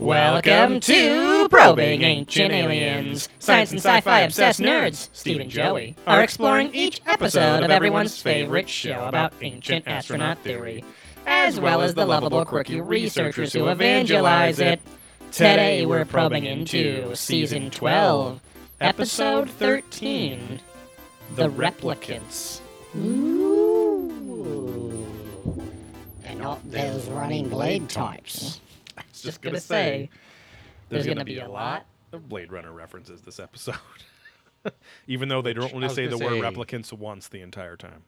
Welcome to Probing Ancient Aliens. Science and sci-fi obsessed nerds, Steve and Joey, are exploring each episode of everyone's favorite show about ancient astronaut theory, as well as the lovable quirky researchers who evangelize it. Today we're probing into Season 12, Episode 13, The Replicants. And not those running blade types. Just gonna say, there's gonna be a lot of Blade Runner references this episode. Even though they don't I really was say the word replicants once the entire time.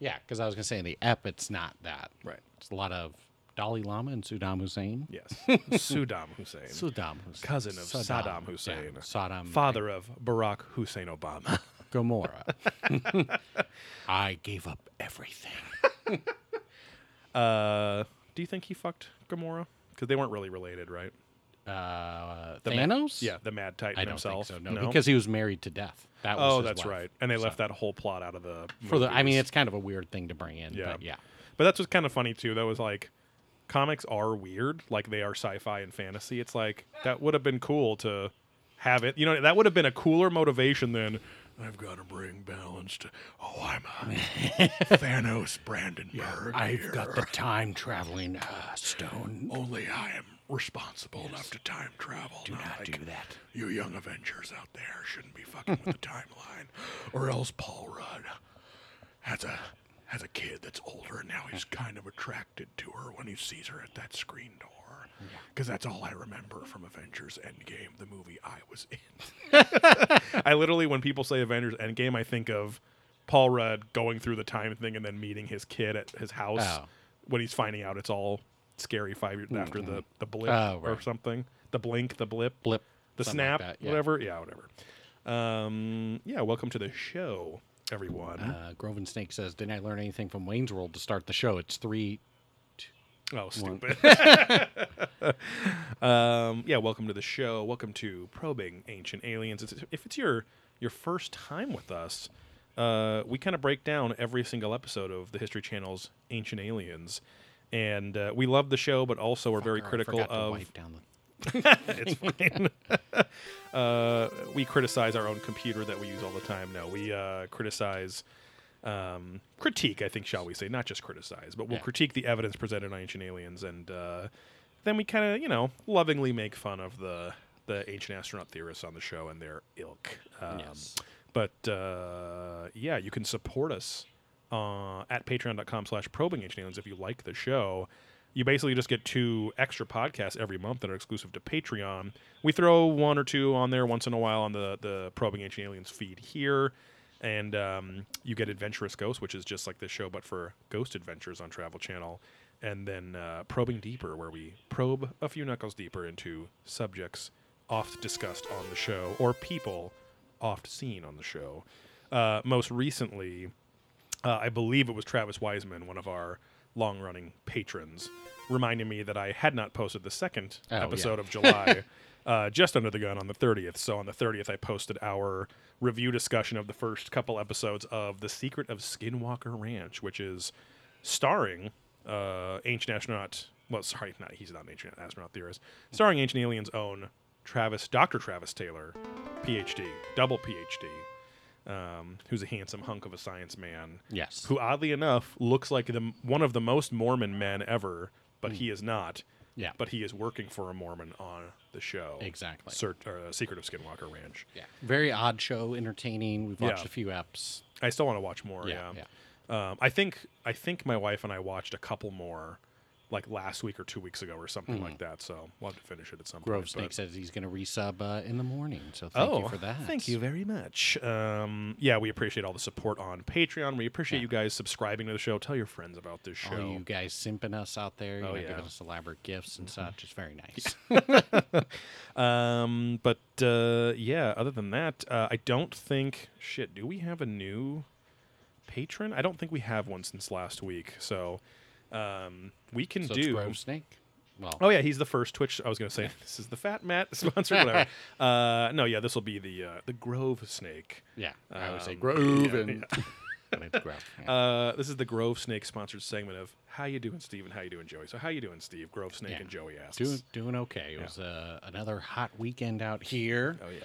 Yeah, because I was going to say in the ep, it's not that. Right. It's a lot of Dalai Lama and Saddam Hussein. Yes. Saddam Hussein. Saddam Hussein. Cousin of Saddam, Hussein. Yeah, Saddam. Father of Barack Hussein Obama. Gamora. I gave up everything. Uh, do you think he fucked Gamora? Because they weren't really related, right? Uh, The ma- Thanos? yeah, the Mad Titan I don't himself. think so. No, because he was married to death. That was oh, that's wife. right. And they left that whole plot out of the. For the, I mean, it's kind of a weird thing to bring in. Yeah. But yeah. But that's what's kind of funny too. That was like, comics are weird. Like they are sci-fi and fantasy. It's like that would have been cool to have it. You know, that would have been a cooler motivation than I've got to bring balance to. Oh, I'm a Thanos Brandenburg. I've got the time traveling uh, stone. Only I am responsible enough to time travel. Do not do that. You young Avengers out there shouldn't be fucking with the timeline, or else Paul Rudd has a has a kid that's older and now he's kind of attracted to her when he sees her at that screen door. Because that's all I remember from Avengers Endgame, the movie I was in. I literally, when people say Avengers Endgame, I think of Paul Rudd going through the time thing and then meeting his kid at his house Oh. when he's finding out it's all scary five years after the, the blip Oh, or something. The blink, the blip, Blip. the something like snap, that, yeah. whatever. Yeah, whatever. Um, yeah, welcome to the show, everyone. Uh, Grove Snake says, Didn't I learn anything from Wayne's World to start the show? It's three. Oh, stupid. um, yeah, welcome to the show. Welcome to Probing Ancient Aliens. It's, if it's your your first time with us, uh, we kind of break down every single episode of the History Channel's Ancient Aliens. And uh, we love the show, but also we're very Fucker, I critical forgot to of wipe down the it's fine. uh, we criticize our own computer that we use all the time. No, we uh, criticize, um, critique, I think, shall we say, not just criticize, but we'll Yeah. critique the evidence presented on Ancient Aliens, and uh, then we kind of, you know, lovingly make fun of the the ancient astronaut theorists on the show and their ilk. Um, Yes. But uh, yeah, you can support us uh, at patreon.com slash probing ancient aliens if you like the show. You basically just get two extra podcasts every month that are exclusive to Patreon. We throw one or two on there once in a while on the, the Probing Ancient Aliens feed here. And um, you get Adventurous Ghost, which is just like this show, but for ghost adventures on Travel Channel. And then uh, Probing Deeper, where we probe a few knuckles deeper into subjects oft discussed on the show or people oft seen on the show. Uh, most recently, uh, I believe it was Travis Wiseman, one of our long running patrons, reminding me that I had not posted the second Oh, yeah. episode of July. Uh, just under the gun on the 30th. So on the 30th, I posted our review discussion of the first couple episodes of The Secret of Skinwalker Ranch, which is starring uh, ancient astronaut. Well, sorry, not he's not an ancient astronaut theorist. Starring ancient aliens' own Travis, Dr. Travis Taylor, PhD, double PhD, um, who's a handsome hunk of a science man Yes. who oddly enough looks like the one of the most Mormon men ever, but he is not. Yeah. But he is working for a Mormon on the show. Exactly. Or, uh, Secret of Skinwalker Ranch. Yeah. Very odd show, entertaining. We've watched Yeah. a few eps. I still want to watch more. Yeah, Yeah. Um, I think I think my wife and I watched a couple more, like last week or two weeks ago or something like that. So we'll have to finish it at some Hmm. Grove point. Snake but- says he's going to resub uh, in the morning. So thank oh, you for that. Thank you very much. Um, yeah, we appreciate all the support on Patreon. We appreciate Yeah. you guys subscribing to the show. Tell your friends about this show. All you guys simping us out there, you Oh, know, yeah. Mm-hmm. giving us elaborate gifts and such. It's very nice. Um, but uh, yeah, other than that, uh, I don't think shit. Do we have a new patron? I don't think we have one since last week. So um, we can so it's do. Grove Snake. Well, Oh yeah, he's the first Twitch. I was gonna say this is the Fat Matt sponsor, whatever. uh, no, yeah, this will be the uh, the Grove Snake. yeah. I would say Um, Grove yeah, and yeah. when it's gross. Yeah. Uh, this is the Grove Snake sponsored segment of How you doing, Steve, and How you doing, Joey. So how you doing, Steve? Grove Snake Yeah. and Joey asks. doing doing okay. It was uh, another hot weekend out here. oh yeah.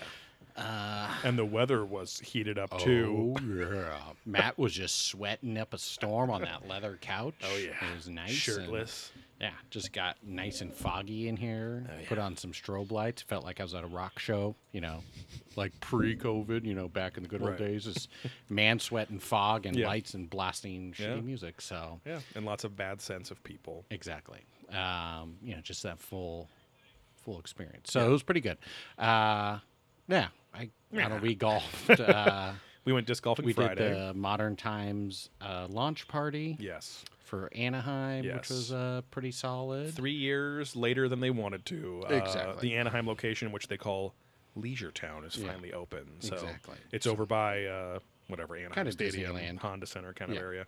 Uh, And the weather was heated up too. Oh yeah, Matt was just sweating up a storm on that leather couch. Oh yeah. it was nice. and- Shirtless. yeah, just got nice and foggy in here. Oh, Put on some strobe lights. Felt like I was at a rock show. You know, like pre-COVID. You know, back in the good old Right. days. Just man sweat and fog and Yeah. lights and blasting shitty music. So Yeah, and lots of bad sense of people. Exactly. Um, you know, just that full full experience. So it was pretty good. Uh, yeah, I I don't we golfed. Uh, We went disc golfing we Friday. did the Modern Times uh, launch party yes. for Anaheim, Yes. which was uh, pretty solid. Three years later than they wanted to. Uh, Exactly. the Anaheim location, which they call Leisure Town, is Yeah. finally open. So Exactly. it's over by uh, whatever Anaheim Kinda Stadium, Disneyland. Honda Center kind of area.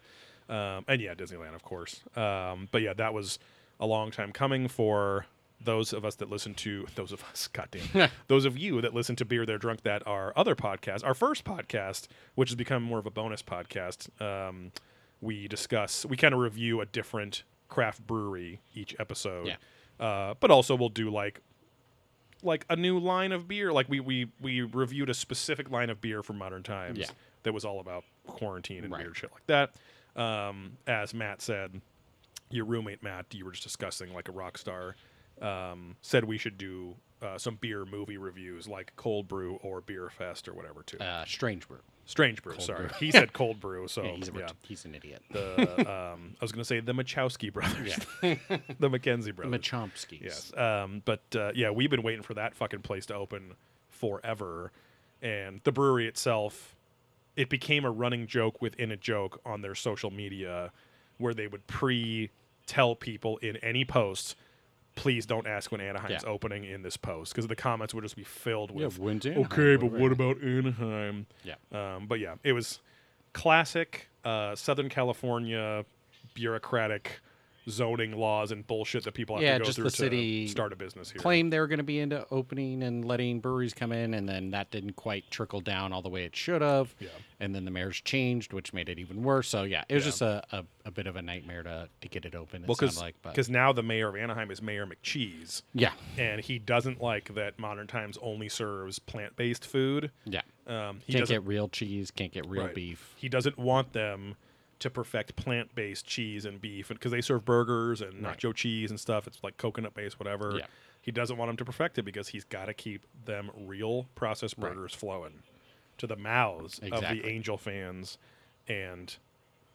Um, and yeah, Disneyland, of course. Um, but yeah, that was a long time coming for those of us that listen to those of us, goddamn, those of you that listen to Beer They're Drunk that our other podcast, our first podcast, which has become more of a bonus podcast. Um, we discuss, we kind of review a different craft brewery each episode. Yeah. Uh, but also we'll do like like a new line of beer. Like we we we reviewed a specific line of beer from Modern Times Yeah. that was all about quarantine and Right. weird shit like that. Um, as Matt said, your roommate Matt, you were just discussing like a rock star, um, said we should do uh, some beer movie reviews like Cold Brew or Beer Fest or whatever too. Uh, Strange Brew. Strange Brew, Cold sorry, Brew. he said Cold Brew, so yeah, he's, a, yeah. he's an idiot. The um, I was gonna say the Machowski brothers, the Mackenzie brothers. Machomskis. Yes. Um, but uh, yeah, we've been waiting for that fucking place to open forever. And the brewery itself, it became a running joke within a joke on their social media where they would pre tell people in any post, please don't ask when Anaheim's Yeah. opening in this post because the comments would just be filled Yeah, with, when's Anaheim? okay, but What what about Anaheim? Yeah. Um, but yeah, it was classic uh, Southern California bureaucratic zoning laws and bullshit that people have Yeah, to go just through the to city start a business here. claimed they were going to be into opening and letting breweries come in, and then that didn't quite trickle down all the way it should have. Yeah. And then the mayor's changed, which made it even worse. So yeah, it was Yeah. just a, a, a bit of a nightmare to, to get it open. It Well, sounded like, because now the mayor of Anaheim is Mayor McCheese, yeah, and he doesn't like that Modern Times only serves plant-based food. yeah, Um, he can't get real cheese, can't get real right. beef. He doesn't want them to perfect plant-based cheese and beef because they serve burgers and Right. nacho cheese and stuff. It's like coconut-based, whatever. Yeah. He doesn't want them to perfect it because he's got to keep them real processed Right. burgers flowing to the mouths of the Angel fans and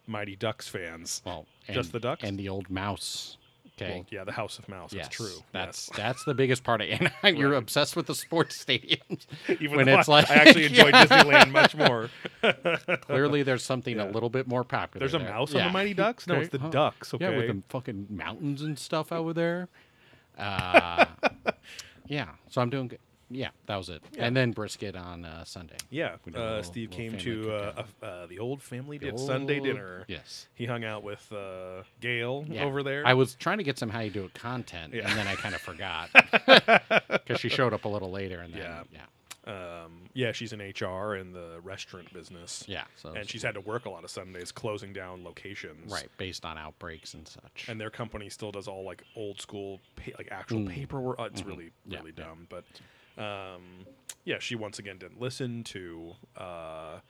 Mighty Ducks fans. Well, Just and- the ducks? and the old mouse. Okay. Well, yeah, the House of Mouse. Yes, That's true. That's yes. that's the biggest part of Anaheim. You're obsessed with the sports stadiums. Even when it's I, like I actually enjoy Yeah. Disneyland much more. Clearly, there's something Yeah. a little bit more popular. There's a there. mouse on the Mighty Ducks. No, it's the ducks. Okay. Yeah, with the fucking mountains and stuff over there. Uh, yeah, so I'm doing good. Yeah, that was it. Yeah. And then brisket on uh, Sunday. Yeah, We did a uh, little- Steve little came to uh, a, uh, the old family The did Sunday dinner. Yes. He hung out with uh, Gail Yeah. over there. I was trying to get some how you do it content, Yeah. and then I kind of forgot because she showed up a little later, and then Yeah. yeah, um, yeah, she's in HR in the restaurant business. yeah. So and she's had to work a lot of Sundays closing down locations. right based on outbreaks and such. And their company still does all like old school, pa- like actual Mm. paperwork. Uh, it's Mhm. really, really dumb. But um, yeah, she once again didn't listen to uh,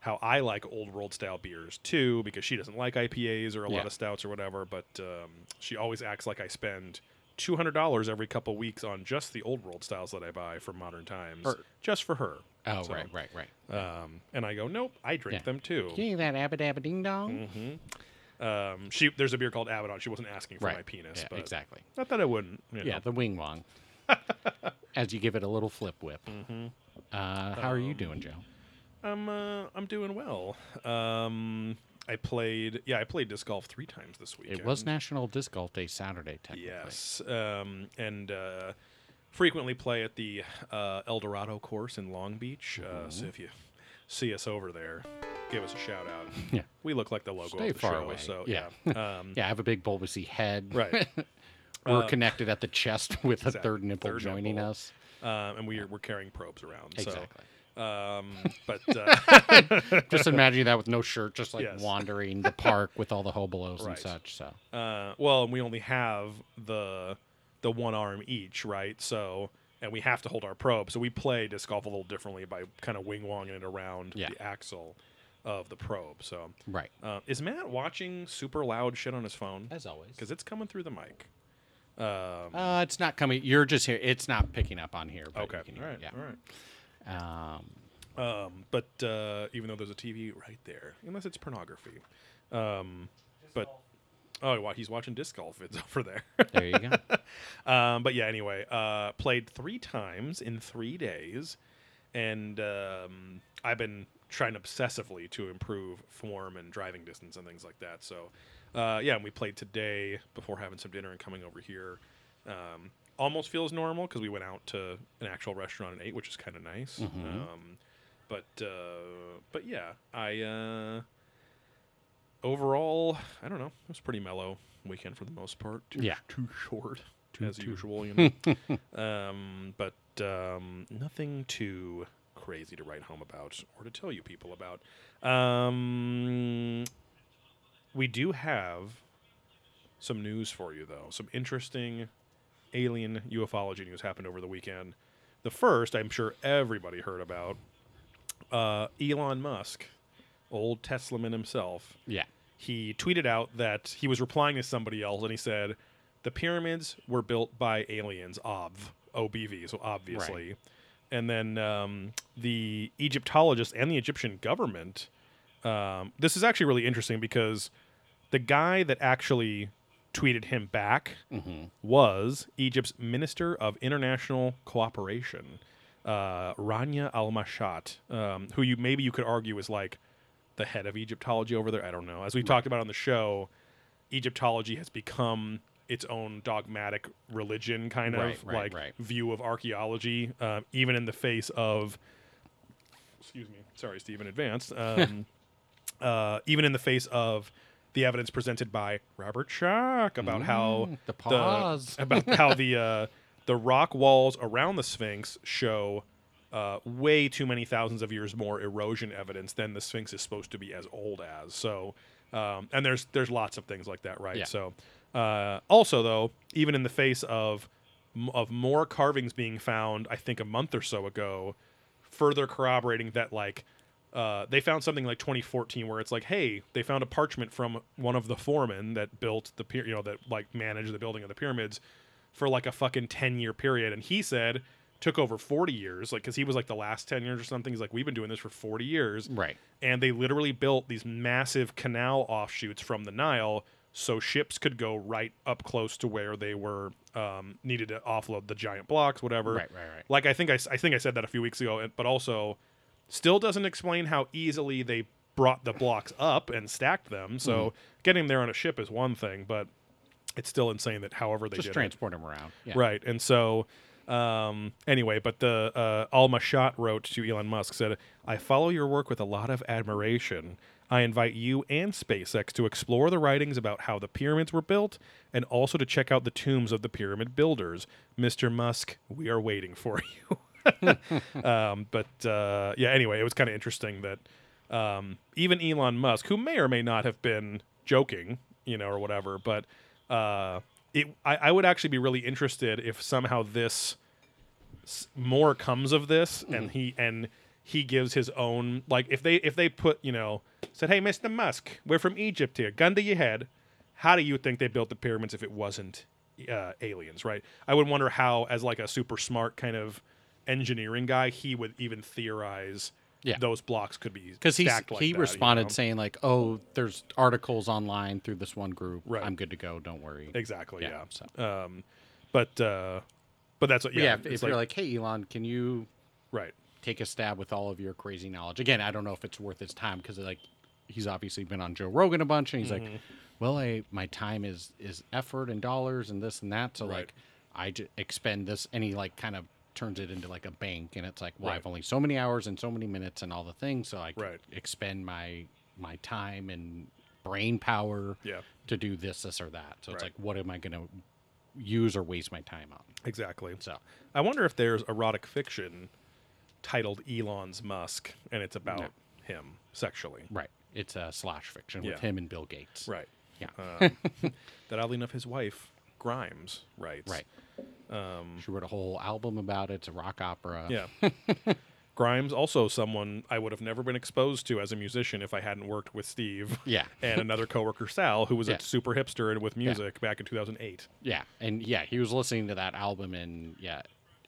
how I like old world style beers too, because she doesn't like IPAs or a lot of stouts or whatever. But um, she always acts like I spend. Two hundred dollars every couple weeks on just the old world styles that I buy from Modern Times, Or- just for her. oh, So, right, right, right. Um, and I go, nope, I drink Yeah. them too. Give me that abba dabba ding dong. hmm Um, she there's a beer called Abaddon. She wasn't asking for Right. my penis, Yeah, but exactly. not that I wouldn't. you Yeah, know. the wing wong. As you give it a little flip whip. Mm-hmm. Uh, how are you Um, doing, Joe? I'm uh, I'm doing well. Um, I played yeah I played disc golf three times this week. It was National Disc Golf Day Saturday, technically. Yes, um, and uh, frequently play at the uh, El Dorado course in Long Beach. Uh, Mm-hmm. so if you see us over there, give us a shout out. Yeah. We look like the logo Stay of the far show. away. So Yeah. yeah, um, Yeah, I have a big bulbousy head. right. We're Uh, connected at the chest with a third nipple third joining nipple. us. Um, and we're we're carrying probes around. Exactly. So Um, but uh, Just imagine that with no shirt, just like Yes. wandering the park with all the hobolos Right. and such. So uh, well, and we only have the the one arm each, right? So, and we have to hold our probe. So we play disc golf a little differently by kind of wing wonging it around Yeah. the axle of the probe. So, right, uh, is Matt watching super loud shit on his phone? as always. Because it's coming through the mic. Um, Uh, it's not coming. You're just here. It's not picking up on here. But okay. All right. it, All right. Um, Um, but uh, even though there's a TV right there, unless it's pornography. Um, but oh, wow, he's watching disc golf. It's over there. there you go. um, but yeah, anyway, uh, played three times in three days, and um, I've been trying obsessively to improve form and driving distance and things like that. So, uh, yeah, and we played today before having some dinner and coming over here. Um, almost feels normal because we went out to an actual restaurant and ate, which is kind of nice. Um, but uh, but yeah, I uh, overall, I don't know, it was pretty mellow weekend for the most part. Too, Yeah. too short Too- as too- usual, you know. um, but um, nothing too crazy to write home about or to tell you people about. Um, we do have some news for you, though. Some interesting alien ufology news happened over the weekend. The first, I'm sure everybody heard about. Uh, Elon Musk, old Tesla man himself, Yeah. he tweeted out that he was replying to somebody else and he said the pyramids were built by aliens obv obv so obviously Right. and then um, the egyptologists and the egyptian government um, this is actually really interesting because the guy that actually tweeted him back was egypt's minister of international cooperation uh, rania al-mashat um, who you maybe you could argue is like the head of Egyptology over there. I don't know. As we've talked about on the show, Egyptology has become its own dogmatic religion, kind of Right, right, like right. view of archaeology, um, even in the face of. Excuse me. Sorry, Steve, in advance. Um, uh, even in the face of the evidence presented by Robert Schoch about how Mm, the pause. about how the uh, the rock walls around the Sphinx show uh, way too many thousands of years more erosion evidence than the Sphinx is supposed to be as old as. So, um, and there's there's lots of things like that, right? Yeah. So, uh, also though, even in the face of of more carvings being found, I think a month or so ago, further corroborating that like. Uh, they found something like 2014 where it's like, hey, they found a parchment from one of the foremen that built the, you know, that like managed the building of the pyramids for like a fucking 10 year period. And he said took over 40 years, like, cause he was like the last 10 years or something. He's like, we've been doing this for 40 years. Right. And they literally built these massive canal offshoots from the Nile so ships could go right up close to where they were um, needed to offload the giant blocks, whatever. Right, right, right. Like I think I, I think I said that a few weeks ago, but also still doesn't explain how easily they brought the blocks up and stacked them. So Mm-hmm. getting there on a ship is one thing, but it's still insane that however they Just did it. transport him around. Yeah. Right. And so, um, anyway, but the uh, Al-Mashat wrote to Elon Musk said, I follow your work with a lot of admiration. I invite you and SpaceX to explore the writings about how the pyramids were built and also to check out the tombs of the pyramid builders. Mr. Musk, we are waiting for you. um, but uh, yeah, anyway, it was kind of interesting that um, even Elon Musk, who may or may not have been joking, you know, or whatever, but uh, it, I, I would actually be really interested if somehow this s- more comes of this, and he and he gives his own like if they if they put you know said, hey, Mr. Musk, we're from Egypt here, gun to your head. How do you think they built the pyramids if it wasn't uh, aliens, right? I would wonder how, as like a super smart kind of engineering guy, he would even theorize Yeah. those blocks could be Because he like he that, you responded know? saying like, "Oh, there's articles online through this one group. Right. I'm good to go. Don't worry." exactly, yeah. Yeah, so- Um, but uh, but that's what Yeah. yeah. if, if you're like, "Hey, Elon, can you right, take a stab with all of your crazy knowledge?" Again, I don't know if it's worth his time because like he's obviously been on Joe Rogan a bunch, and he's Mm-hmm. like, "Well, I my time is is effort and dollars and this and that, so Right. like I j- expend this," he like kind of turns it into like a bank, and it's like, "Well, Right. I've only so many hours and so many minutes and all the things, so I can Right. expend my my time and brain power Yeah. to do this, this, or that." So it's like, what am I going to use or waste my time on? exactly. So I wonder if there's erotic fiction titled Elon's Musk, and it's about No. him sexually. Right. It's a slash fiction with him and Bill Gates. Right. Yeah. Um, that oddly enough, his wife Grimes writes. right. Um, she wrote a whole album about it. It's a rock opera. Yeah. Grimes also someone I would have never been exposed to as a musician if I hadn't worked with Steve. Yeah. and another coworker Sal, who was Yeah. a super hipster and with music back in 2008. Yeah. And yeah, he was listening to that album in yeah,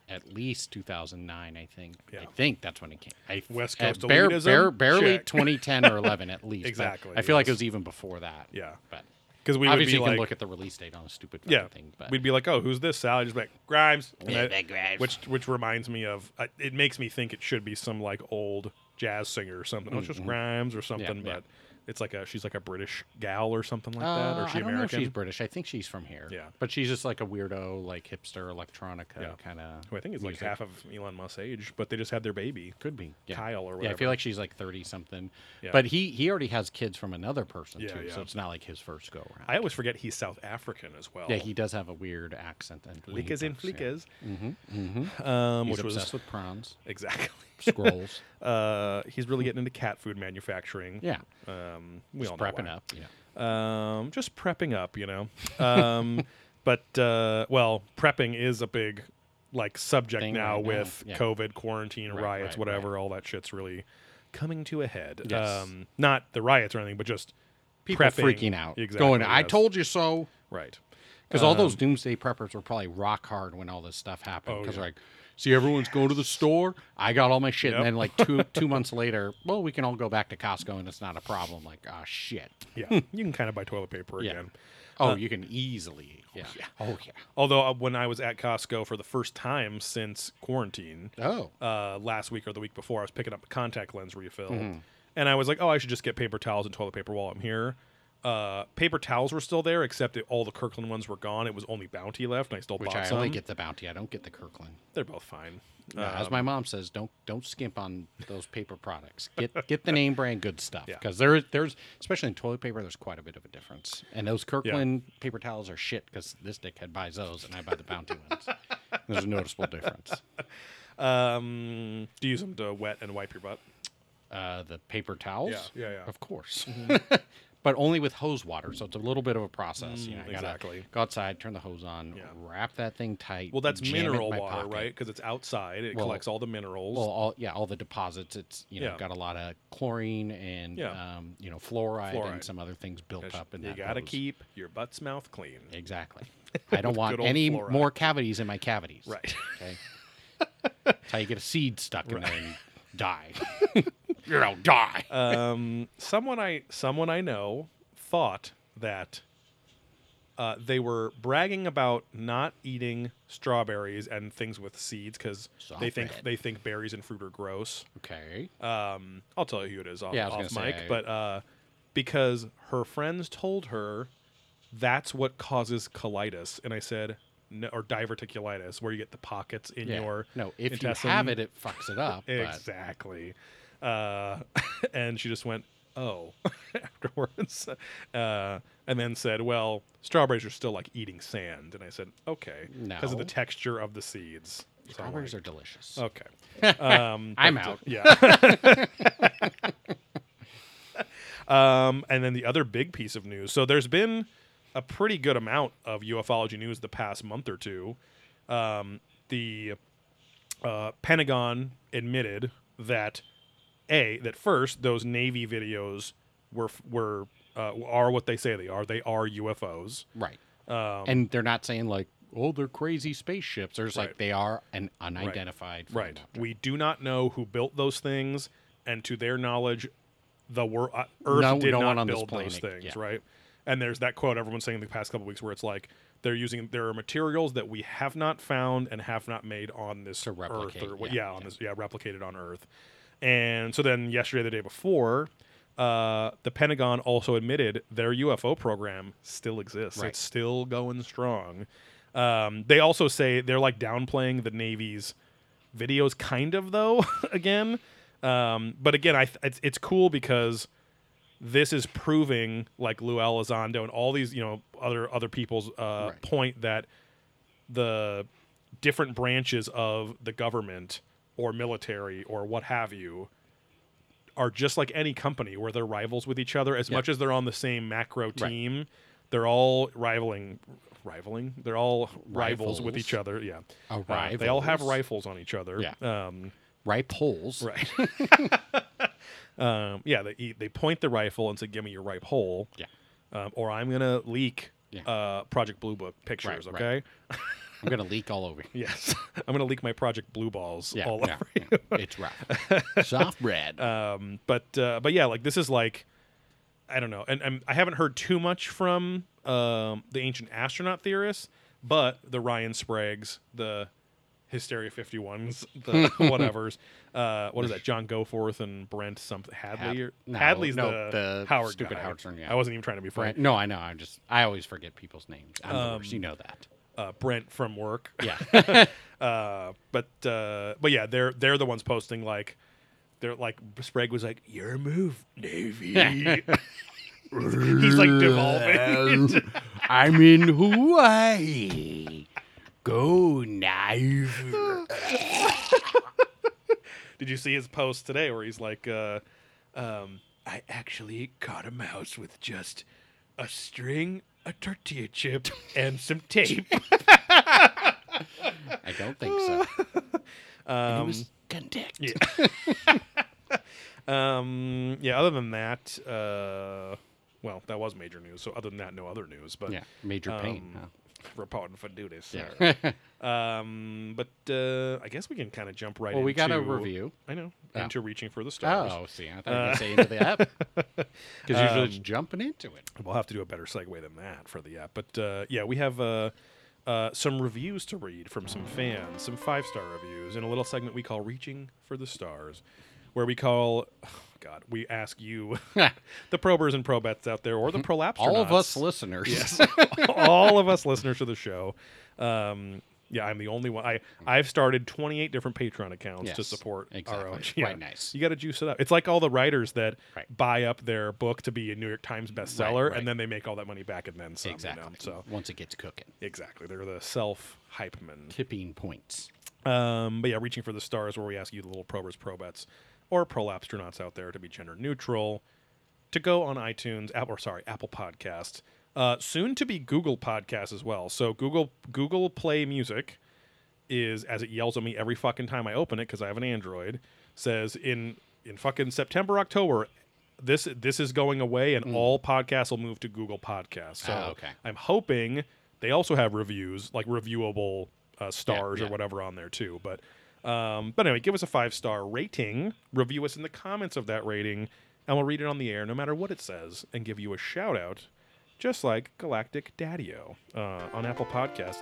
at least 2009, I think. Yeah. I think that's when it came. I, West uh, Coast bare- bare- barely Check. 2010 or 11 at least. but Exactly, I feel like it was even before that. Yeah. But Because we would obviously be you like, can look at the release date on a stupid fucking yeah, thing. But we'd be like, oh, who's this? Sal, just like Grimes, Yeah, that Grimes. which which reminds me of uh, it makes me think it should be some like old jazz singer or something. Oh, it's just Grimes or something, Mm-hmm. yeah. but it's like a she's like a British gal or something like that, Uh, or is she I don't American? know she's British. I think she's from here. Yeah. But she's just like a weirdo, like hipster electronica Yeah. kind of. Who I think is like half of Elon Musk's age, but they just had their baby. Could be yeah. Kyle or whatever. Yeah, I feel like she's like thirty something. Yeah. But he he already has kids from another person Yeah, too, so it's not like his first go around. I always forget he's South African as well. yeah, he does have a weird accent. And Flickers and flickers. Mm-hmm. Um, He's which obsessed was with prawns, exactly. Scrolls. Uh, he's really getting into cat food manufacturing. Yeah, Um, we just all know prepping why. up. Yeah. Um, just prepping up, you know. Um, but uh, well, prepping is a big like subject Thing now right now, with yeah. COVID, quarantine, Right, riots, right, whatever. All that shit's really coming to a head. Yes. Um, not the riots or anything, but just People prepping. freaking out, Exactly, going, "I yes. told you so." Right. Because all Um, those doomsday preppers were probably rock hard when all this stuff happened. Oh, Because yeah. like, see, everyone's going to the store. I got all my shit, Yep. and then like two two months later, well, we can all go back to Costco, and it's not a problem. Like, ah, shit. Yeah. you can kind of buy toilet paper Yeah. again. Oh, you can easily. Yeah. Oh yeah. Although uh, when I was at Costco for the first time since quarantine, Oh. uh, last week or the week before, I was picking up a contact lens refill, Mm-hmm. and I was like, "Oh, I should just get paper towels and toilet paper while I'm here." Uh, paper towels were still there, except that all the Kirkland ones were gone. It was only Bounty left, and I still Which bought I some. only get the bounty. I don't get the Kirkland. They're both fine. Yeah, as Um, my mom says, don't don't skimp on those paper products. Get get the name brand good stuff Yeah. because there there's especially in toilet paper there's quite a bit of a difference. And those Kirkland paper towels are shit because this dickhead buys those and I buy the Bounty ones. There's a noticeable difference. um, do you use them to wet and wipe your butt? Uh, the paper towels, Yeah, yeah, yeah. of course, but only with hose water, so it's a little bit of a process. you know, I gotta exactly. go outside, turn the hose on, Yeah. wrap that thing tight. Well, that's jam it in mineral water, pocket. right? Because it's outside. It Well- collects all the minerals. Well, all yeah, all the deposits. It's you know Yeah. got a lot of chlorine and Yeah. um, you know fluoride, Fluoride. and some other things built up in that. you gotta hose. keep your butt's mouth clean. exactly. I don't want any fluoride. more cavities in my cavities. Right. Okay. That's how you get a seed stuck in there and die. you know, die. um, someone I someone I know thought that uh, they were bragging about not eating strawberries and things with seeds because they think they think berries and fruit are gross. okay. Um, I'll tell you who it is off, Yeah, I was off gonna mic, say, but uh, because her friends told her that's what causes colitis, and I said. No, or diverticulitis, where you get the pockets in Yeah. your no, if intestine. you have it, it fucks it up. but- Exactly. Uh, and she just went, oh, afterwards. Uh, and then said, well, strawberries are still like eating sand. And I said, okay. Because of the texture of the seeds. So Strawberries like, are delicious. Okay. Um, I'm out. Yeah. um, and then the other big piece of news. So there's been a pretty good amount of ufology news the past month or two. Um, the uh, Pentagon admitted that a that first those Navy videos were were uh, are what they say they are. They are UFOs. Right. Um, and they're not saying like, oh, they're crazy spaceships. There's Right. like they are an unidentified. flying Right. We do not know who built those things, and to their knowledge, the wor- uh, Earth No- did no not one on this build those things, yeah. right? And there's that quote everyone's saying the past couple weeks where it's like they're using there are materials that we have not found and have not made on this Earth or yeah, yeah, on yeah. this yeah replicated on Earth. And so then yesterday, the day before, uh, the Pentagon also admitted their UFO program still exists. Right. It's still going strong. Um, they also say they're like downplaying the Navy's videos, kind of though. again, um, but again, I th- it's, it's cool because this is proving like Lou Elizondo and all these you know other other people's uh, Right. point that the different branches of the government or military or what have you are just like any company where they're rivals with each other as much as they're on the same macro Right. team they're all rivaling rivaling they're all rivals with each other yeah Oh, Uh, they all have rifles on each other Yeah. um, Ripe holes. right um, yeah they, they point the rifle and say give me your ripe hole Yeah. um, or i'm gonna leak Yeah. uh, project blue book pictures right. okay I'm gonna leak all over you. yes i'm gonna leak my project blue balls Yeah, all yeah, over yeah. it's rough. Soft bread. um, but uh, but yeah, like this is like I don't know, and, and I haven't heard too much from um, the ancient astronaut theorists, but the Ryan Spragues, the Hysteria 51s, the whatevers. Uh, what is that? John Goforth and Brent something Hadley. Had- no, Hadley's no, the, the Howard stupid guy. Howard Stern, yeah. I wasn't even trying to be funny. Right. No, I know. I'm just. I always forget people's names. Um. You know that. Uh, Brent from work. Yeah. Uh, but uh, but yeah, they're they're the ones posting like they're like Sprague was like your move Navy. He's like devolving. I'm in Hawaii. Go knife. Did you see his post today where he's like, uh, um, I actually caught a mouse with just a string, a tortilla chip, and some tape. I don't think so. Um, was convict. yeah. um, yeah. Other than that, uh, well, that was major news. So other than that, no other news. But Yeah. Major pain. um, reporting for duty. sir. Yeah. Um, but uh, I guess we can kind of jump right. well, we got a into- review. I know Oh. into reaching for the stars. Oh, see, I thought you going to say into the app. Because usually it's Um, jumping into it. We'll have to do a better segue than that for the app. But uh, yeah, we have uh, uh, some reviews to read from some fans, some five star reviews, in a little segment we call "Reaching for the Stars," where we call, God, we ask you, the probers and probets out there, or the prolapse, All of us listeners. yes, all of us listeners to the show. Um, yeah, I'm the only one. I I've started 28 different Patreon accounts to Yes, support our exactly. own. Quite nice. You got to juice it up. It's like all the writers that Right. buy up their book to be a New York Times bestseller, right. and then they make all that money back and then some. Exactly. You know? So Once it gets cooking. exactly, they're the self hype men. Tipping points. Um, but yeah, reaching for the stars, where we ask you, the little probers, probets, or prolapstronauts out there, to be gender neutral, to go on iTunes, Apple, or sorry, Apple Podcast, uh, soon to be Google Podcast as well. So Google Google Play Music is, as it yells at me every fucking time I open it because I have an Android, says in in fucking September October. This this is going away, and all podcasts will move to Google Podcasts. So. Ah, okay. I'm hoping they also have reviews, like reviewable uh, stars or yeah. whatever on there too. But um, but anyway, give us a five star rating. Review us in the comments of that rating, and we'll read it on the air, no matter what it says, and give you a shout out, just like Galactic Daddio uh, on Apple Podcast.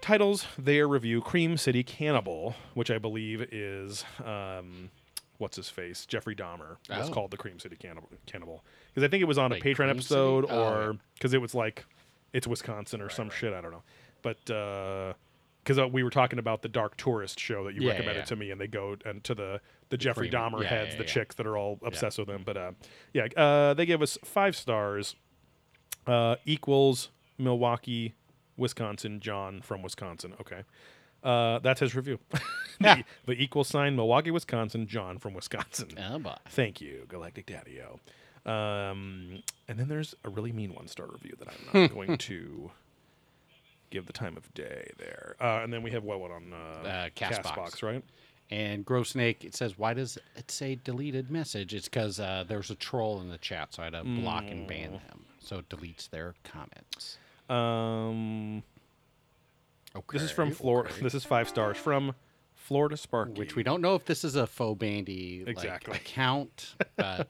Titles their review Cream City Cannibal, which I believe is um, what's his face Jeffrey Dahmer was Oh. called the Cream City Cannibal Cannibal because I think it was on Wait, a Patreon Cream episode? Oh, or because it was like it's Wisconsin or some shit I don't know, but because uh, we were talking about the Dark Tourist show that you Yeah, yeah, recommended yeah. to me, and they go and to the the Jeffrey Dahmer yeah, heads, yeah, the yeah. chicks that are all obsessed with them. But uh, yeah, uh, they give us five stars. Uh, equals Milwaukee, Wisconsin. John from Wisconsin. Okay. Uh, that's his review. the, the equal sign Milwaukee, Wisconsin. John from Wisconsin. Oh. Thank you, Galactic Daddio. Um, and then there's a really mean one star review that I'm not going to give the time of day there. Uh, and then we have what, what on uh, Uh, Castbox. Castbox, right? And Grove Snake, it says, why does it say deleted message? It's because uh, there was a troll in the chat, so I had to block and ban Mm. them. So it deletes their comments. Um, Okay. this is from Florida. okay. This is five stars from Florida Sparky. Which we don't know if this is a faux bandy like, Exactly. account, but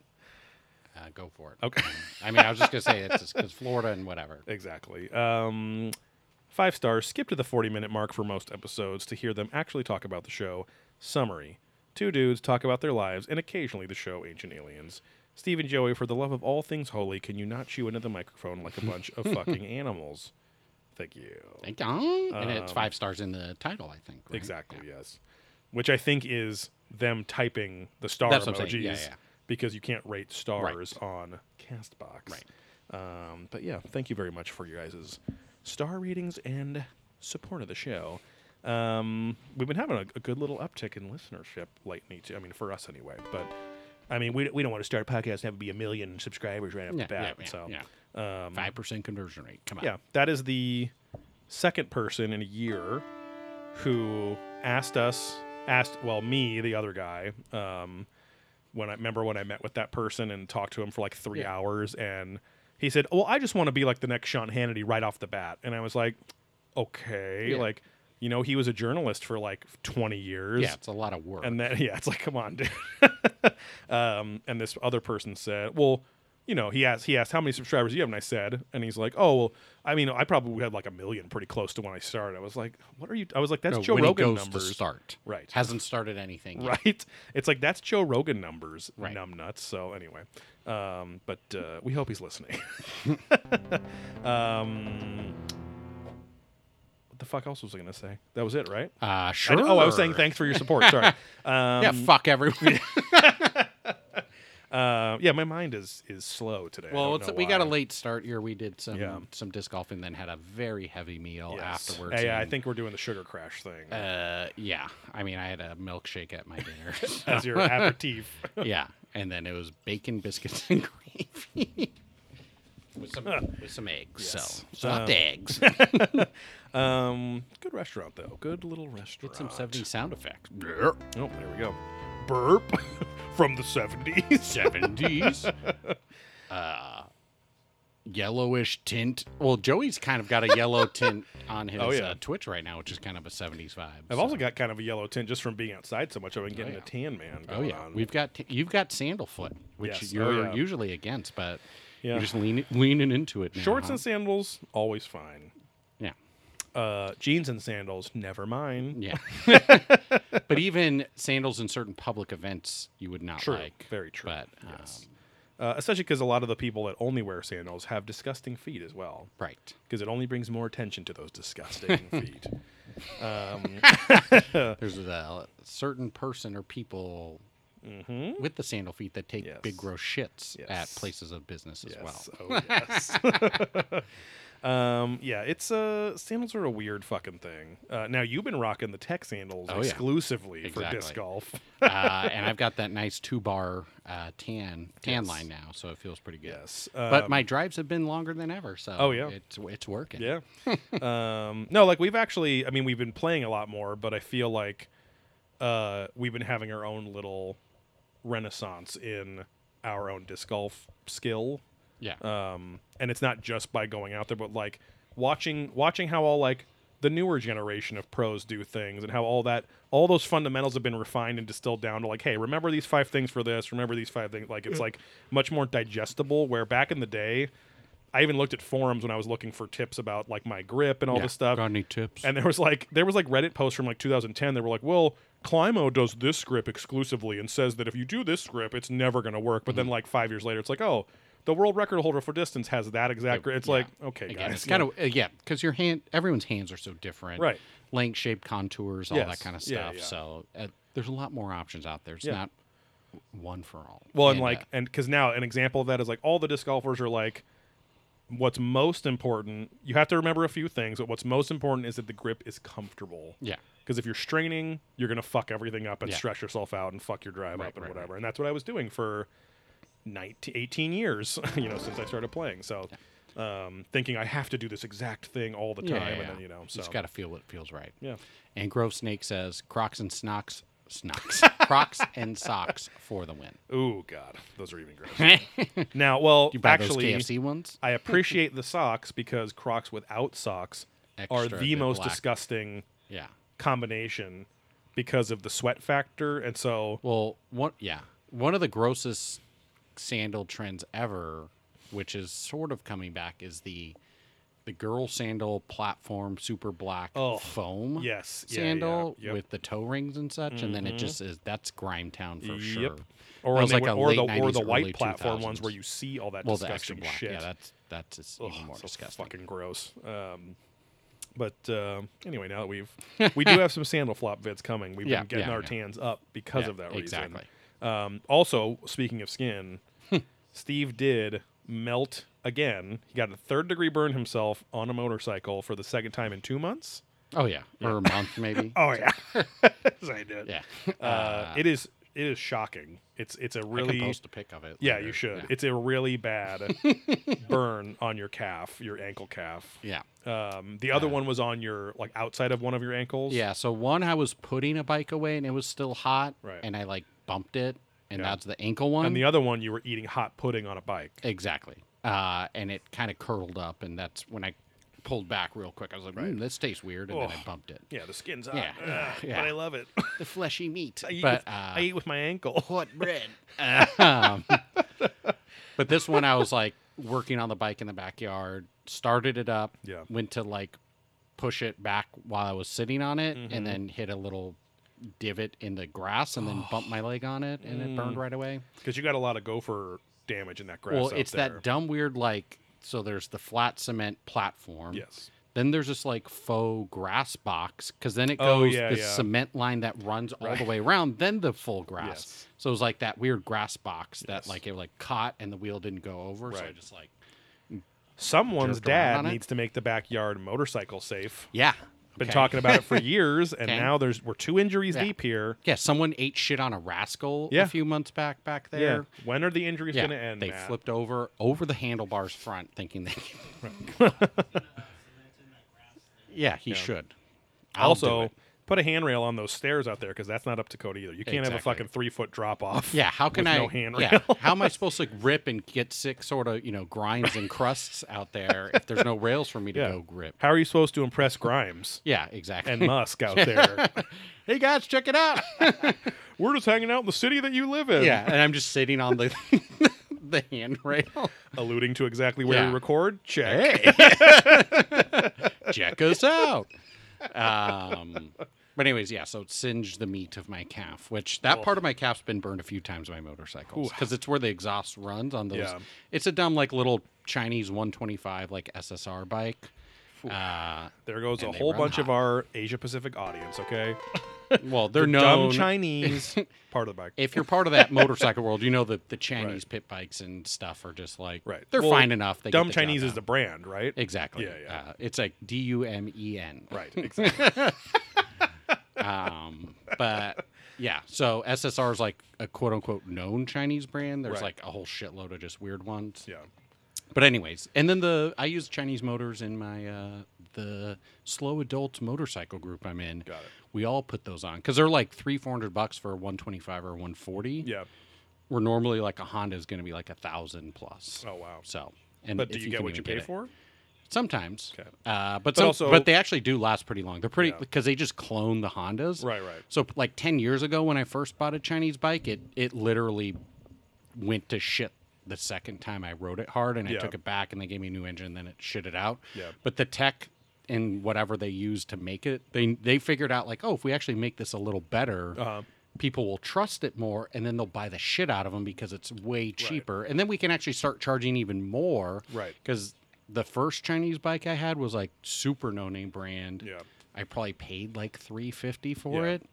uh, go for it. Okay. I mean, I was just gonna say it's because Florida and whatever. Exactly. Um, five stars. Skip to the 40 minute mark for most episodes to hear them actually talk about the show. Summary Two dudes talk about their lives and occasionally the show Ancient Aliens. Steve and Joey, for the love of all things holy, can you not chew into the microphone like a bunch of fucking animals? Thank you. Thank you. and it's Um, five stars in the title, I think. right? Exactly, yes. Which I think is them typing the star That's emojis. Yeah, yeah. because you can't rate stars on Castbox. Right. Um, but yeah, thank you very much for your guys' star ratings and support of the show. Um, we've been having a, a good little uptick in listenership lately. Too. I mean, for us anyway. But I mean, we, we don't want to start a podcast and have it be a million subscribers right off Yeah, the bat. yeah, so yeah. Um, Five percent conversion rate. Come on. yeah, that is the second person in a year who asked us, asked, well, me, the other guy, um, when I remember when I met with that person and talked to him for like three Yeah. hours, and he said, "Well, I just want to be like the next Sean Hannity right off the bat," and I was like, "Okay, Yeah. like." You know, he was a journalist for like 20 years. Yeah, it's a lot of work. And then yeah, it's like, come on, dude. um, and this other person said, well, you know, he asked he asked how many subscribers do you have, and I said, and he's like, oh, well, I mean, I probably had like a million, pretty close to when I started. I was like, what are you? I was like, that's No, Joe when Rogan he goes numbers, to start. Right. Hasn't started anything. yet. right? It's like that's Joe Rogan numbers, Right. numb nuts. So anyway, um, but uh, we hope he's listening. um, what the fuck else was I gonna say? That was it, right? Uh, I- sure. oh, I was saying thanks for your support. Sorry. Um, Yeah, fuck everyone. Uh, yeah, my mind is is slow today. I well, don't it's, know we got a why. late start here. We did some Yeah. some disc golfing, then had a very heavy meal Yes. afterwards. Yeah, yeah, I and, think we're doing the sugar crash thing Uh, yeah. I mean, I had a milkshake at my dinner. as your aperitif. yeah, and then it was bacon, biscuits, and gravy. With some, with some eggs, Yes. so soft Um, eggs. um, good restaurant though. Good little restaurant. Get some 70s sound effects. Oh, there we go. Burp from the seventies. 70s. uh, yellowish tint. Well, Joey's kind of got a yellow tint on his Oh, yeah. uh, Twitch right now, which is kind of a 70s vibe. I've so- also got kind of a yellow tint just from being outside so much. I've been getting yeah. a tan man. Oh Going yeah, on. we've got you've got sandalfoot, which Yes. Oh, you're yeah. usually against, but Yeah. you're just leaning leaning into it. Now, shorts huh? and sandals always fine. yeah, Uh, jeans and sandals never mind. yeah. but even sandals in certain public events, you would not True. like. Very true. But um, Yes. Uh, especially because a lot of the people that only wear sandals have disgusting feet as well. right, because it only brings more attention to those disgusting feet. Um, there's a certain person or people with the sandal feet that take Yes. big gross shits Yes. at places of business as yes. well. Oh, yes. um, yeah, it's uh, sandals are a weird fucking thing. Uh, now you've been rocking the tech sandals Oh, yeah. exclusively for disc golf. uh, and I've got that nice two bar uh, tan tan Yes. line now, so it feels pretty good. yes, But Um, my drives have been longer than ever, so Oh, yeah. it's it's working. Yeah. um, no, like we've actually, I mean, we've been playing a lot more, but I feel like uh, we've been having our own little renaissance in our own disc golf skill. Yeah. Um, and it's not just by going out there, but like watching watching how all like the newer generation of pros do things and how all that all those fundamentals have been refined and distilled down to like hey remember these five things for this remember these five things like it's like much more digestible where back in the day i even looked at forums when i was looking for tips about like my grip and all yeah. this stuff Got any tips? and there was like there was like Reddit posts from like 2010 that were like, well, Climo does this grip exclusively and says that if you do this grip, it's never going to work. But then Mm-hmm. like five years later, it's like, oh, the world record holder for distance has that exact. It's Yeah. like, okay, Again, guys, it's kind know, of uh, yeah, because your hand, everyone's hands are so different, Right. Length, shape, contours, all Yes. that kind of stuff. yeah. So uh, there's a lot more options out there. It's Yeah. not one for all. well, and uh, like, and because now an example of that is like all the disc golfers are like, what's most important. You have to remember a few things, but what's most important is that the grip is comfortable. yeah, Because if you're straining, you're going to fuck everything up and Yeah. stress yourself out and fuck your drive Right, up and right, whatever. And that's what I was doing for 19, 18 years, you know, since I started playing. So, um, thinking I have to do this exact thing all the time, yeah, yeah, and then you know, so just got to feel what feels right. yeah, And Grove Snake says Crocs and snocks, snocks, Crocs and socks for the win. ooh, god, those are even gross. now, well, You buy actually, those KFC ones? I appreciate the socks because Crocs without socks are the most black. disgusting Yeah. combination because of the sweat factor, and so Well, one yeah, one of the grossest sandal trends ever, which is sort of coming back, is the the girl sandal platform super black Oh, foam yes, yeah, yeah, sandal yep. Mm-hmm. with the toe rings and such, and then it just is that's grime town for sure. Yep. Or, That was like went- a or the or 90s, the white platform ones 2000s. where you see all that Well, the extra disgusting black, shit. yeah, that's that's Ugh, even more so disgusting. Fucking gross. Um, but um anyway, now that we've we do have some sandal flop vids coming. We've Yeah, been getting yeah, our yeah. tans up because Yeah, of that reason. exactly. Um, also, speaking of skin, Steve did melt again. He got a third degree burn himself on a motorcycle for the second time in two months. Oh yeah, or a month maybe. Oh yeah, Yes, I did. yeah. Uh, it is it is shocking. It's it's a I can really post a pic of it. yeah later. you should. Yeah. It's a really bad burn on your calf, your ankle calf. yeah. Um, the other Yeah. one was on your like outside of one of your ankles. Yeah. So one, I was putting a bike away and it was still hot, Right. and I like bumped it, and Yeah. that's the ankle one. And the other one, you were eating hot pudding on a bike. exactly. Uh, and it kind of curled up, and that's when I pulled back real quick. I was like, Right. mm, this tastes weird, and then I bumped it. Yeah, the skin's hot. Yeah, yeah. But I love it. The fleshy meat. I eat, but with, uh, I eat with my ankle. what bread? um, but this one, I was like working on the bike in the backyard, started it up, Yeah. went to like push it back while I was sitting on it, Mhm. and then hit a little divot in the grass, and then bumped my leg on it, and it burned Mm. right away. Because you got a lot of gopher damage in that grass. well, out it's there. that dumb weird like. So there's the flat cement platform. Yes. Then there's this like faux grass box because then it Oh, goes yeah, this yeah. cement line that runs all the Right. way around. Then the full grass. Yes. So it was like that weird grass box that like it like caught and the wheel didn't go over. So I Right. just like Someone's Jerked around dad on it? needs to make the backyard motorcycle safe. yeah. Been okay. talking about it for years, and Okay. now there's we're two injuries Yeah. deep here. Yeah, someone ate shit on a rascal Yeah. a few months back back there. Yeah. When are the injuries going to end? they Matt? flipped over over the handlebars front, thinking they. yeah, he should. I'll also. Put a handrail on those stairs out there because that's not up to code either. You can't have a Exactly. fucking three foot drop off. Yeah, how can with I? No handrail. yeah, how am I supposed to grip and get sick sort of you know grinds and crusts out there if there's no rails for me to Yeah. go grip? How are you supposed to impress Grimes Yeah, exactly. and Musk out there? hey guys, check it out. We're just hanging out in the city that you live in. yeah, and I'm just sitting on the the handrail. Alluding to exactly where Yeah. we record. Check. Hey, check us out. Um, but anyways, yeah. So it singed the meat of my calf, which that Oof. part of my calf's been burned a few times by motorcycles because it's where the exhaust runs on those. Yeah. It's a dumb like little Chinese 125 like SSR bike. Uh, There goes a whole bunch of our Asia Pacific audience. Okay, well, they're The known. dumb Chinese part of the bike. if you're part of that motorcycle world, you know that the Chinese pit bikes and stuff are just like Right. They're Well, fine enough. They Dumb Chinese is the brand, right? exactly. Yeah, yeah. Uh, it's like D U M E N. Right. Exactly. Um, but yeah, so SSR is like a quote unquote known Chinese brand. There's Right. like a whole shitload of just weird ones. yeah. But anyways, and then the I use Chinese motors in my uh, the slow adult motorcycle group I'm in. Got it. We all put those on because they're like three four hundred bucks for a one twenty five or one forty. Yeah. Where normally like a Honda is going to be like a thousand plus. Oh wow. So. And But do if you, get can what you pay it. for? Sometimes. Okay. Uh, but But some, also- but they actually do last pretty long. They're pretty Yeah. because they just clone the Hondas. Right. Right. So like ten years ago, when I first bought a Chinese bike, it it literally went to shit the second time I rode it hard, and I took it back, and they gave me a new engine, and then it shit it out. Yeah. But the tech and whatever they used to make it, they they figured out like, oh, if we actually make this a little better. Uh-huh. People will trust it more, and then they'll buy the shit out of them because it's way cheaper, and then we can actually start charging even more. Right. Because the first Chinese bike I had was like super no name brand. Yeah. I probably paid like three fifty for Yeah. it.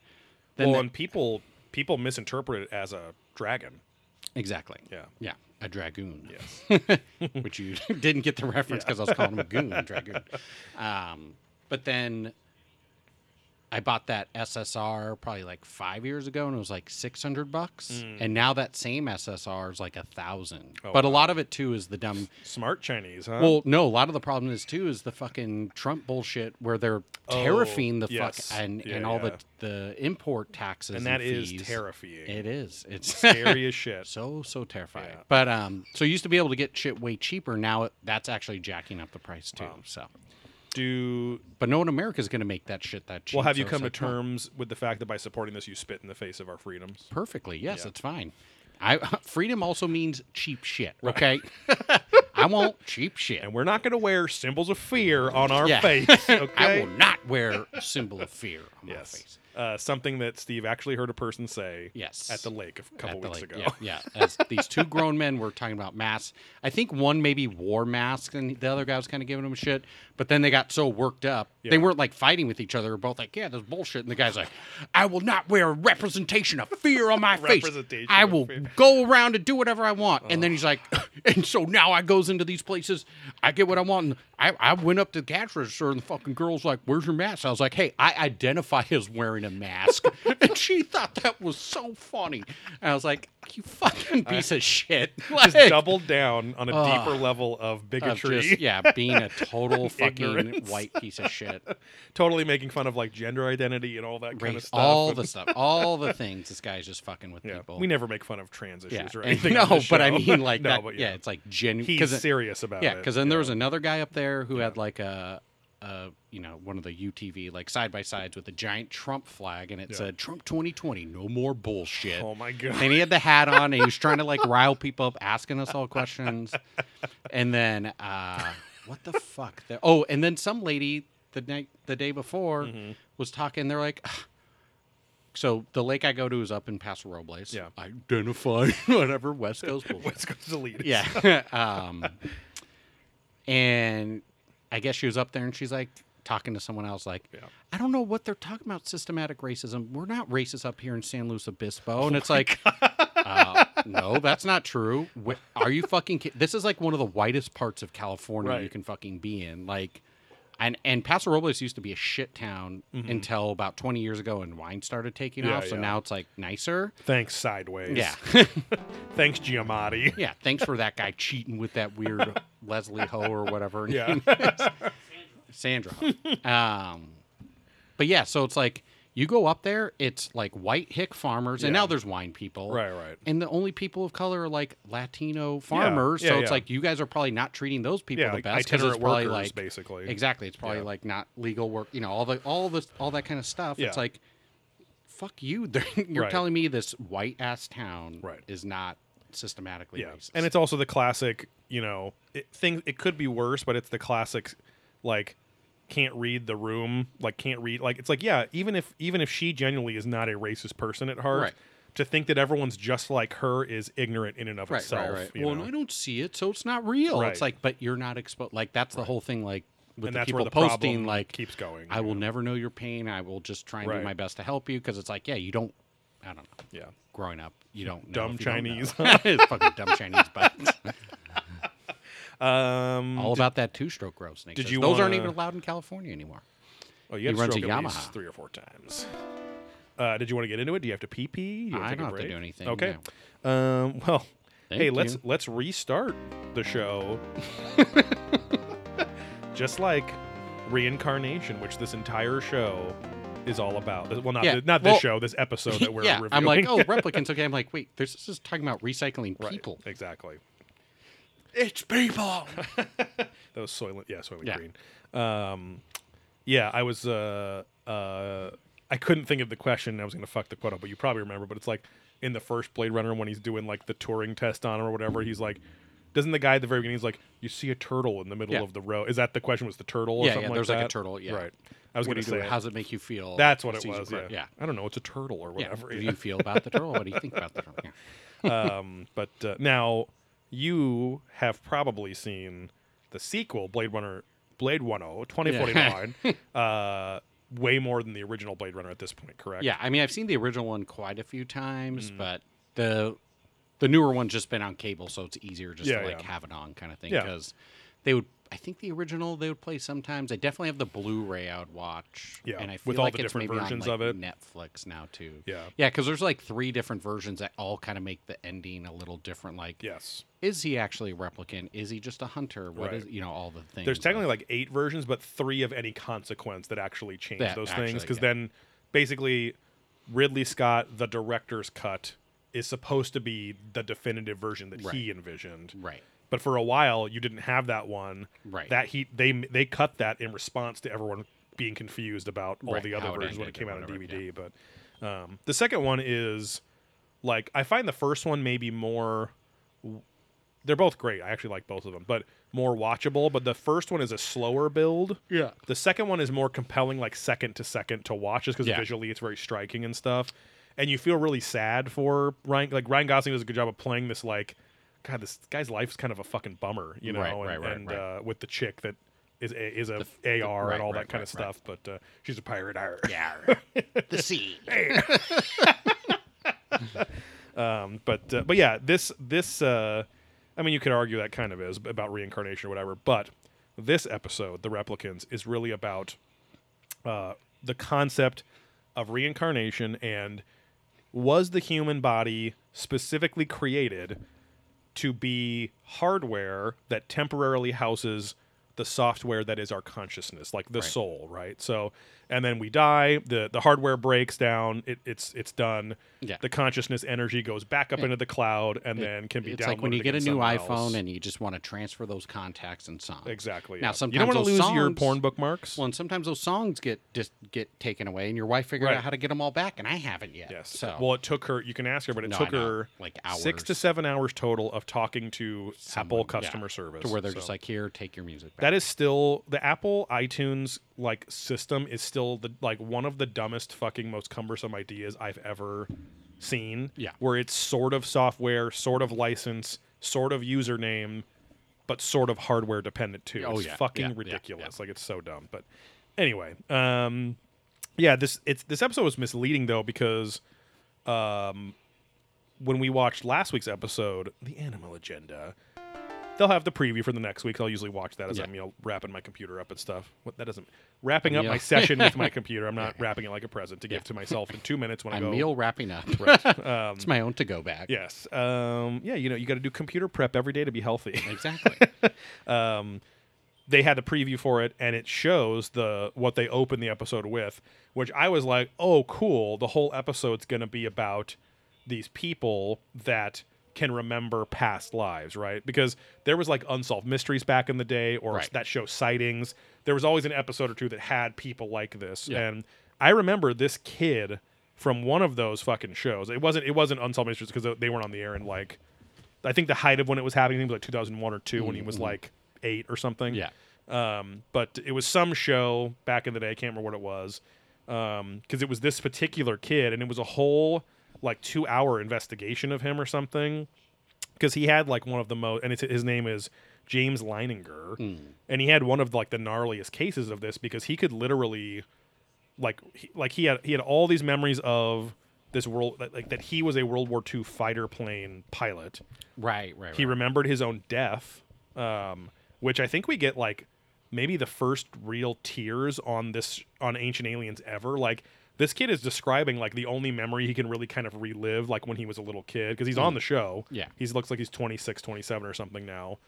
Then well, the- and people people misinterpret it as a dragon. exactly. Yeah. Yeah, a dragoon. Yes. Which you didn't get the reference because I was calling him a goon, dragoon. Um, but then I bought that SSR probably like five years ago, and it was like six hundred bucks. And now that same SSR is like a thousand. Mm. Oh, but a lot of it too is the dumb. Smart Chinese, huh? Well, no, a lot of the problem is too is the fucking Trump bullshit where they're tariffing the Oh, yes. fuck and, Yeah, and all yeah. the the import taxes and that is fees. terrifying. It is. It's Scary as shit. so so terrifying. Yeah. But um, so you used to be able to get shit way cheaper. Now it, that's actually jacking up the price too. Wow. So, Do but no one in America is going to make that shit that cheap. well have you so come to like, terms with the fact that by supporting this you spit in the face of our freedoms? perfectly? Yes, Yeah. it's fine. I freedom also means cheap shit. Okay, I want cheap shit. And we're not going to wear symbols of fear on our Yeah. face, Okay? I will not wear a symbol of fear on my Yes. face. uh, something that Steve actually heard a person say Yes. at the lake a couple weeks lake. ago. Yeah, yeah. As these two grown men were talking about masks. I think one maybe wore masks and the other guy was kind of giving him shit. But then they got so worked up. They weren't like fighting with each other. They were both like, yeah, this bullshit. And the guy's like, I will not wear a representation of fear on my face. I will go around and do whatever I want. And then he's like, and so now I goes into these places. I get what I want. And I, I went up to the cash register and the fucking girl's like, where's your mask? I was like, hey, I identify as wearing a mask. and she thought that was so funny. And I was like, you fucking piece of shit. Just doubled down on a Ugh. deeper level of of bigotry. just, yeah, being a total fucking Ignorance. white piece of shit. totally making fun of like gender identity and all that kind of stuff. all the stuff, all the things. This guy's just fucking with yeah. people. We never make fun of trans yeah. issues or and- anything. no, but I mean, like, no, that, but yeah. it's like genuine. he's serious about yeah, it. Yeah, because then there was another guy up there who had like a, a, you know, one of the UTV like side by sides with a giant Trump flag, and it Yeah. said Trump 2020, no more bullshit. Oh my god. and he had the hat on and he was trying to like rile people up asking us all questions and then uh what the fuck oh and then some lady the night the day before Mm-hmm. was talking they're like "Ah." so the lake i go to is up in paso robles Yeah. identify whatever west coast bullshit. West Coast elite. yeah um and i guess she was up there and she's like talking to someone else like Yeah. i don't know what they're talking about systematic racism we're not racist up here in san luis obispo Oh and it's like uh, no that's not true Wh- are you fucking ki- this is like one of the whitest parts of california you can fucking be in like and and Paso Robles used to be a shit town until about 20 years ago and wine started taking Mm-hmm. Yeah, off so yeah. now it's like nicer Thanks, sideways. yeah Thanks, Giamatti. Yeah, thanks for that guy cheating with that weird Leslie Ho or whatever. her Yeah. name is. Sandra. Um, but yeah, so it's like you go up there, it's like white hick farmers, and Yeah. now there's wine people. Right, right. And the only people of color are like Latino farmers. yeah, so it's yeah. like you guys are probably not treating those people Yeah, the like best because it's probably workers, like basically. exactly. It's probably Yeah. like not legal work. You know, all the all this all that kind of stuff. Yeah. It's like fuck you. You're Right. telling me this white ass town Right. is not systematically Yeah, racist. and it's also the classic. You know, it, thing. It could be worse, but it's the classic, like can't read the room, like can't read. Like it's like yeah, even if even if she genuinely is not a racist person at heart, Right. to think that everyone's just like her is ignorant in and of right, itself. right, right. you Well, know? and I don't see it, so it's not real. Right. It's like, but you're not exposed. Like that's the whole thing. Like with and the that's people where the posting, problem like keeps going. I you will never know your pain. I will just try and Right. do my best to help you because it's like, yeah, you don't. I don't know. Yeah. Growing up, you don't know Dumb if you don't know. Chinese. it's fucking dumb Chinese butts. Um, All did- about that two-stroke Grove Snake. did says. you Those aren't even allowed in California anymore. oh, you he runs a Yamaha. three or four times. Uh, did you want to get into it? Do you have to pee pee? Do you I don't have to do anything, Okay. Um, well, Thank hey, let's let's restart the show. Just like reincarnation, which this entire show is all about. Well, not Yeah, th- not this well, show, this episode that we're yeah, reviewing. I'm like, oh, replicants. Okay, I'm like, wait, this is talking about recycling Right, people. exactly. It's people. That was Soylent, yeah, Soylent Yeah. Green. Um, yeah, I was. Uh, uh, I couldn't think of the question. I was going to fuck the quote up, but you probably remember. But it's like in the first Blade Runner when he's doing like the Turing test on him or whatever. He's like, doesn't the guy at the very beginning? He's like, you see a turtle in the middle Yeah. of the road. Is that the question? Was the turtle? Or Yeah, something yeah, like there's like a that? turtle, yeah. right. I was going to say do? How does it make you feel? that's what it was. Pro- Yeah. yeah. I don't know. It's a turtle or Yeah. whatever. What do you feel about the turtle? What do you think about the turtle? Yeah. um, but uh, now you have probably seen the sequel, Blade Runner, Blade Runner 2049, uh, way more than the original Blade Runner at this point, correct? Yeah, I mean, I've seen the original one quite a few times, Mm. but the the newer one's just been on cable, so it's easier just Yeah, to like yeah. have it on kind of thing. Yeah. Because they would, I think the original they would play sometimes. I definitely have the Blu-ray I would watch. Yeah, and I feel with all like the it's different maybe versions on, like, of it. Netflix now too. Yeah. yeah, because there's like three different versions that all kind of make the ending a little different. Like, Yes. is he actually a replicant? Is he just a hunter? What is Right. you know all the things? There's technically of- like eight versions, but three of any consequence that actually change That those actually, things. Because yeah. then basically Ridley Scott, the director's cut, is supposed to be the definitive version that he envisioned. right. But for a while, you didn't have that one. Right. That he they they cut that in response to everyone being confused about all Right, the other versions when it came out on DVD. But um, the second one is like I find the first one maybe more. They're both great. I actually like both of them, but more watchable. But the first one is a slower build. Yeah. The second one is more compelling, like second to second to watch, just because Yeah. visually it's very striking and stuff. And you feel really sad for Ryan. Like Ryan Gosling does a good job of playing this like, God, this guy's life's kind of a fucking bummer, you know. Right, and right, right, and. Uh, with the chick that is a, is a the- AR right, and all that kind of stuff, but uh, she's a pirate. Arr. Yeah. the sea. Um, but uh, but yeah, this this uh, I mean, you could argue that kind of is about reincarnation or whatever. But this episode, the replicants, is really about uh, the concept of reincarnation and was the human body specifically created to be hardware that temporarily houses the software that is our consciousness, like the Right. soul, right? So, and then we die. the The hardware breaks down. It, it's it's done. Yeah. The consciousness energy goes back up into the cloud, and then can be downloaded. It's downloaded. like when you get a new iPhone else. and you just want to transfer those contacts and songs. exactly. Now, yeah. sometimes you don't want to lose your songs- porn bookmarks. Well, and sometimes those songs get just get taken away, and your wife figured Right. out how to get them all back, and I haven't yet. Yes. So well, it took her. You can ask her, but it No, took her Like six to seven hours total of talking to Apple Someone- yeah. customer service to where they're just like, "Here, take your music." Back. That is still the Apple iTunes like system is still the like one of the dumbest fucking most cumbersome ideas I've ever seen. Yeah. Where it's sort of software, sort of license, sort of username, but sort of hardware dependent too. Oh, it's yeah, fucking yeah, yeah, ridiculous. Like it's so dumb. But anyway, um yeah, this it's this episode was misleading though because um when we watched last week's episode, The Animal Agenda, they'll have the preview for the next week. I'll usually watch that as Yeah. I'm you know wrapping my computer up and stuff. What that doesn't wrapping up my session with my computer. I'm not wrapping it like a present to give to myself in two minutes when I I'm go. meal wrapping up. Right. Um, it's my own to-go bag. yes. Um, yeah. You know, you got to do computer prep every day to be healthy. Exactly. um, they had the preview for it, and it shows the what they open the episode with, which I was like, oh, cool. The whole episode's going to be about these people that can remember past lives, right? Because there was like unsolved mysteries back in the day, or Right. that show sightings. There was always an episode or two that had people like this, Yeah. and I remember this kid from one of those fucking shows. It wasn't it wasn't unsolved mysteries because they weren't on the air in like I think the height of when it was happening I think it was like 2001 or 2 when he was like 8 or something. yeah. Um, but it was some show back in the day. I can't remember what it was. Um, because it was this particular kid, and it was a whole like two hour investigation of him or something. Because he had like one of the most, and it's, his name is James Leininger, and he had one of like the gnarliest cases of this because he could literally, like, he, like he had he had all these memories of this world, like that he was a World War II fighter plane pilot. Right. Right. He right. remembered his own death, um, which I think we get like maybe the first real tears on this on Ancient Aliens ever. Like this kid is describing like the only memory he can really kind of relive, like when he was a little kid, because he's on the show. Mm. Yeah. he looks like he's 26, 27 or something now,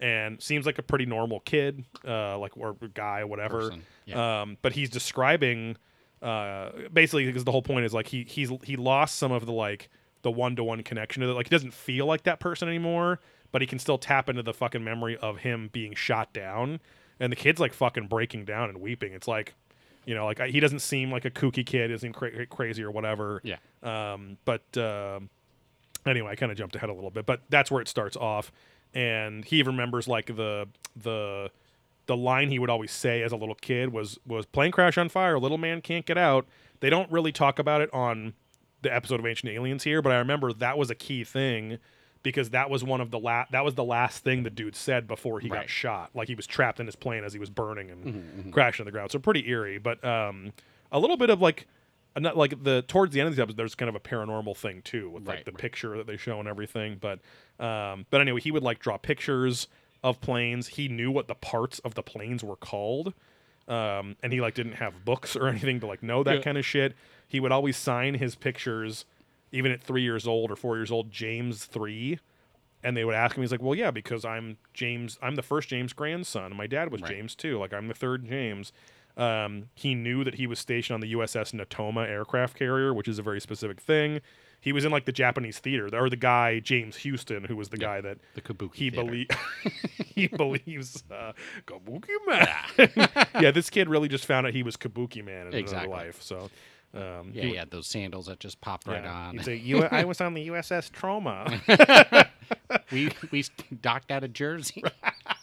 and seems like a pretty normal kid, uh, like or guy, whatever. Yeah. Um, but he's describing uh, basically because the whole point is like he he's he lost some of the like the one to one connection to it. Like he doesn't feel like that person anymore, but he can still tap into the fucking memory of him being shot down. And the kid's like fucking breaking down and weeping. It's like, you know, like I, he doesn't seem like a kooky kid, doesn't seem cra- crazy or whatever. Yeah. Um, but um anyway, I kind of jumped ahead a little bit, but that's where it starts off. And he remembers like the the the line he would always say as a little kid was was plane crash on fire, little man can't get out. They don't really talk about it on the episode of Ancient Aliens here, but I remember that was a key thing because that was one of the last that was the last thing the dude said before he got shot. Like he was trapped in his plane as he was burning and crashing to the ground. So pretty eerie, but um a little bit of like not like the towards the end of the episode there's kind of a paranormal thing too with like Right, the right. picture that they show and everything but um but anyway he would like draw pictures of planes he knew what the parts of the planes were called um and he like didn't have books or anything to like know that Yeah. kind of shit he would always sign his pictures even at three years old or four years old james three and they would ask him he's like well yeah because i'm james i'm the first james grandson and my dad was Right. james too like i'm the third james um, he knew that he was stationed on the uss natoma aircraft carrier which is a very specific thing he was in like the japanese theater or the guy james huston who was the guy that The Kabuki. he Theater. believe he believes uh, kabuki man yeah this kid really just found out he was kabuki man in Exactly. another life so um, Yeah, he- had those sandals that just popped right on. I was on the USS Trauma. we we docked out of Jersey.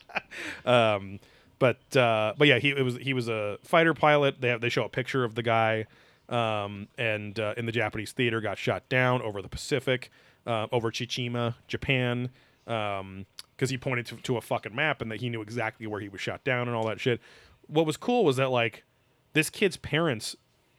um, but uh, but yeah, he it was he was a fighter pilot. They have they show a picture of the guy, um, and uh, in the Japanese theater, got shot down over the Pacific, uh, over Chichijima, Japan, because he pointed to, to a fucking map and that he knew exactly where he was shot down and all that shit. What was cool was that like this kid's parents.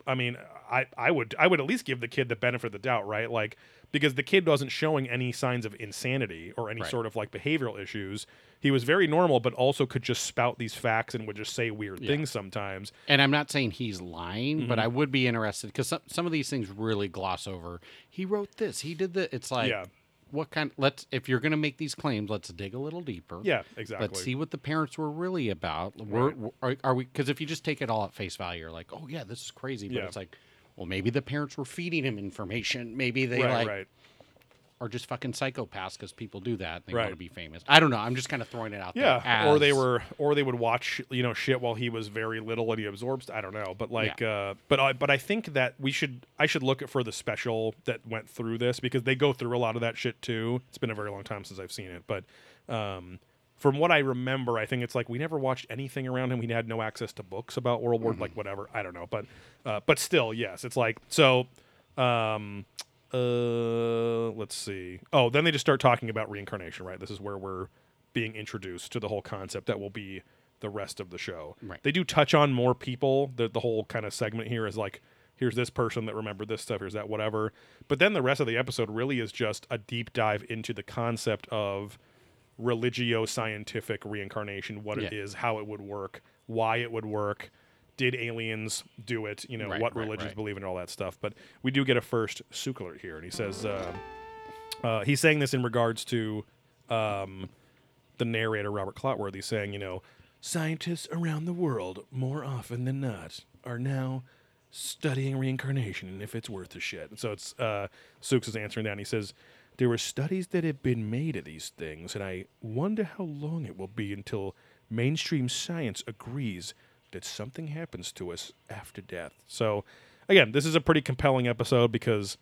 I mean, I, I would I would at least give the kid the benefit of the doubt, right? Like because the kid wasn't showing any signs of insanity or any Right. sort of like behavioral issues. He was very normal, but also could just spout these facts and would just say weird Yeah. things sometimes. And I'm not saying he's lying, Mm-hmm. but I would be interested because some, some of these things really gloss over. He wrote this. He did that. It's like, Yeah. what kind? Let's if you're going to make these claims, let's dig a little deeper. Yeah, exactly. Let's see what the parents were really about. We're, are, are we? Because if you just take it all at face value, you're like, oh yeah, this is crazy. But Yeah. it's like, well, maybe the parents were feeding him information. Maybe they right, like right. are just fucking psychopaths because people do that. They Right. want to be famous. I don't know. I'm just kind of throwing it out Yeah, there. or they were, or they would watch, you know, shit while he was very little and he absorbs. I don't know, but like, uh, but I, but I think that we should, I should look at for the special that went through this because they go through a lot of that shit too. It's been a very long time since I've seen it, but um, from what I remember, I think it's like we never watched anything around him. We had no access to books about World War, like whatever. I don't know, but uh, but still, yes, it's like so. Um, uh, let's see. Oh, then they just start talking about reincarnation, right? This is where we're being introduced to the whole concept that will be the rest of the show. Right. They do touch on more people. The the whole kind of segment here is like here's this person that remembered this stuff, here's that whatever. But then the rest of the episode really is just a deep dive into the concept of religio scientific reincarnation, what it Yeah. is, how it would work, why it would work. Did aliens do it? You know, Right, what right, religions right. believe in all that stuff. But we do get a first Suk alert here, and he says uh, uh, he's saying this in regards to um, the narrator Robert Clotworthy saying, you know, scientists around the world more often than not are now studying reincarnation and if it's worth a shit. And so it's uh, Sukes is answering that. And he says there were studies that have been made of these things, and I wonder how long it will be until mainstream science agrees that something happens to us after death. So again, this is a pretty compelling episode because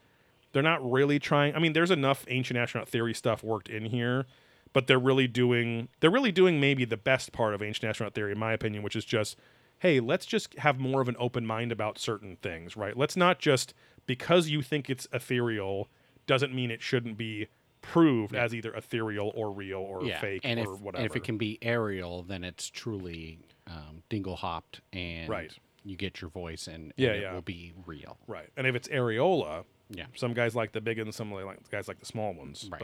they're not really trying. I mean, there's enough ancient astronaut theory stuff worked in here, but they're really doing they're really doing maybe the best part of ancient astronaut theory, in my opinion, which is just, hey, let's just have more of an open mind about certain things, right? Let's not just because you think it's ethereal doesn't mean it shouldn't be proved as either ethereal or real or yeah. fake and or if, whatever. And if it can be aerial, then it's truly um, dingle hopped, and Right. you get your voice, and, and Yeah, it yeah. will be real. right, and if it's areola, Yeah. some guys like the big ones, some like guys like the small ones, Right.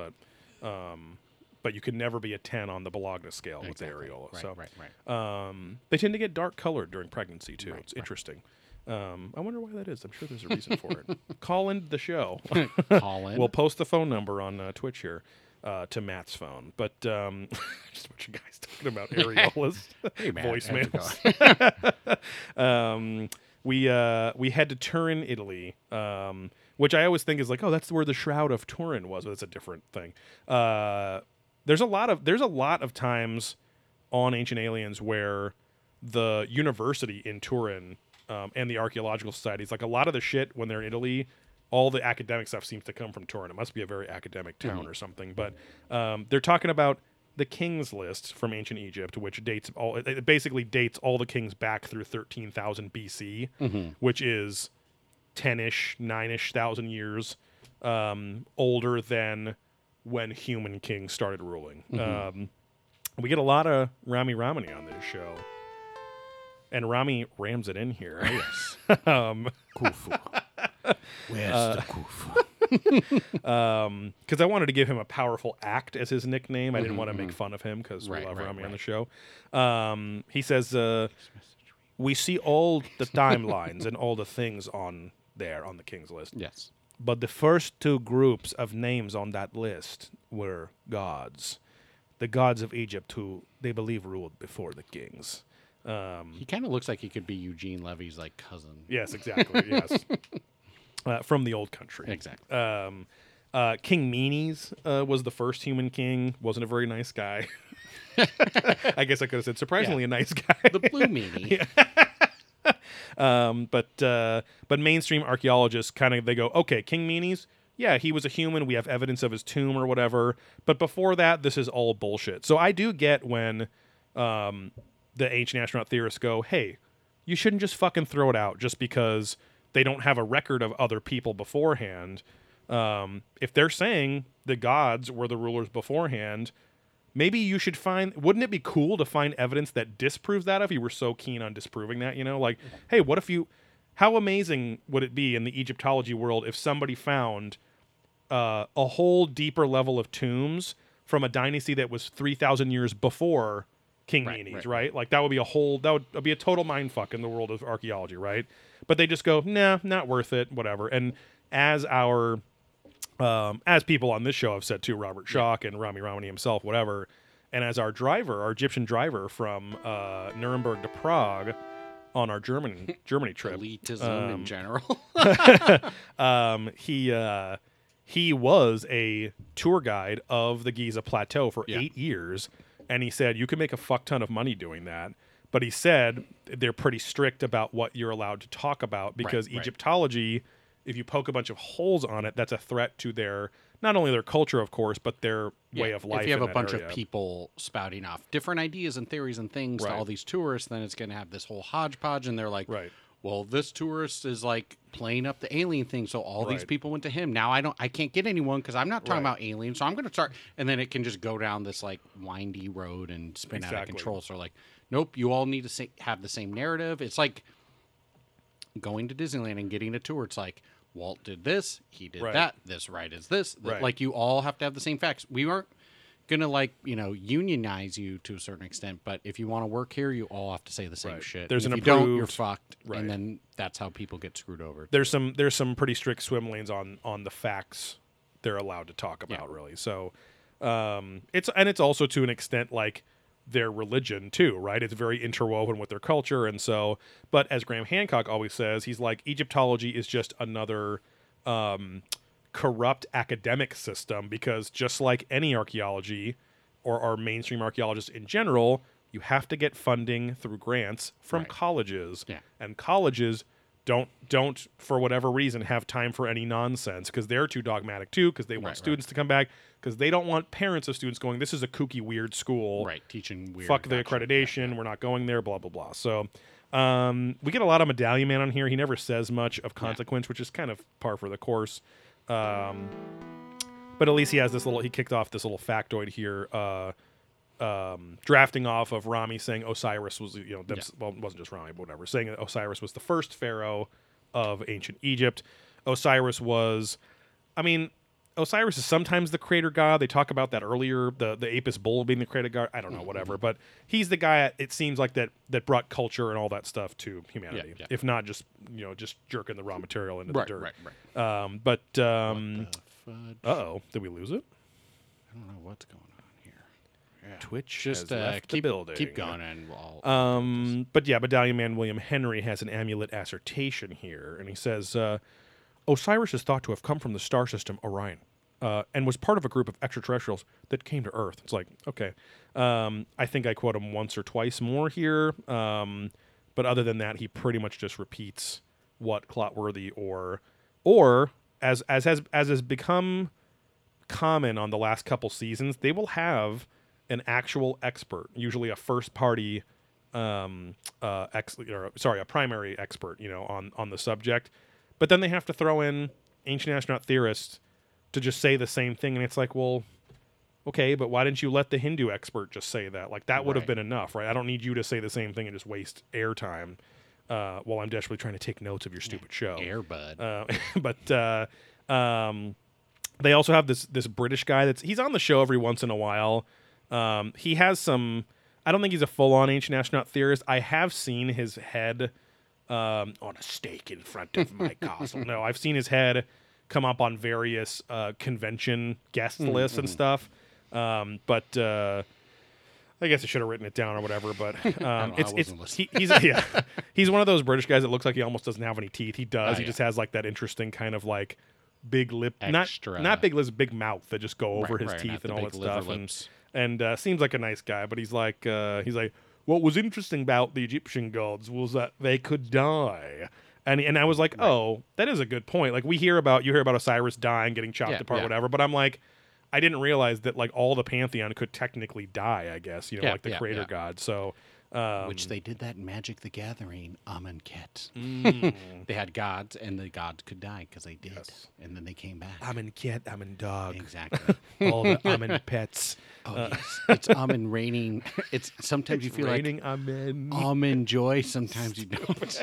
but um, but you can never be a ten on the Bologna scale with Exactly. areola. Right, so right, right. Um, they tend to get dark colored during pregnancy too. Right, it's right. interesting. Um, I wonder why that is. I'm sure there's a reason for it. Call in the show. Colin. we'll post the phone number on uh, Twitch here uh, to Matt's phone. But um, just what you guys talking about areolas, Hey, Matt, voicemails. um, we uh, we head to Turin, Italy, um, which I always think is like, oh, that's where the Shroud of Turin was, but it's a different thing. Uh, there's a lot of there's a lot of times on Ancient Aliens where the university in Turin um, and the archaeological societies, like a lot of the shit when they're in Italy, all the academic stuff seems to come from Turin. It must be a very academic town or something. But um, they're talking about the kings list from ancient Egypt, which dates all it- basically dates all the kings back through thirteen thousand BC, which is ten ish, nine ish thousand years um, older than when human kings started ruling. Um, we get a lot of Ramy Romany on this show. And Ramy rams it in here. yes. um, Khufu. Where's Uh, the Khufu? because I wanted to give him a powerful act as his nickname. I didn't want to make fun of him because Right, we love right, Ramy on the show. Um, he says, uh, "We see all the timelines and all the things on there on the king's list, Yes. but the first two groups of names on that list were gods, the gods of Egypt, who they believe ruled before the kings." Um, He kind of looks like he could be Eugene Levy's like cousin. yes, exactly. yes, uh, from the old country. Exactly. Um, uh, king Menes uh, was the first human king. wasn't a very nice guy. I guess I could have said surprisingly a nice guy. the blue meanie. um, but uh, but mainstream archaeologists kind of they go, okay, King Menes, yeah, he was a human. We have evidence of his tomb or whatever. But before that, this is all bullshit. So I do get when um, the ancient astronaut theorists go, hey, you shouldn't just fucking throw it out just because they don't have a record of other people beforehand. Um, if they're saying the gods were the rulers beforehand, maybe you should find. Wouldn't it be cool to find evidence that disproves that if you were so keen on disproving that? You know, like, hey, what if you? How amazing would it be in the Egyptology world if somebody found uh, a whole deeper level of tombs from a dynasty that was three thousand years before King Right, Menes, right, right, Like that would be a whole that would be a total mind fuck in the world of archaeology, right? But they just go, nah, not worth it, whatever. And as our um, as people on this show have said too, Robert Schoch and Ramy Romany himself, whatever, and as our driver, our Egyptian driver from uh, Nuremberg to Prague on our German Germany trip, Elitism in general. um, he uh, he was a tour guide of the Giza Plateau for Yeah. eight years, and he said you can make a fuck ton of money doing that. But he said they're pretty strict about what you're allowed to talk about because right. Egyptology, if you poke a bunch of holes on it, that's a threat to their not only their culture, of course, but their way of life. If you have a bunch area. of people spouting off different ideas and theories and things Right. to all these tourists, then it's going to have this whole hodgepodge, and they're like, Right. Well, this tourist is like playing up the alien thing, so all these people went to him. Now I don't, I can't get anyone because I'm not talking Right. about aliens, so I'm going to start, and then it can just go down this like windy road and spin out of control. So like, nope, you all need to say, have the same narrative. It's like going to Disneyland and getting a tour. It's like Walt did this, he did Right. that, this ride is this. Right. Like you all have to have the same facts. We aren't gonna like you know unionize you to a certain extent, but if you want to work here, you all have to say the same Right. shit. There's and an if you don't, you're fucked, Right. and then that's how people get screwed over. there's some there's some pretty strict swim lanes on on the facts they're allowed to talk Yeah. about really so um it's and it's also to an extent like their religion too right it's very interwoven with their culture and so but as graham hancock always says he's like egyptology is just another um corrupt academic system because just like any archaeology or our mainstream archaeologists in general you have to get funding through grants from Right. colleges Yeah. and colleges don't don't for whatever reason have time for any nonsense because they're too dogmatic too because they want Right, right. students to come back because they don't want parents of students going this is a kooky weird school Right, teaching weird. fuck the accreditation we're not going there blah blah blah so um, we get a lot of medallion man on here he never says much of consequence which is kind of par for the course um, but at least he has this little he kicked off this little factoid here uh, um, drafting off of Ramy saying Osiris was, you know, them, well, it wasn't just Ramy, but whatever, saying that Osiris was the first pharaoh of ancient Egypt. Osiris was, I mean, Osiris is sometimes the creator god. They talk about that earlier, the the Apis bull being the creator god. I don't know, whatever, but he's the guy. It seems like that that brought culture and all that stuff to humanity. yeah. If not just you know just jerking the raw material into Right, the dirt. right, right. Um, but um, uh oh, did we lose it? I don't know what's going on here. Yeah. Twitch Just uh, left the keep building. keep going, and we'll. Um, but yeah, Medallion Man William Henry has an amulet assertion here, and he says uh, Osiris is thought to have come from the star system Orion, uh, and was part of a group of extraterrestrials that came to Earth. It's like okay, um, I think I quote him once or twice more here, um, but other than that, he pretty much just repeats what Clotworthy or or as as has as has become common on the last couple seasons, they will have an actual expert, usually a first party um uh ex or sorry, a primary expert, you know, on on the subject. But then they have to throw in ancient astronaut theorists to just say the same thing and it's like, well, okay, but why didn't you let the Hindu expert just say that? Like that would have Right. been enough, right? I don't need you to say the same thing and just waste airtime uh, while I'm desperately trying to take notes of your stupid show. Airbud. Uh, but uh, um, they also have this this British guy that's he's on the show every once in a while. Um, he has some. I don't think he's a full on ancient astronaut theorist. I have seen his head um, on a stake in front of my castle. No, I've seen his head come up on various uh, convention guest lists and stuff. Um, but uh, I guess I should have written it down or whatever. But um, know, it's it's wasn't he, he's yeah he's one of those British guys that looks like he almost doesn't have any teeth. He does. Oh, he yeah. just has like that interesting kind of like big lip, Extra. not not big lips, big mouth that just go over Right, his right, teeth and all that stuff. And lips. and uh, seems like a nice guy, but he's like uh, he's like what was interesting about the Egyptian gods was that they could die. And, and I was like, oh, that is a good point. Like we hear about you hear about Osiris dying, getting chopped Yeah, apart, yeah. whatever. But I'm like, I didn't realize that like all the pantheon could technically die. I guess you know Yeah, like the creator god. So um, Which they did that in Magic the Gathering, Amonkhet. mm, They had gods, and the gods could die because they did, Yes. and then they came back. I'm in cat. I'm in dog. exactly. all the I'm pets. Oh, yes. It's almond raining. It's sometimes you feel raining. Like almond joy. Sometimes you don't.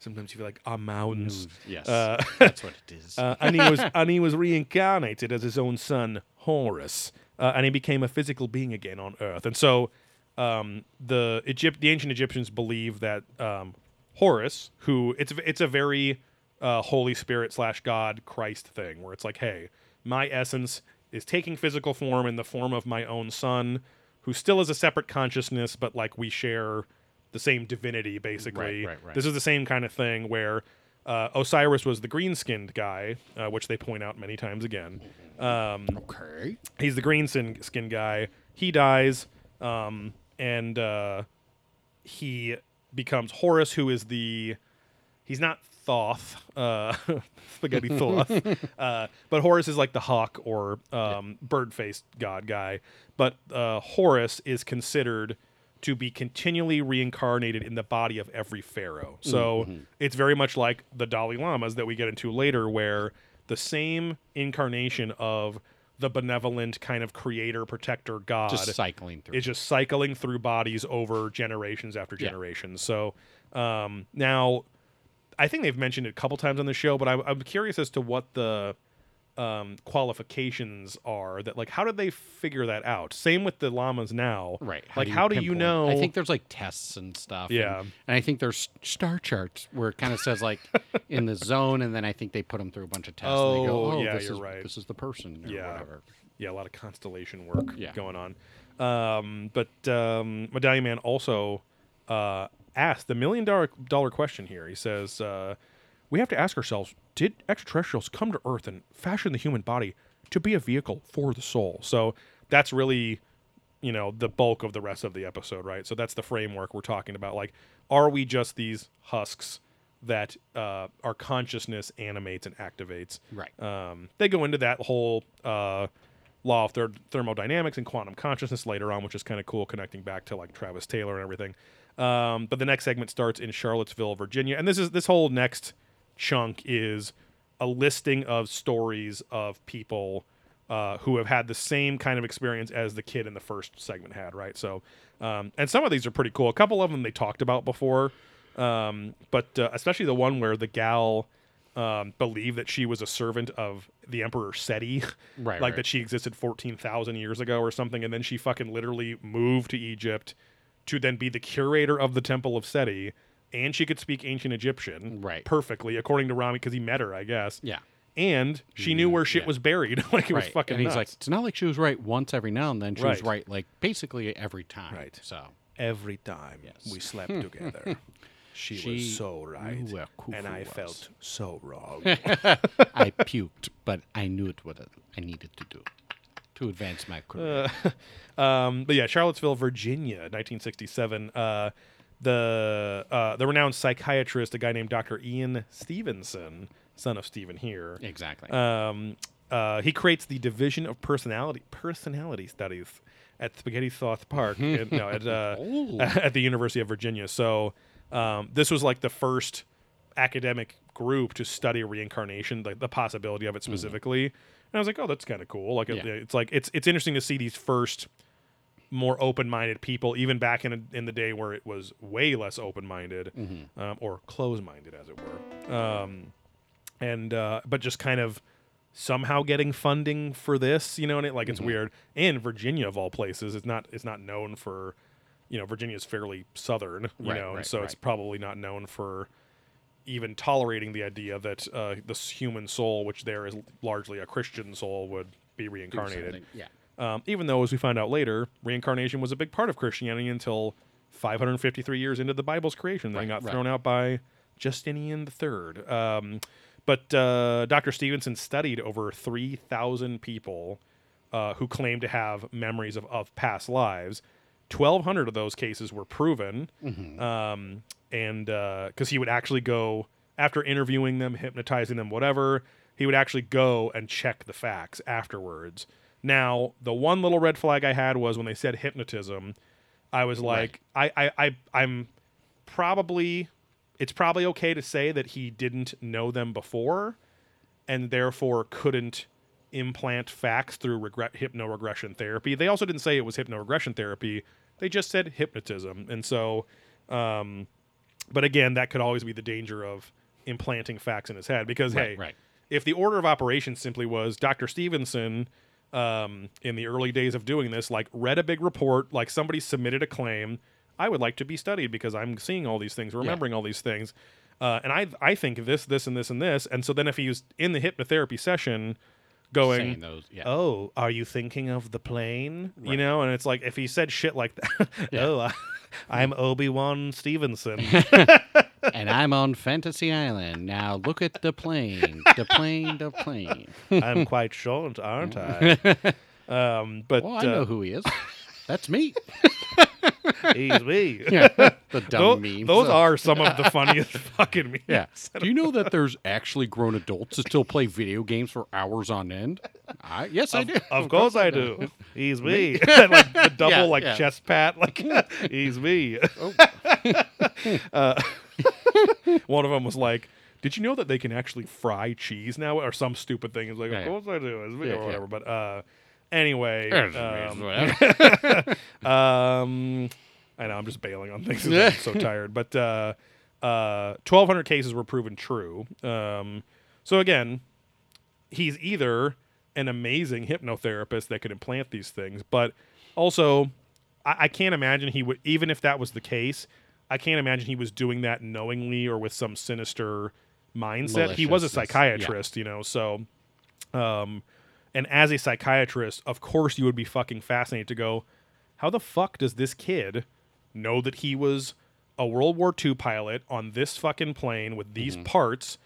Sometimes you feel like I'm mountains. yes, Uh, that's what it is. Uh, and he was and he was reincarnated as his own son Horus, uh, and he became a physical being again on Earth. And so, um, the Egypt, the ancient Egyptians believe that um, Horus, who it's it's a very uh, Holy Spirit slash God Christ thing, where it's like, hey, my essence is taking physical form in the form of my own son, who still is a separate consciousness, but like we share the same divinity, basically. right, right. This is the same kind of thing where uh, Osiris was the green skinned guy, uh, which they point out many times again. Um, okay. he's the green skin, skin guy. He dies, um, and uh, he becomes Horus, who is the. He's not Thoth, uh, spaghetti Thoth, uh, but Horus is like the hawk or um, bird faced god guy. But uh, Horus is considered to be continually reincarnated in the body of every pharaoh. So it's very much like the Dalai Lamas that we get into later, where the same incarnation of the benevolent kind of creator, protector god Just cycling through. is just cycling through bodies over generations after Yeah. generations. So um, now, I think they've mentioned it a couple times on the show, but I, I'm curious as to what the um, qualifications are. That like, how did they figure that out? Same with the llamas now, Right. like, how do you know? I think there's like tests and stuff. Yeah. And, I think there's star charts where it kind of says like in the zone, and then I think they put them through a bunch of tests. and they go, Oh, oh yeah, this you're is, right. This is the person or Yeah. whatever. yeah, a lot of constellation work Yeah. going on. Um, but um, Medallion Man also uh, asked the million dollar dollar question here. He says, uh, "We have to ask ourselves: Did extraterrestrials come to Earth and fashion the human body to be a vehicle for the soul?" So that's really, you know, the bulk of the rest of the episode, right? So that's the framework we're talking about. Like, are we just these husks? That uh, our consciousness animates and activates. Right. Um, they go into that whole uh, law of ther- thermodynamics and quantum consciousness later on, which is kind of cool, connecting back to like Travis Taylor and everything. Um, but the next segment starts in Charlottesville, Virginia, and this is this whole next chunk is a listing of stories of people uh, who have had the same kind of experience as the kid in the first segment had, right? So, um, and some of these are pretty cool. A couple of them they talked about before, um, but uh, especially the one where the gal um, believed that she was a servant of the Emperor Seti, Right, like right. that she existed fourteen thousand years ago or something, and then she fucking literally moved to Egypt to then be the curator of the Temple of Seti, and she could speak ancient Egyptian Right. perfectly, according to Ramy, because he met her, I guess. Yeah. And she knew where shit yeah. was buried. like it was fucking and he's nuts. like, it's not like she was right once every now and then. She was Right. right like basically every time. Right. So every time Yes. we slept together. She, She was so right, and I was. felt so wrong. I puked, but I knew it what I needed to do to advance my career. Um, but yeah, Charlottesville, Virginia, 1967. Uh, the uh, the renowned psychiatrist, a guy named Dr. Ian Stevenson, son of Stephen here. exactly. Um, uh, he creates the division of personality personality studies at Spaghetti Sauce Park, no, at uh, Oh. at the University of Virginia. So um, this was like the first academic group to study reincarnation, like the possibility of it specifically. And I was like, oh, that's kind of cool. Like, it- it's like it's it's interesting to see these first more open-minded people, even back in in the day where it was way less open-minded um, or close-minded, as it were. Um, and uh, but just kind of somehow getting funding for this, you know, and it like it's weird. And Virginia of all places, it's not it's not known for, you know, Virginia's fairly southern, you Right, know, and right, so it's probably not known for even tolerating the idea that uh, this human soul, which there is largely a Christian soul, would be reincarnated. Yeah. Um, even though, as we find out later, reincarnation was a big part of Christianity until 553 years into the Bible's creation. They Right, got right. thrown out by Justinian III. Um, but uh, Dr. Stevenson studied over 3,000 people uh, who claimed to have memories of, of past lives. 1,200 of those cases were proven. Um, and because he would actually go, after interviewing them, hypnotizing them, whatever, he would actually go and check the facts afterwards Now, the one little red flag I had was when they said hypnotism. I was like, I, I, I, I'm probably, it's probably okay to say that he didn't know them before, and therefore couldn't implant facts through regret hypno-regression therapy. They also didn't say it was hypno-regression therapy. They just said hypnotism, and so, um, but again, that could always be the danger of implanting facts in his head because Right, hey, right. if the order of operations simply was Dr. Stevenson um, in the early days of doing this, like read a big report, like somebody submitted a claim, I would like to be studied because I'm seeing all these things, remembering all these things, uh, and I I think this, this, and this, and this, and so then if he was in the hypnotherapy session, going. Those, yeah. Oh, are you thinking of the plane? You know, and it's like if he said shit like that. oh, I, I'm Obi Wan Stevenson. and I'm on Fantasy Island. Now look at the plane. The plane, the plane. I'm quite short, aren't I? Um, but Well, I uh, know who he is. That's me. he's me. Yeah. The dumb Tho- memes. those are some of the funniest fucking memes. Yeah. Do you know that there's actually grown adults that still play video games for hours on end? I, yes, I do. Of course I do. He's me. like the double Yeah, like yeah. chest pat. Like he's me. Oh. uh, one of them was like, "Did you know that they can actually fry cheese now?" Or some stupid thing. It's like, Yeah, "Of yeah. course I do." It's Yeah, or yeah. whatever. But uh, anyway, um, um, I know I'm just bailing on things. 'cause I'm so tired. But uh, uh, 1,200 cases were proven true. Um, so again, he's either an amazing hypnotherapist that could implant these things, but also I, I can't imagine he would. Even if that was the case, I can't imagine he was doing that knowingly or with some sinister mindset. He was a Maliciousness, yeah. psychiatrist, you know, so. Um, and as a psychiatrist, of course, you would be fucking fascinated to go, how the fuck does this kid know that he was a World War II pilot on this fucking plane with these Mm-hmm. parts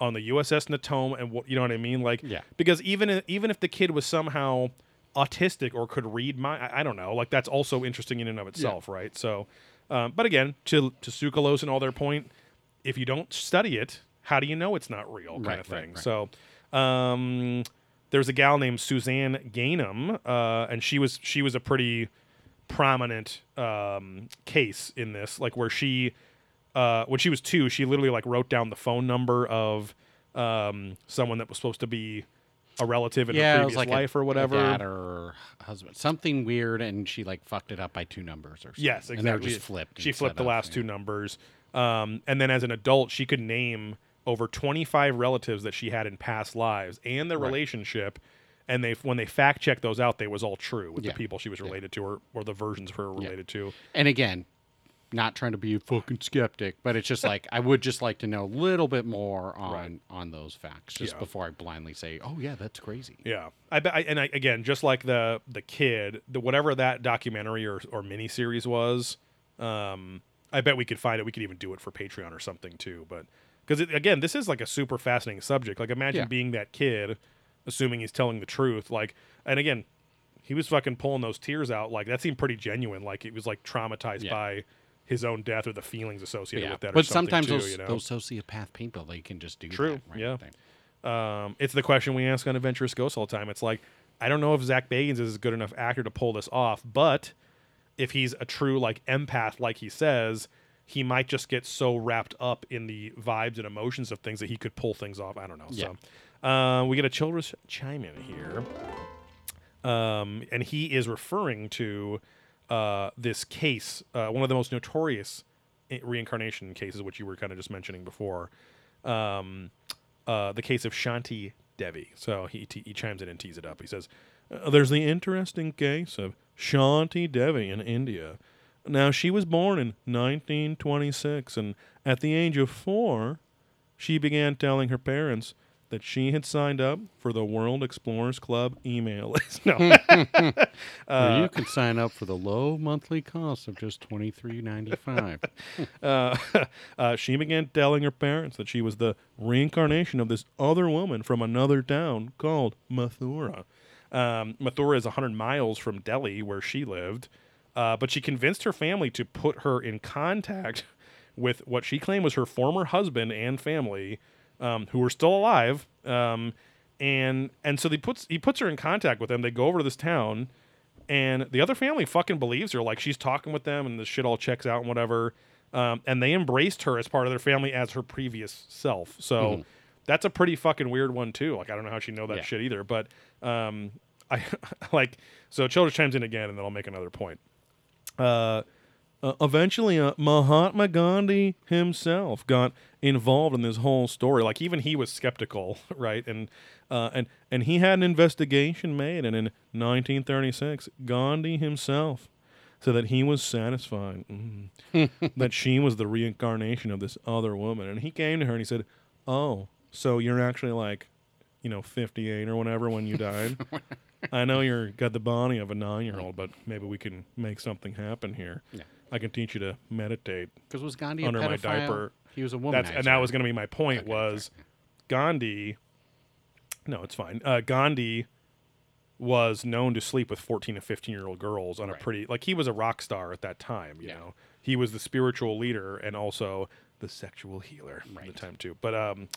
on the USS Natoma and what you know what I mean? Like, Yeah. because even even if the kid was somehow autistic or could read my, I, I don't know, like that's also interesting in and of itself, right? So, um, but again, to to Tsoukalos and all their point, if you don't study it, how do you know it's not real, kind Right, of right, thing? right. So, um, there's a gal named Suzanne Ghanem, uh, and she was she was a pretty prominent um, case in this, like where she, uh, when she was two, she literally like wrote down the phone number of um, someone that was supposed to be a relative in yeah, her previous like a- life or a whatever. dad or husband, something weird, and she like fucked it up by two numbers or something. Yes, And they were just flipped. She flipped the last yeah. two numbers, um, and then as an adult, she could name over 25 relatives that she had in past lives and their Right. relationship. And they, when they fact checked those out, they was all true with Yeah. the people she was related to, or, or the versions her related to. And again, not trying to be a fucking skeptic, but it's just like I would just like to know a little bit more on Right. on those facts, just Yeah. before I blindly say, "Oh yeah, that's crazy." Yeah, I bet. I, and I, again, just like the the kid, the whatever that documentary or or miniseries was, um, I bet we could find it. We could even do it for Patreon or something too. But because again, this is like a super fascinating subject. Like imagine Yeah. being that kid, assuming he's telling the truth. Like, and again, he was fucking pulling those tears out. Like that seemed pretty genuine. Like he was like traumatized Yeah. by his own death or the feelings associated Yeah, with that. or but something sometimes too, those you know? those sociopath people they can just do True, that, right? yeah. Um, it's the question we ask on Adventurous Ghosts all the time. It's like, I don't know if Zach Bagans is a good enough actor to pull this off, but if he's a true like empath, like he says, he might just get so wrapped up in the vibes and emotions of things that he could pull things off. I don't know. So, uh, we get a Childress chime in here, um, and he is referring to uh, this case, uh, one of the most notorious reincarnation cases, which you were kind of just mentioning before. Um, uh, the case of Shanti Devi. So he, te- he chimes in and tees it up. He says, uh, There's the interesting case of Shanti Devi in India. Now, she was born in 1926, and at the age of four, she began telling her parents that she had signed up for the World Explorers Club email list. No. Where you can sign up for the low monthly cost of just twenty three ninety five. uh, uh, she began telling her parents that she was the reincarnation of this other woman from another town called Mathura. Um, Mathura is 100 miles from Delhi, where she lived, uh, but she convinced her family to put her in contact with what she claimed was her former husband and family, um, who were still alive. Um, and and so he puts he puts her in contact with them. They go over to this town, and the other family fucking believes her. Like she's talking with them, and the shit all checks out and whatever. Um, and they embraced her as part of their family as her previous self. So that's a pretty fucking weird one too. Like I don't know how she know that Yeah. shit either. But um, I like so Childress chimes in again, and then I'll make another point. Uh, uh, eventually, uh, Mahatma Gandhi himself got involved in this whole story. Like even he was skeptical, right? And uh, and and he had an investigation made, and in 1936, Gandhi himself said that he was satisfied mm, that she was the reincarnation of this other woman. And he came to her and he said, "Oh, so you're actually like, you know, 58 or whatever when you died." I know you're got the body of a nine year old, but maybe we can make something happen here. Yeah. I can teach you to meditate. Because was Gandhi Under a my diaper. He was a woman. That's and that was going to be my point. Okay, was Gandhi? No, it's fine. Uh, Gandhi was known to sleep with fourteen and fifteen year old girls on a pretty like he was a rock star at that time. You Yeah. know, he was the spiritual leader and also the sexual healer at Right. the time too. But um,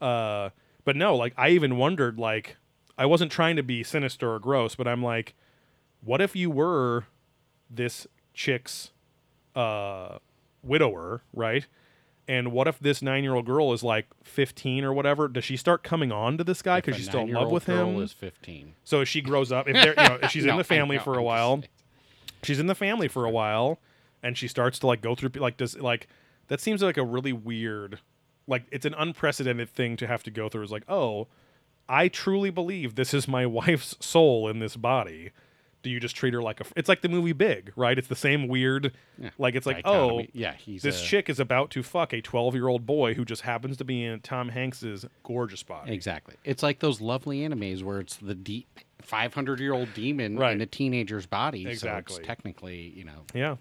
uh, but no, like I even wondered like I wasn't trying to be sinister or gross, but I'm like, what if you were this chick's uh widower, right? And what if this nine year old girl is like 15 or whatever? Does she start coming on to this guy because she's still in love nine-year-old with girl him? Is fifteen. So as she grows up, if, they're, you know, if she's No, in the family for a while, she's in the family for a while, and she starts to like go through like does like that seems like a really weird, like it's an unprecedented thing to have to go through. Is like oh, I truly believe this is my wife's soul in this body. Do you just treat her like a? It's like the movie Big, right? It's the same weird, Yeah. like it's like oh, yeah, he's this a- chick is about to fuck a 12 year old boy who just happens to be in Tom Hanks's gorgeous body. Exactly. It's like those lovely animes where it's the deep 500 year old demon Right. in a teenager's body. So Exactly. it's technically, you know, Yeah.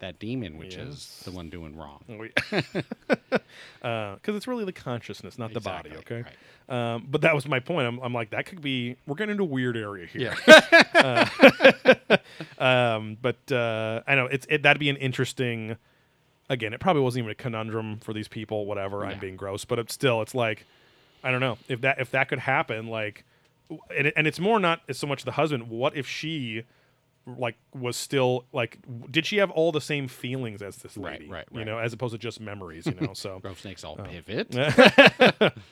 That demon, which is the one doing wrong. Because Uh, it's really the consciousness, not the body, Exactly, okay? Um, but that was my point. I'm, I'm like, that could be, we're getting into a weird area here. Yeah. Um, but uh, I know it's it, that'd be an interesting. Again, it probably wasn't even a conundrum for these people. Whatever, I'm being gross, but it's still, it's like, I don't know if that if that could happen. Like, and, it, and it's more not so much the husband. What if she, like, was still like, did she have all the same feelings as this Right, lady? right, You know, as opposed to just memories. You know, so. Grove snakes Oh. all pivot.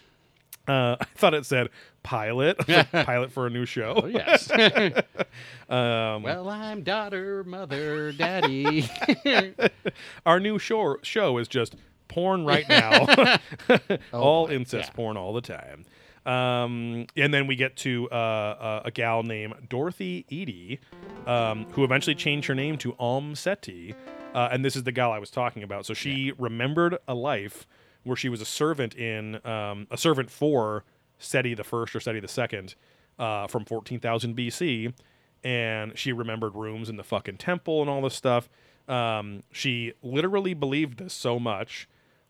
Uh, I thought it said pilot, like, pilot for a new show. Oh, yes. Um, well, I'm daughter, mother, daddy. our new show show is just porn right now, all boy, incest yeah. porn all the time. Um, and then we get to uh, uh, a gal named Dorothy Eady, um, who eventually changed her name to Om Seti. Uh, and this is the gal I was talking about. So she remembered a life where she was a servant in um, a servant for Seti the first or Seti the second uh, from 14,000 BC, and she remembered rooms in the fucking temple and all this stuff. Um, she literally believed this so much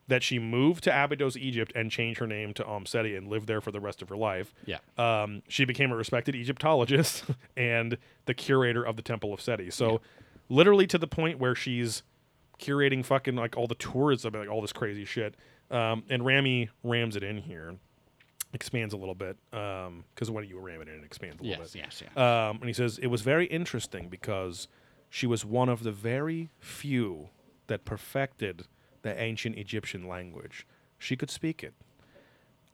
that she moved to Abydos, Egypt, and changed her name to Om Seti and lived there for the rest of her life. Yeah. Um, she became a respected Egyptologist and the curator of the Temple of Seti. So, literally to the point where she's curating fucking like all the tourism, like all this crazy shit. Um, and Ramy rams it in here, expands a little bit because when you ram it in, it expands a little yes, bit. yes, yes. Um, and he says it was very interesting because she was one of the very few that perfected the ancient Egyptian language. She could speak it.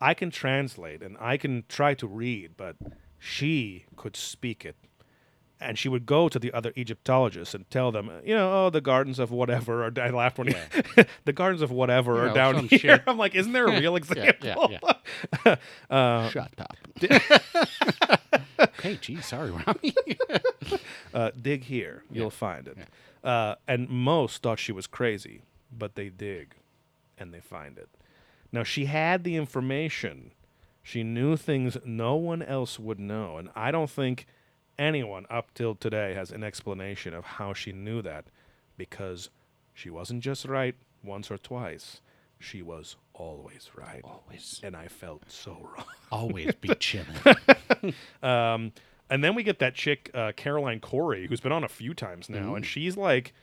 I can translate and I can try to read, but she could speak it. And she would go to the other Egyptologists and tell them, you know, oh, the gardens of whatever. Or I laughed when he, the gardens of whatever You are know, down here. shit. I'm like, isn't there a real yeah, example? yeah. Uh, Shut up. hey, gee, sorry, Ramy. uh, dig here, you'll find it. Uh, and most thought she was crazy, but they dig and they find it. Now, she had the information. She knew things no one else would know. And I don't think anyone up till today has an explanation of how she knew that because she wasn't just right once or twice. She was always right. Always. And I felt so wrong. Always be chilling. Um, and then we get that chick uh, Caroline Cory, who's been on a few times now, and she's like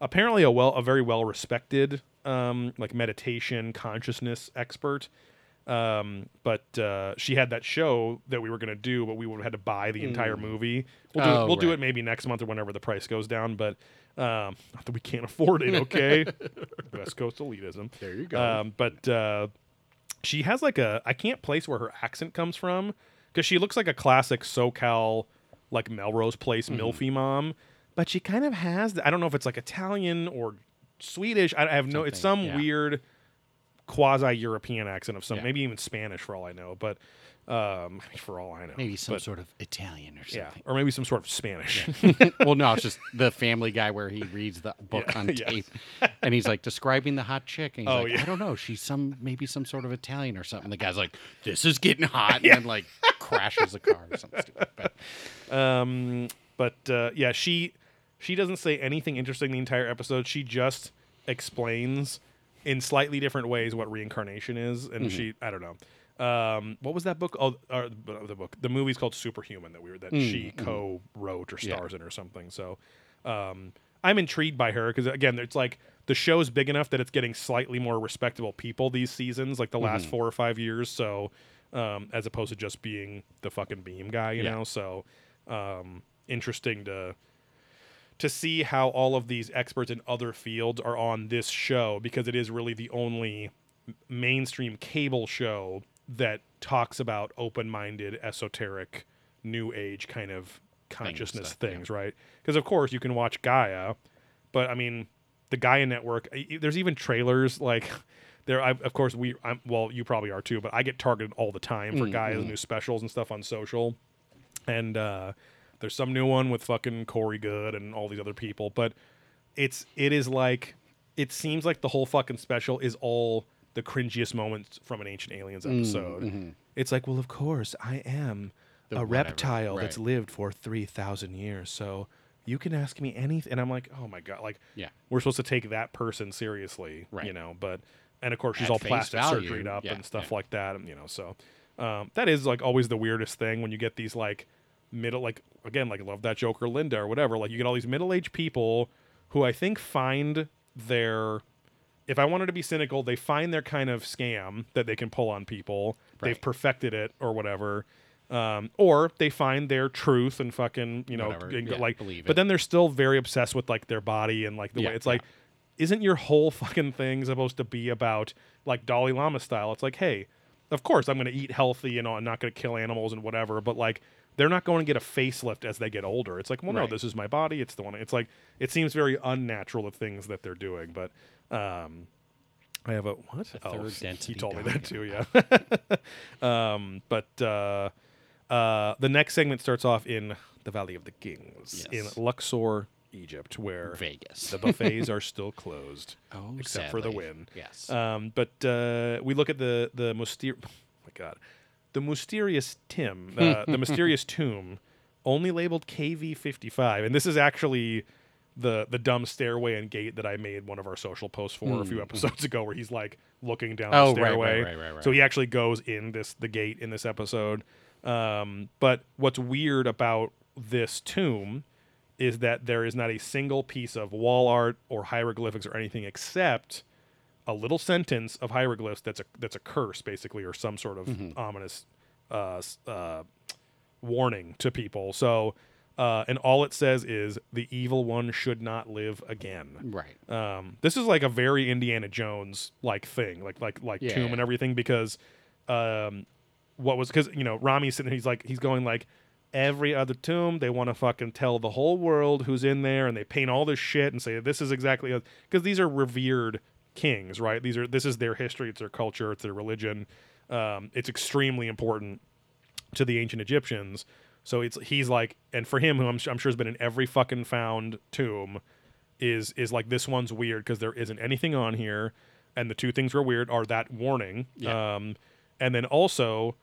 apparently a well, a very well respected um, like meditation consciousness expert. Um, but uh, she had that show that we were going to do, but we would have had to buy the entire movie. We'll do, Oh, it, we'll do it maybe next month or whenever the price goes down. But um, not that we can't afford it. Okay, West Coast elitism. There you go. Um, but uh, she has like a I can't place where her accent comes from because she looks like a classic SoCal like Melrose Place Mm-hmm. milfy mom, but she kind of has the, I don't know if it's like Italian or Swedish. I, I have no. It's some yeah. weird quasi European accent of some, Yeah. maybe even Spanish for all I know. But um, for all I know, Maybe some But, sort of Italian or yeah, or maybe some sort of Spanish. well, no, it's just the Family Guy where he reads the book Yeah, on yeah. tape, and he's like describing the hot chick, and he's Oh, like, yeah. "I don't know, she's some maybe some sort of Italian or something." The guy's like, "This is getting hot," and then like crashes the car or something stupid. But Um, but uh, yeah, she she doesn't say anything interesting the entire episode. She just explains in slightly different ways what reincarnation is, and she I don't know. Um, what was that book? Oh, or the book. The movie's called Superhuman that we were that she co-wrote or Yeah. stars in or something. So, um, I'm intrigued by her because again, it's like the show's big enough that it's getting slightly more respectable people these seasons, like the last four or five years. So, um, as opposed to just being the fucking beam guy, you Yeah. know. So, um, interesting to to see how all of these experts in other fields are on this show because it is really the only mainstream cable show that talks about open-minded esoteric new age kind of consciousness stuff, yeah. things right? Because of course you can watch gaia but i mean the gaia network there's even trailers like there I, of course we I'm, well you probably are too but i get targeted all the time for gaia's new specials and stuff on social. And uh, there's some new one with fucking Corey Goode and all these other people. But it's it is like it seems like the whole fucking special is all the cringiest moments from an Ancient Aliens episode. It's like, well, of course, I am The a whatever, reptile that's lived for three thousand years, so you can ask me anything. And I'm like, oh my god, like Yeah. we're supposed to take that person seriously, right. you know? But and of course she's At all plastic value, surgeryed up yeah, and stuff yeah. like that, and you know, so um, that is like always the weirdest thing when you get these like middle like again like love that joker linda or whatever like you get all these middle-aged people who i think find their if i wanted to be cynical they find their kind of scam that they can pull on people. They've perfected it or whatever. Um, or they find their truth and fucking you know Whatever, and yeah, like believe but it. then they're still very obsessed with like their body and like the Yeah, way it's like isn't your whole fucking thing supposed to be about like Dalai Lama style? It's like, hey, of course I'm going to eat healthy and I'm not going to kill animals and whatever, but like they're not going to get a facelift as they get older. It's like, well, no, Right. this is my body. It's the one. It's like it seems very unnatural the things that they're doing, but um, I have a what? A third he told me that too. Yeah. um, but uh, uh, the next segment starts off in the Valley of the Kings Yes. in Luxor, Egypt, where Vegas. the buffets are still closed, oh, except for the sadly. win. Yes. Um, but uh, we look at the the myster- oh my god, the mysterious Tim, uh, the mysterious tomb, only labeled KV fifty five, and this is actually the the dumb stairway and gate that I made one of our social posts for a few episodes ago, where he's like looking down Hmm, Oh, the right, right, stairway. right, right, right. So he actually goes in this the gate in this episode. Um, but what's weird about this tomb is that there is not a single piece of wall art or hieroglyphics or anything except a little sentence of hieroglyphs that's a that's a curse basically or some sort of Mm-hmm. ominous uh, uh, warning to people. So uh, and all it says is the evil one should not live again. right. Um, this is like a very Indiana Jones like thing, like like like Yeah. tomb and everything, because um, what was because you know Ramy's sitting, he's like he's going like every other tomb they want to fucking tell the whole world who's in there, and they paint all this shit and say this is exactly because these are revered kings, right? These are this is their history, it's their culture, it's their religion. Um, it's extremely important to the ancient Egyptians. So it's he's like, and for him, who I'm, I'm sure has been in every fucking found tomb, is is like this one's weird because there isn't anything on here, and the two things were weird are that warning, Yeah. um, and then also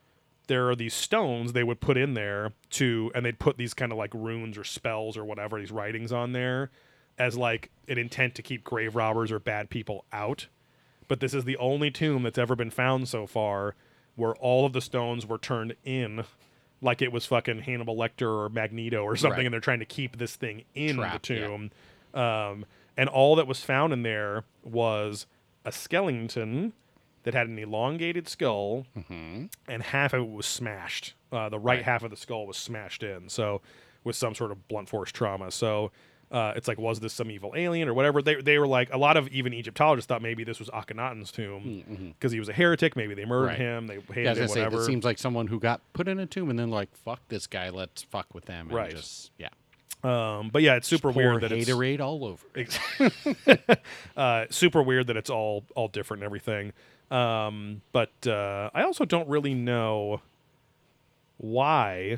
there are these stones they would put in there to, and they'd put these kind of like runes or spells or whatever these writings on there, as like an intent to keep grave robbers or bad people out. But this is the only tomb that's ever been found so far where all of the stones were turned in like it was fucking Hannibal Lecter or Magneto or something, Right. and they're trying to keep this thing in the yeah. tomb. Um, and all that was found in there was a skeleton that had an elongated skull, Mm-hmm. and half of it was smashed. Uh, the right, Right. half of the skull was smashed in, so with some sort of blunt force trauma. So uh, it's like, was this some evil alien or whatever? They they were like, a lot of even Egyptologists thought maybe this was Akhenaten's tomb because he was a heretic. Maybe they murdered Mm-hmm. Right. him. They hated Yeah, him. say Whatever. that seems like someone who got put in a tomb and then like fuck this guy, let's fuck with them. And Right. Just, yeah. um, but yeah, it's super weird that it's all over. Uh, super weird that it's all all different and everything. Um, but uh, I also don't really know why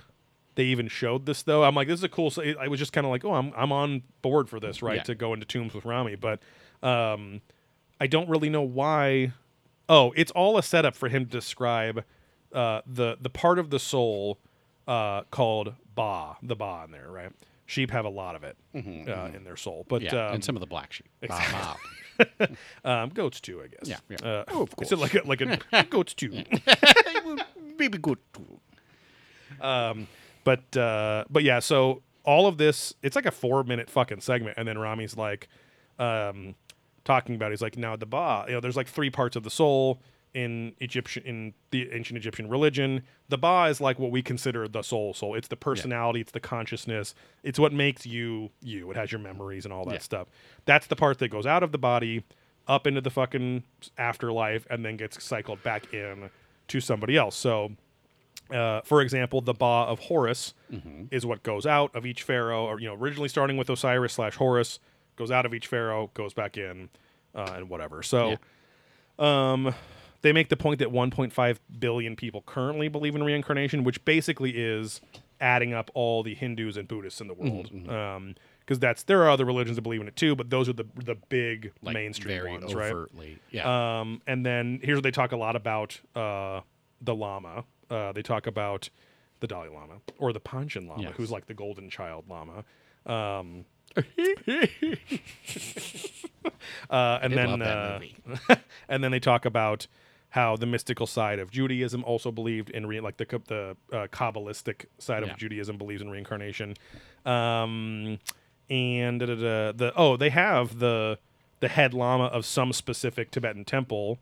they even showed this though. I'm like, this is a cool. I was just kind of like, oh, I'm I'm on board for this, right? Yeah. To go into tombs with Ramy, but um, I don't really know why. Oh, it's all a setup for him to describe uh, the the part of the soul uh, called ba, the ba in there, right? Sheep have a lot of it uh, in their soul, but Mm-hmm, Yeah, um, and some of the black sheep. Bow, um, goats too, I guess. Yeah, yeah. Uh, Oh, of Is it like a, like a goats too? bow. Baby good. But uh, but yeah, so all of this, it's like a four minute fucking segment, and then Ramy's like um, talking about. He's like, now the ba, you know, there's like three parts of the soul in Egyptian in the ancient Egyptian religion. The ba is like what we consider the soul. Soul. It's the personality. It's the consciousness. It's what makes you you. It has your memories and all that Yeah. stuff. That's the part that goes out of the body up into the fucking afterlife and then gets cycled back in to somebody else. So uh, for example, the Ba of Horus is what goes out of each pharaoh, or you know, originally starting with Osiris slash Horus, goes out of each pharaoh, goes back in, uh, and whatever. So, um, they make the point that 1.5 billion people currently believe in reincarnation, which basically is adding up all the Hindus and Buddhists in the world. Um, because that's there are other religions that believe in it too, but those are the the big Like mainstream very ones, right? overtly. Yeah. Um, and then here's where they talk a lot about uh, the Lama. Uh, they talk about the Dalai Lama or the Panchen Lama, Yes. who's like the golden child Lama. Um, uh, and then uh, and then they talk about how the mystical side of Judaism also believed in re- like the the uh, kabbalistic side Yeah. of Judaism believes in reincarnation. Um, and da, da, da, the oh they have the the head lama of some specific Tibetan temple,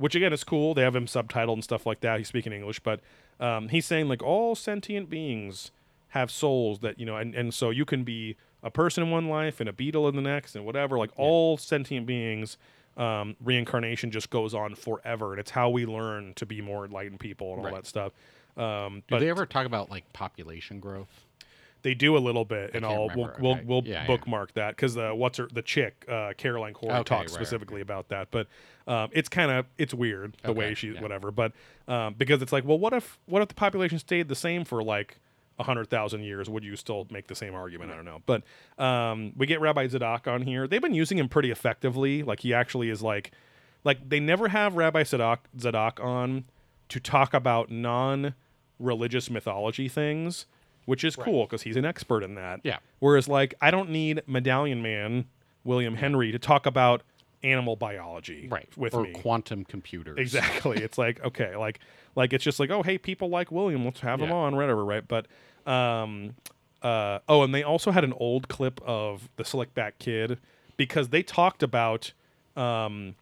which again is cool. They have him subtitled and stuff like that. He's speaking English, but um, he's saying like all sentient beings have souls that you know, and and so you can be a person in one life and a beetle in the next and whatever. Like all sentient beings, um, reincarnation just goes on forever, and it's how we learn to be more enlightened people and all Right. that stuff. Um, Do they ever talk about like population growth? They do a little bit, and I'll we'll Okay. we'll, we'll Yeah, yeah. bookmark that because the what's her the chick uh, Caroline Cory Okay, talks right, right, specifically about that, but um, it's kind of it's weird the way Okay, she yeah. whatever, but um, because it's like, well, what if what if the population stayed the same for like a hundred thousand years? Would you still make the same argument? I don't know, but um, we get Rabbi Zadok on here. They've been using him pretty effectively. Like he actually is like like they never have Rabbi Zadok Zadok on to talk about non religious mythology things, which is cool because he's an expert in that. Yeah. Whereas, like, I don't need Medallion Man William Henry to talk about animal biology Right. with or me. quantum computers. Exactly. it's like okay, like like it's just like oh hey, people like William, let's have him Yeah. on, whatever, right? But um, uh, oh, and they also had an old clip of the Slickback Kid because they talked about um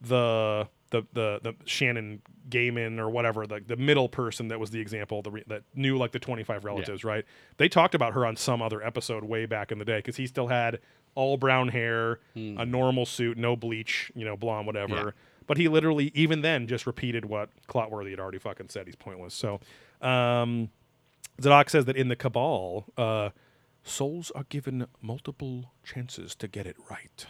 the the the the Shannon Gaiman or whatever the the middle person that was the example the re- that knew like the 25 relatives right? They talked about her on some other episode way back in the day because he still had all brown hair a normal suit no bleach you know blonde whatever. Yeah. but he literally even then just repeated what Clotworthy had already fucking said. He's pointless. So um Zadok says that in the Kabbalah uh souls are given multiple chances to get it right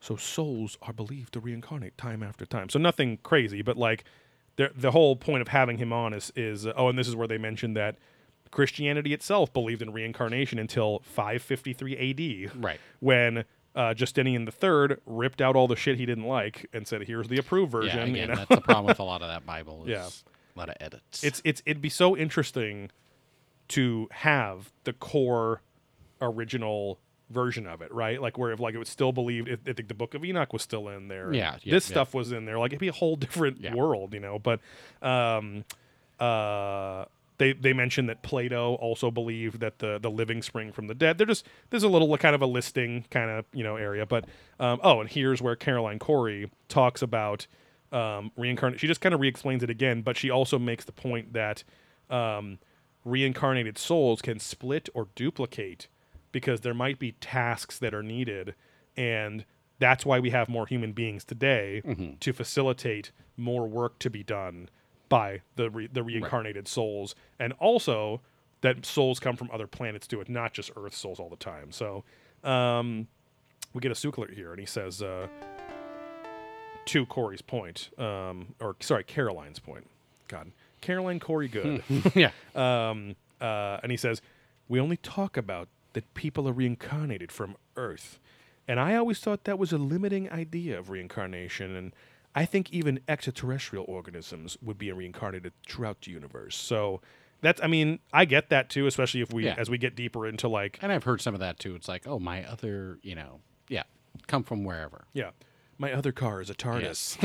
so souls are believed to reincarnate time after time. So nothing crazy, but like the the whole point of having him on is is uh, oh, and this is where they mentioned that Christianity itself believed in reincarnation until 553 A.D. Right. when uh, Justinian III ripped out all the shit he didn't like and said, "Here's the approved version." Yeah, again, you know? that's the problem with a lot of that Bible. Yeah. a lot of edits. it's it's it'd be so interesting to have the core original version of it, right? Like where if like it was still believed, if, I think the Book of Enoch was still in there. Yeah, yeah, this yeah. stuff was in there. Like it'd be a whole different Yeah. world, you know. But um, uh, they they mentioned that Plato also believed that the the living spring from the dead. They're just there's a little kind of a listing kind of you know area. But um, oh, and here's where Caroline Cory talks about um, reincarnate. She just kind of re-explains it again, but she also makes the point that um, reincarnated souls can split or duplicate because there might be tasks that are needed, and that's why we have more human beings today to facilitate more work to be done by the re- the reincarnated souls, and also that souls come from other planets too. It's not just Earth souls all the time. So um, we get a Sukler here, and he says uh, to Cory's point, um, or sorry, Caroline's point. God, Caroline Corey Good. yeah. um, uh, and he says, "We only talk about that people are reincarnated from Earth, and I always thought that was a limiting idea of reincarnation, and I think even extraterrestrial organisms would be reincarnated throughout the universe. So." That's, I mean, I get that too, especially if we, Yeah. as we get deeper into like, And I've heard some of that too. It's like, oh, my other, you know, yeah, come from wherever. yeah, my other car is a TARDIS.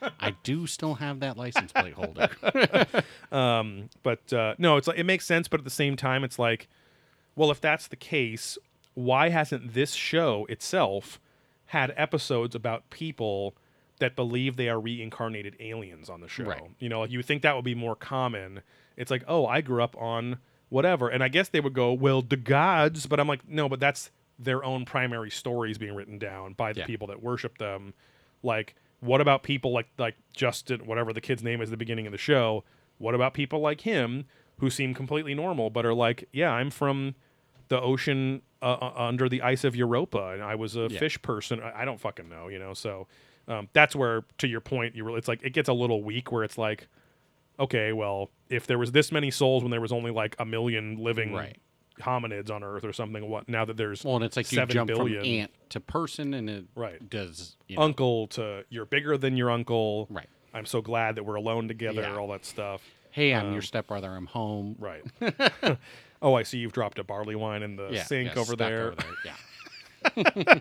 I do still have that license plate holder. Um, but uh, no, it's like it makes sense, but at the same time, it's like, well, if that's the case, why hasn't this show itself had episodes about people that believe they are reincarnated aliens on the show? Right. You know, like you would think that would be more common. It's like, oh, I grew up on whatever, and I guess they would go, well, the gods, but I'm like, no, but that's their own primary stories being written down by the Yeah. people that worship them. Like, what about people like like Justin, whatever the kid's name is at the beginning of the show? What about people like him who seem completely normal but are like, yeah, I'm from the ocean uh, uh, under the ice of Europa, and I was a Yeah. fish person. I, I don't fucking know, you know. So um, that's where, to your point, you really, it's like it gets a little weak where it's like, okay, well, if there was this many souls when there was only like a million living Right. hominids on Earth or something, what now that there's well, and it's like you seven jump billion, from ant to person, and it Right. does, you know, uncle to you're bigger than your uncle. right. I'm so glad that we're alone together. Yeah. All that stuff. Hey, I'm Um, your stepbrother. I'm home. Right. oh, I see you've dropped a barley wine in the Yeah, sink yeah, over, stuck there. over there. Yeah.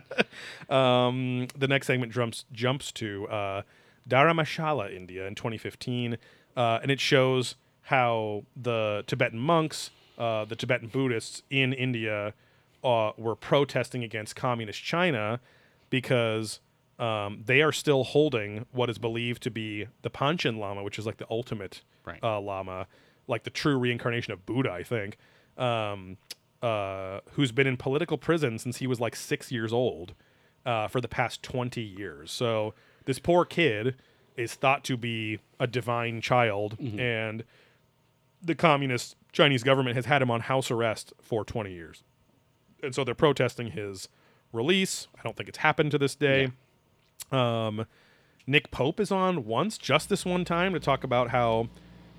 Um, the next segment jumps jumps to uh, Dharamshala, India, in 2015, uh, and it shows how the Tibetan monks, uh, the Tibetan Buddhists in India, uh, were protesting against communist China because um, they are still holding what is believed to be the Panchen Lama, which is like the ultimate Right. uh, Lama, like the true reincarnation of Buddha, I think. Um, uh, who's been in political prison since he was like six years old uh, for the past 20 years. So this poor kid is thought to be a divine child, and the communist Chinese government has had him on house arrest for 20 years. And so they're protesting his release. I don't think it's happened to this day. Um, Nick Pope is on once, just this one time, to talk about how,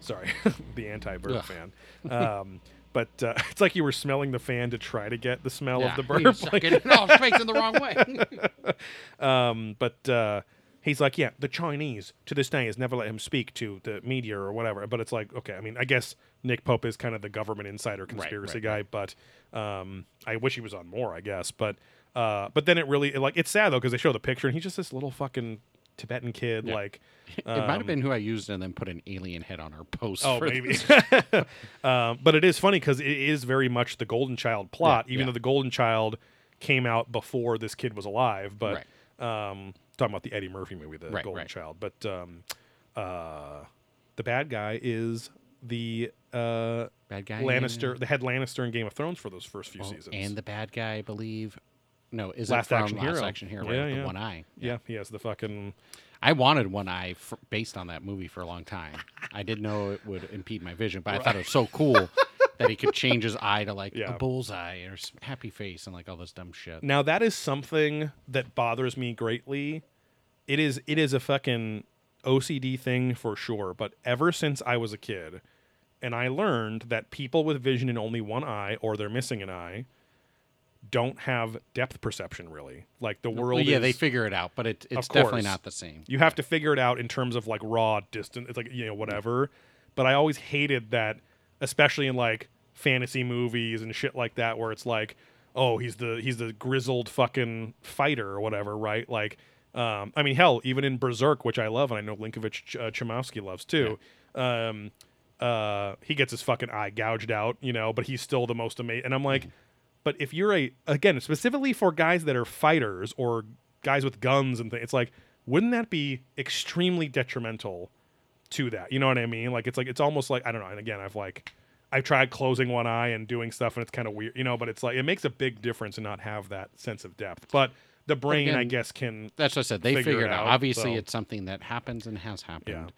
sorry, the anti-burp Ugh. fan. Um, but uh, it's like you were smelling the fan to try to get the smell yeah. of the was sucking it off, facing the wrong way. Um, but uh, he's like, yeah, the Chinese to this day has never let him speak to the media or whatever. But it's like, okay, I mean, I guess Nick Pope is kind of the government insider conspiracy right, guy, but um, I wish he was on more, I guess. But uh, but then it really it, like it's sad though because they show the picture and he's just this little fucking Tibetan kid, Yeah. like. it might um, have been who I used and then put an alien head on our post. Oh, maybe. um, but it is funny because it is very much the Golden Child plot, Yeah, even yeah. though the Golden Child came out before this kid was alive. But um, talking about the Eddie Murphy movie, the Right, Golden right. Child. But um, uh, the bad guy is the uh, Bad guy. Lannister, the head Lannister in Game of Thrones for those first few Oh, seasons. and the bad guy, I believe. No, is Last it from Action Last Hero. Action Hero? Yeah, right, with yeah. The one eye. yeah, he has the fucking. I wanted one eye based on that movie for a long time. I didn't know it would impede my vision, but I thought it was so cool that he could change his eye to like Yeah. a bullseye or happy face and like all this dumb shit. Now that is something that bothers me greatly. It is it is a fucking OCD thing for sure, but ever since I was a kid and I learned that people with vision in only one eye or they're missing an eye don't have depth perception really. Like the world Well, yeah, is, they figure it out, but it, it's definitely not the same. you have to figure it out in terms of like raw distance it's like you know whatever but i always hated that especially in like fantasy movies and shit like that where it's like oh he's the he's the grizzled fucking fighter or whatever right like um, I mean, hell, even in Berserk, which I love, and I know Linkovich uh, Chomowski loves too. Um, uh, he gets his fucking eye gouged out, you know, but he's still the most amazing. And I'm like, but if you're a again specifically for guys that are fighters or guys with guns and things, it's like wouldn't that be extremely detrimental to that? You know what I mean? Like it's like it's almost like I don't know. And again, I've like I've tried closing one eye and doing stuff, and it's kind of weird, you know. But it's like it makes a big difference to not have that sense of depth. But the brain, I guess, can That's what I said. They figure figured it out. out, Obviously, so- it's something that happens and has happened.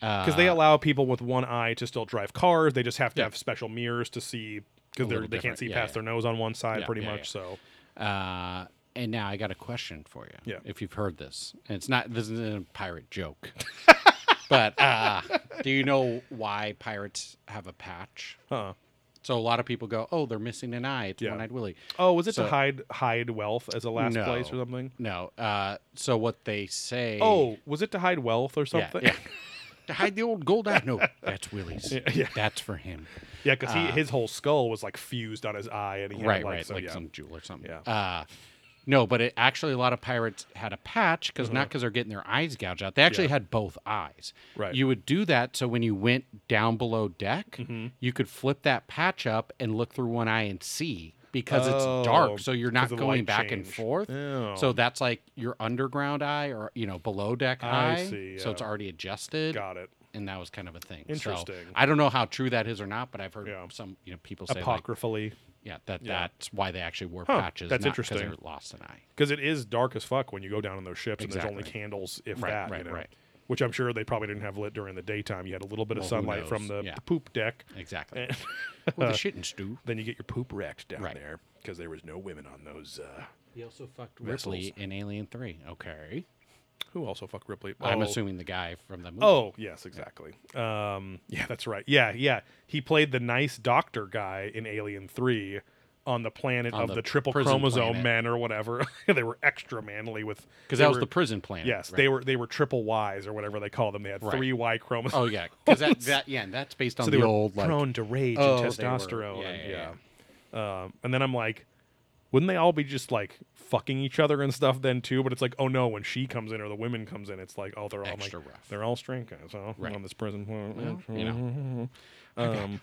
because they Uh, allow people with one eye to still drive cars. They just have to Yeah. have special mirrors to see because they they can't see Yeah, past yeah. their nose on one side, Yeah, pretty much. So Uh, and now I got a question for you. Yeah. If you've heard this, and it's not this isn't a pirate joke, but uh, do you know why pirates have a patch? uh So a lot of people go, "Oh, they're missing an eye. It's one-eyed Willie." oh, was it to hide hide wealth as a last No. place or something? No. Uh, so what they say? Oh, was it to hide wealth or something? yeah. to hide the old gold eye. No, that's Willie's. Yeah, yeah. That's for him. Yeah, because he Uh, his whole skull was like fused on his eye, and he had, like, right, so, like yeah. some jewel or something. Yeah. Uh, no, but it actually a lot of pirates had a patch because not because they're getting their eyes gouged out. They actually Uh-huh. Yeah. had both eyes. Right. You would do that so when you went down below deck, Mm-hmm. you could flip that patch up and look through one eye and see because Oh, it's dark, so you're not going back and forth. Oh. So that's like your underground eye or you know below deck I eye. see, So it's already adjusted got it. And that was kind of a thing. So, Interesting. I don't know how true that is or not, but I've heard Yeah. some you know people say like, Apocryphally, yeah, that Yeah. that's why they actually wore Huh, patches. that's not 'cause interesting. They lost an eye. because it is dark as fuck when you go down on those ships, and there's only candles, if Right, that. right, you know? right. Which I'm sure they probably didn't have lit during the daytime. You had a little bit of Well, who sunlight from the. Yeah. the poop deck. Exactly. And well, the shit and stew. then you get your poop wrecked down Right. there because there was no women on those. Uh, He also fucked Vessels. Ripley in Alien Three. Okay. Who also fucked Ripley? I'm Oh. assuming the guy from the movie. Oh yes, exactly. Um, yeah, that's right. Yeah, yeah. He played the nice doctor guy in Alien Three on the planet On of the the, triple chromosome planet. men or whatever. they were extra manly with because that was were- the prison planet. Yes, right? they were they were triple Ys or whatever they call them. They had Right. three Y chromosomes. Oh yeah, because that, that yeah, and that's based on so they the were old like. prone to rage Oh, and were- testosterone. yeah, and, yeah, yeah. Um, and then I'm like, wouldn't they all be just like fucking each other and stuff then too? But it's like, oh no, when she comes in or the women comes in, it's like, oh, they're all Extra like, rough. they're all straight guys, huh? Right. On this prison. you know. Um,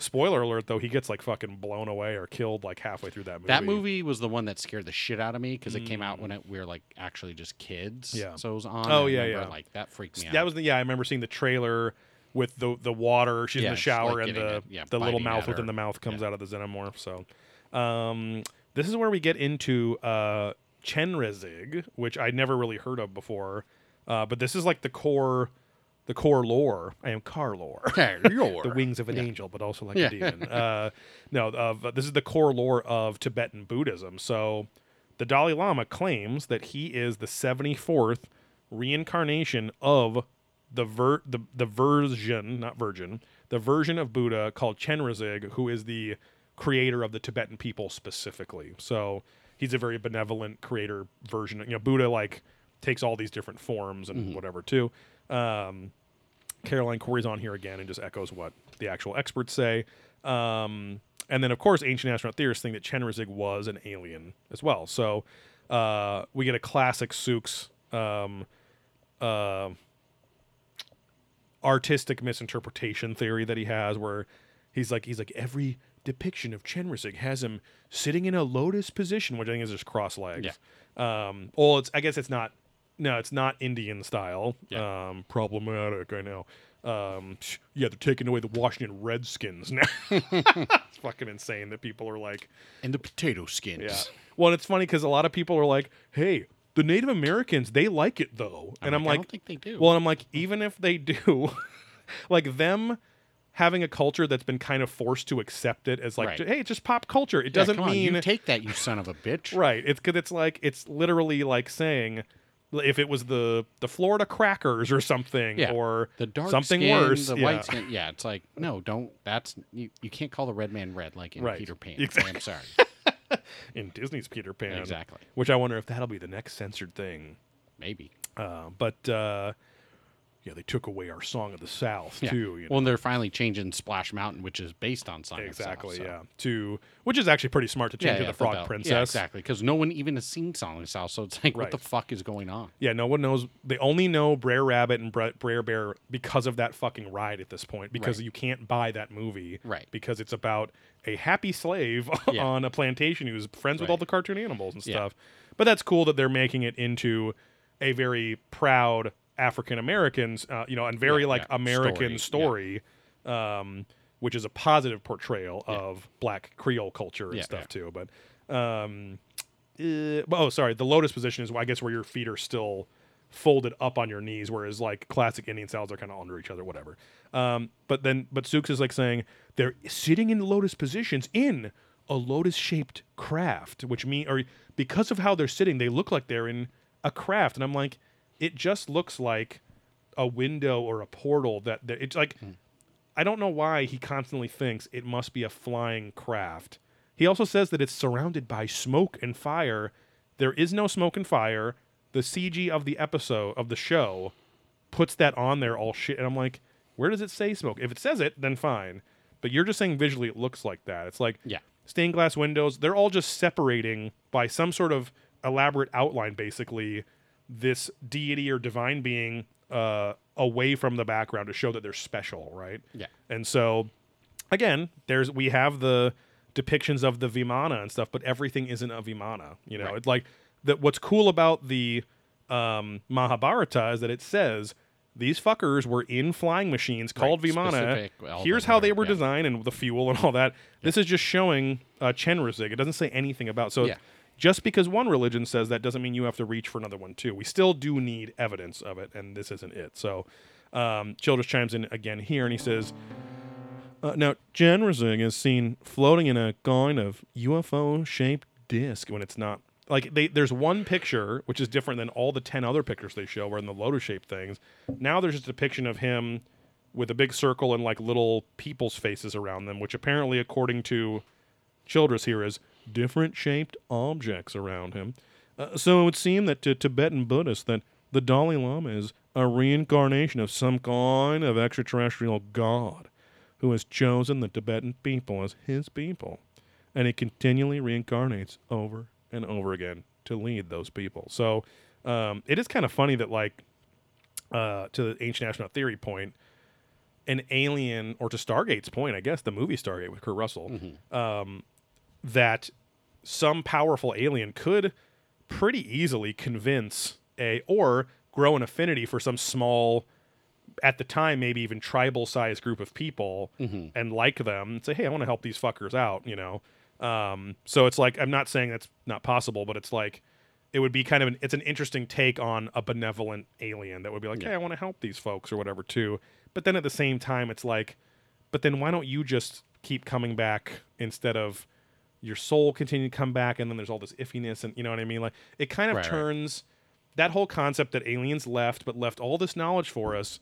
spoiler alert though, he gets like fucking blown away or killed like halfway through that movie. That movie was the one that scared the shit out of me because it came out when it, we were like actually just kids. Mm. Yeah. So it was on. Oh, yeah, remember, yeah. Like that freaked me out. That was the yeah. I remember seeing the trailer with the the water. She's Yeah, in the shower like, and the it- yeah, the little mouth within the mouth comes Yeah. out of the xenomorph. So, um, this is where we get into uh, Chenrezig, which I'd never really heard of before. Uh, but this is like the core, the core lore. I am car lore. the wings of an angel, but also like Yeah. a demon. Uh, no, of this is the core lore of Tibetan Buddhism. So, the Dalai Lama claims that he is the seventy fourth reincarnation of the ver- the the version, not virgin, the version of Buddha called Chenrezig, who is the creator of the Tibetan people specifically. So he's a very benevolent creator version. You know, Buddha like takes all these different forms and whatever too. Um, Caroline Cory's on here again and just echoes what the actual experts say. Um, and then, of course, ancient astronaut theorists think that Chenrezig was an alien as well. So uh, we get a classic Sooks um, uh, artistic misinterpretation theory that he has, where he's like, he's like every depiction of Chenrezig has him sitting in a lotus position, which I think is just cross legs. Um, well, it's I guess it's not. No, it's not Indian style. Yeah. Um, problematic, I know. Um, yeah, they're taking away the Washington Redskins now. it's fucking insane that people are like, and the potato skins. yeah. Well, it's funny because a lot of people are like, "Hey, the Native Americans, they like it though," and I'm I like, don't think they do. well, and I'm like, even if they do, like them having a culture that's been kind of forced to accept it as like, Right. hey, it's just pop culture. It Yeah, doesn't come on, mean you take that, you son of a bitch. right. It's because it's like it's literally like saying if it was the the Florida Crackers or something, Yeah. or The dark something skin, worse, the yeah. white skin. Yeah, it's like no, don't. That's you. You can't call the red man red like in Right. Peter Pan. Exactly. I'm sorry. in Disney's Peter Pan, Exactly. Which I wonder if that'll be the next censored thing. Maybe. Uh, but uh, yeah, they took away our song of the South Yeah. too. You know? Well, and they're finally changing Splash Mountain, which is based on Song of the South, exactly, so- yeah. To which is actually pretty smart to change to the Frog bell. Princess. Yeah, exactly. Because no one even has seen Song of the South, so it's like, Right. what the fuck is going on? Yeah, no one knows. They only know Brer Rabbit and Bre- Brer Bear because of that fucking ride at this point. Because Right. you can't buy that movie, Right. Because it's about a happy slave Yeah. on a plantation who's friends with all the cartoon animals and Yeah. stuff. But that's cool that they're making it into a very proud African Americans, uh, you know, and very Yeah, like yeah. American Story, story, um, which is a positive portrayal of Black Creole culture and stuff too. But um, uh, oh, sorry, the lotus position is I guess where your feet are still folded up on your knees, whereas like classic Indian styles are kind of under each other, whatever. Um, but then, but Sukes is like saying they're sitting in lotus positions in a lotus-shaped craft, which mean or because of how they're sitting, they look like they're in a craft, and I'm like, it just looks like a window or a portal that, that it's like. Hmm. I don't know why he constantly thinks it must be a flying craft. He also says that it's surrounded by smoke and fire. There is no smoke and fire. The CG of the episode of the show puts that on there all shit. And I'm like, where does it say smoke? If it says it, then fine. But you're just saying visually it looks like that. It's like Yeah. stained glass windows. They're all just separating by some sort of elaborate outline, basically, this deity or divine being uh, away from the background to show that they're special, right? Yeah. And so, again, there's we have the depictions of the Vimana and stuff, but everything isn't a Vimana. You know, Right. it's like that. What's cool about the um, Mahabharata is that it says these fuckers were in flying machines called Vimana. specific, Here's how they were yeah. designed and the fuel and all that. This is just showing uh, Chenrezig. It doesn't say anything about so. Yeah. Just because one religion says that doesn't mean you have to reach for another one too. We still do need evidence of it, and this isn't it. So, um, Childress chimes in again here, and he says, uh, "Now, Chenrezig is seen floating in a kind of UFO-shaped disc when it's not like they. There's one picture which is different than all the ten other pictures they show, where in the lotus-shaped things. Now there's just a depiction of him with a big circle and like little people's faces around them, which apparently, according to Childress here is different shaped objects around him. Uh, so it would seem that to Tibetan Buddhists that the Dalai Lama is a reincarnation of some kind of extraterrestrial god who has chosen the Tibetan people as his people, and he continually reincarnates over and over again to lead those people. So um, it is kind of funny that like uh, to the ancient astronaut theory point, an alien, or to Stargate's point, I guess the movie Stargate with Kurt Russell, um, that some powerful alien could pretty easily convince a or grow an affinity for some small at the time maybe even tribal sized group of people and like them and say hey i want to help these fuckers out you know? Um, so it's like i'm not saying that's not possible but it's like it would be kind of an it's an interesting take on a benevolent alien that would be like hey i want to help these folks or whatever too. But then at the same time it's like but then why don't you just keep coming back instead of your soul continue to come back and then there's all this iffiness and you know what I mean? Like it kind of Right, right. turns that whole concept that aliens left but left all this knowledge for us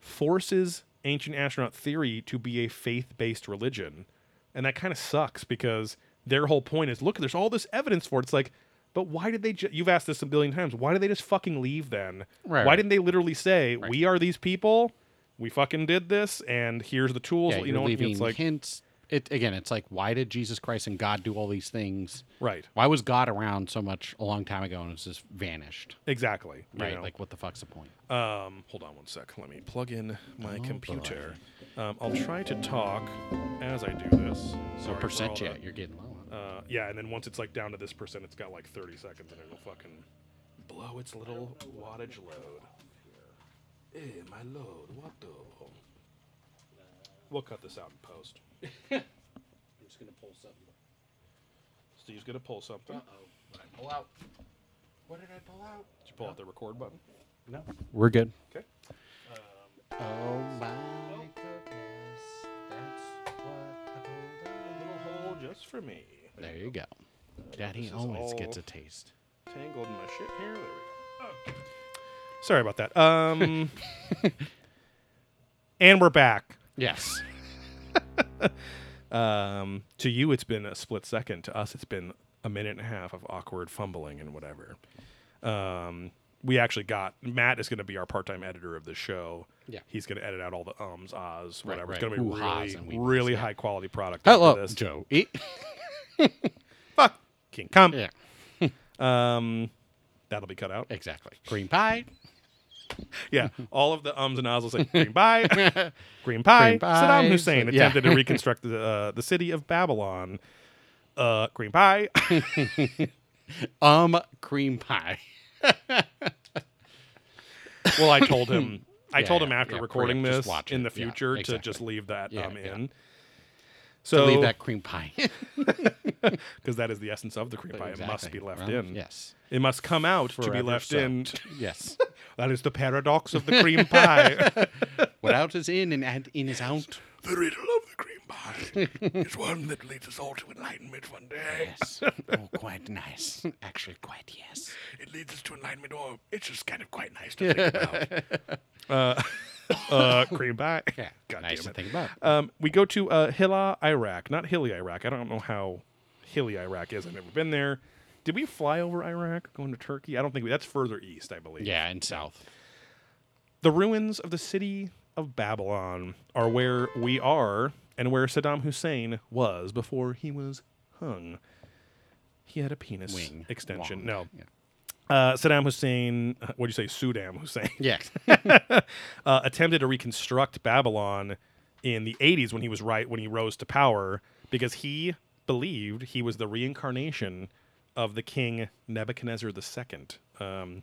forces ancient astronaut theory to be a faith-based religion. And that kind of sucks because their whole point is look, there's all this evidence for it. It's like but why did they? Ju- you've asked this a billion times. Why did they just fucking leave then? Right, why didn't they literally say, "We are these people. We fucking did this, and here's the tools." Yeah, you know, what I mean? leaving it's like hints. It again. It's like, why did Jesus Christ and God do all these things? right, Why was God around so much a long time ago and it's just vanished? exactly. you Right? know? Like, what the fuck's the point? Um, hold on one sec. Let me plug in my Oh, computer. Um, I'll try to talk as I do this. So percent yet? You're getting low. Uh, yeah, and then once it's like down to this percent, it's got like 30 seconds, and it'll fucking blow its little wattage load. Hey, my load, what the? We'll cut this out in post. I'm just gonna pull something. Steve's gonna pull something. Uh oh. What I pull out? What did I pull out? Did you pull out the record button? No. We're good. Okay. Oh my goodness. That's what I told Little hole just for me. There you go. Daddy is always all- gets a taste. Tangled in my shit here. There we go. Okay. Sorry about that. Um, and we're back. Yes. Um, to you, it's been a split second. To us, it's been a minute and a half of awkward fumbling and whatever. Um, we actually got Matt is going to be our part-time editor of the show. Yeah. he's going to edit out all the ums, ahs, whatever. right. It's going to be really, really high quality product. Hello, this. Joe. Fuck King come. yeah. Um, that'll be cut out. Exactly. Green pie. Yeah, all of the ums and ahs will say green pie, green pie. Green Saddam pie, Hussein yeah. attempted to reconstruct the uh, the city of Babylon. Uh, green pie. Um, cream pie. Well, I told him. I Yeah, told yeah, him after yeah, recording just this watch in it. the Yeah, future to exactly. just leave that Yeah, um, yeah. in. So leave that cream pie. because that is the essence of the cream pie. It must be left Well, in. Yes. It must come out to be Forever left in. Yes. That is the paradox of the cream pie. Without is in and and in is out. the riddle of the cream pie is one that leads us all to enlightenment one day. Yes. Oh, quite nice. Actually, quite yes. It leads us to enlightenment, or it's just kind of quite nice to think about. uh, uh, cream pie. Yeah. God nice damn to think about. Um, we go to uh, Hilla, Iraq. Not Hilly, Iraq. I don't know how hilly Iraq is. I've never been there. Did we fly over Iraq going to Turkey? I don't think we. That's further east, I believe. yeah, and south. The ruins of the city of Babylon are where we are and where Saddam Hussein was before he was hung. He had a penis Wing. extension. Long. No. Yeah. Uh, Saddam Hussein, what do you say? Saddam Hussein Yes. uh, attempted to reconstruct Babylon in the 80s when he was right when he rose to power because he believed he was the reincarnation of the king Nebuchadnezzar II. Um,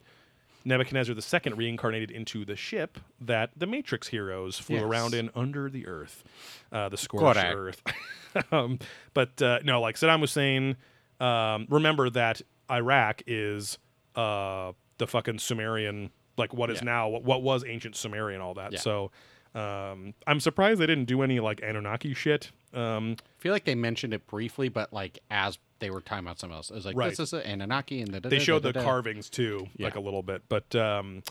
Nebuchadnezzar II reincarnated into the ship that the Matrix heroes flew Yes. around in under the earth, uh, the scorched Correct. earth. um, but uh, no, like Saddam Hussein. Um, remember that Iraq is uh, the fucking Sumerian, like what is Yeah. now what, what was ancient Sumerian, all that. Yeah. So um, I'm surprised they didn't do any like Anunnaki shit. Um, I feel like they mentioned it briefly, but like as they were talking about something else, it was like Right. this is an Anunnaki, and the they showed the carvings too, like a little bit, but um,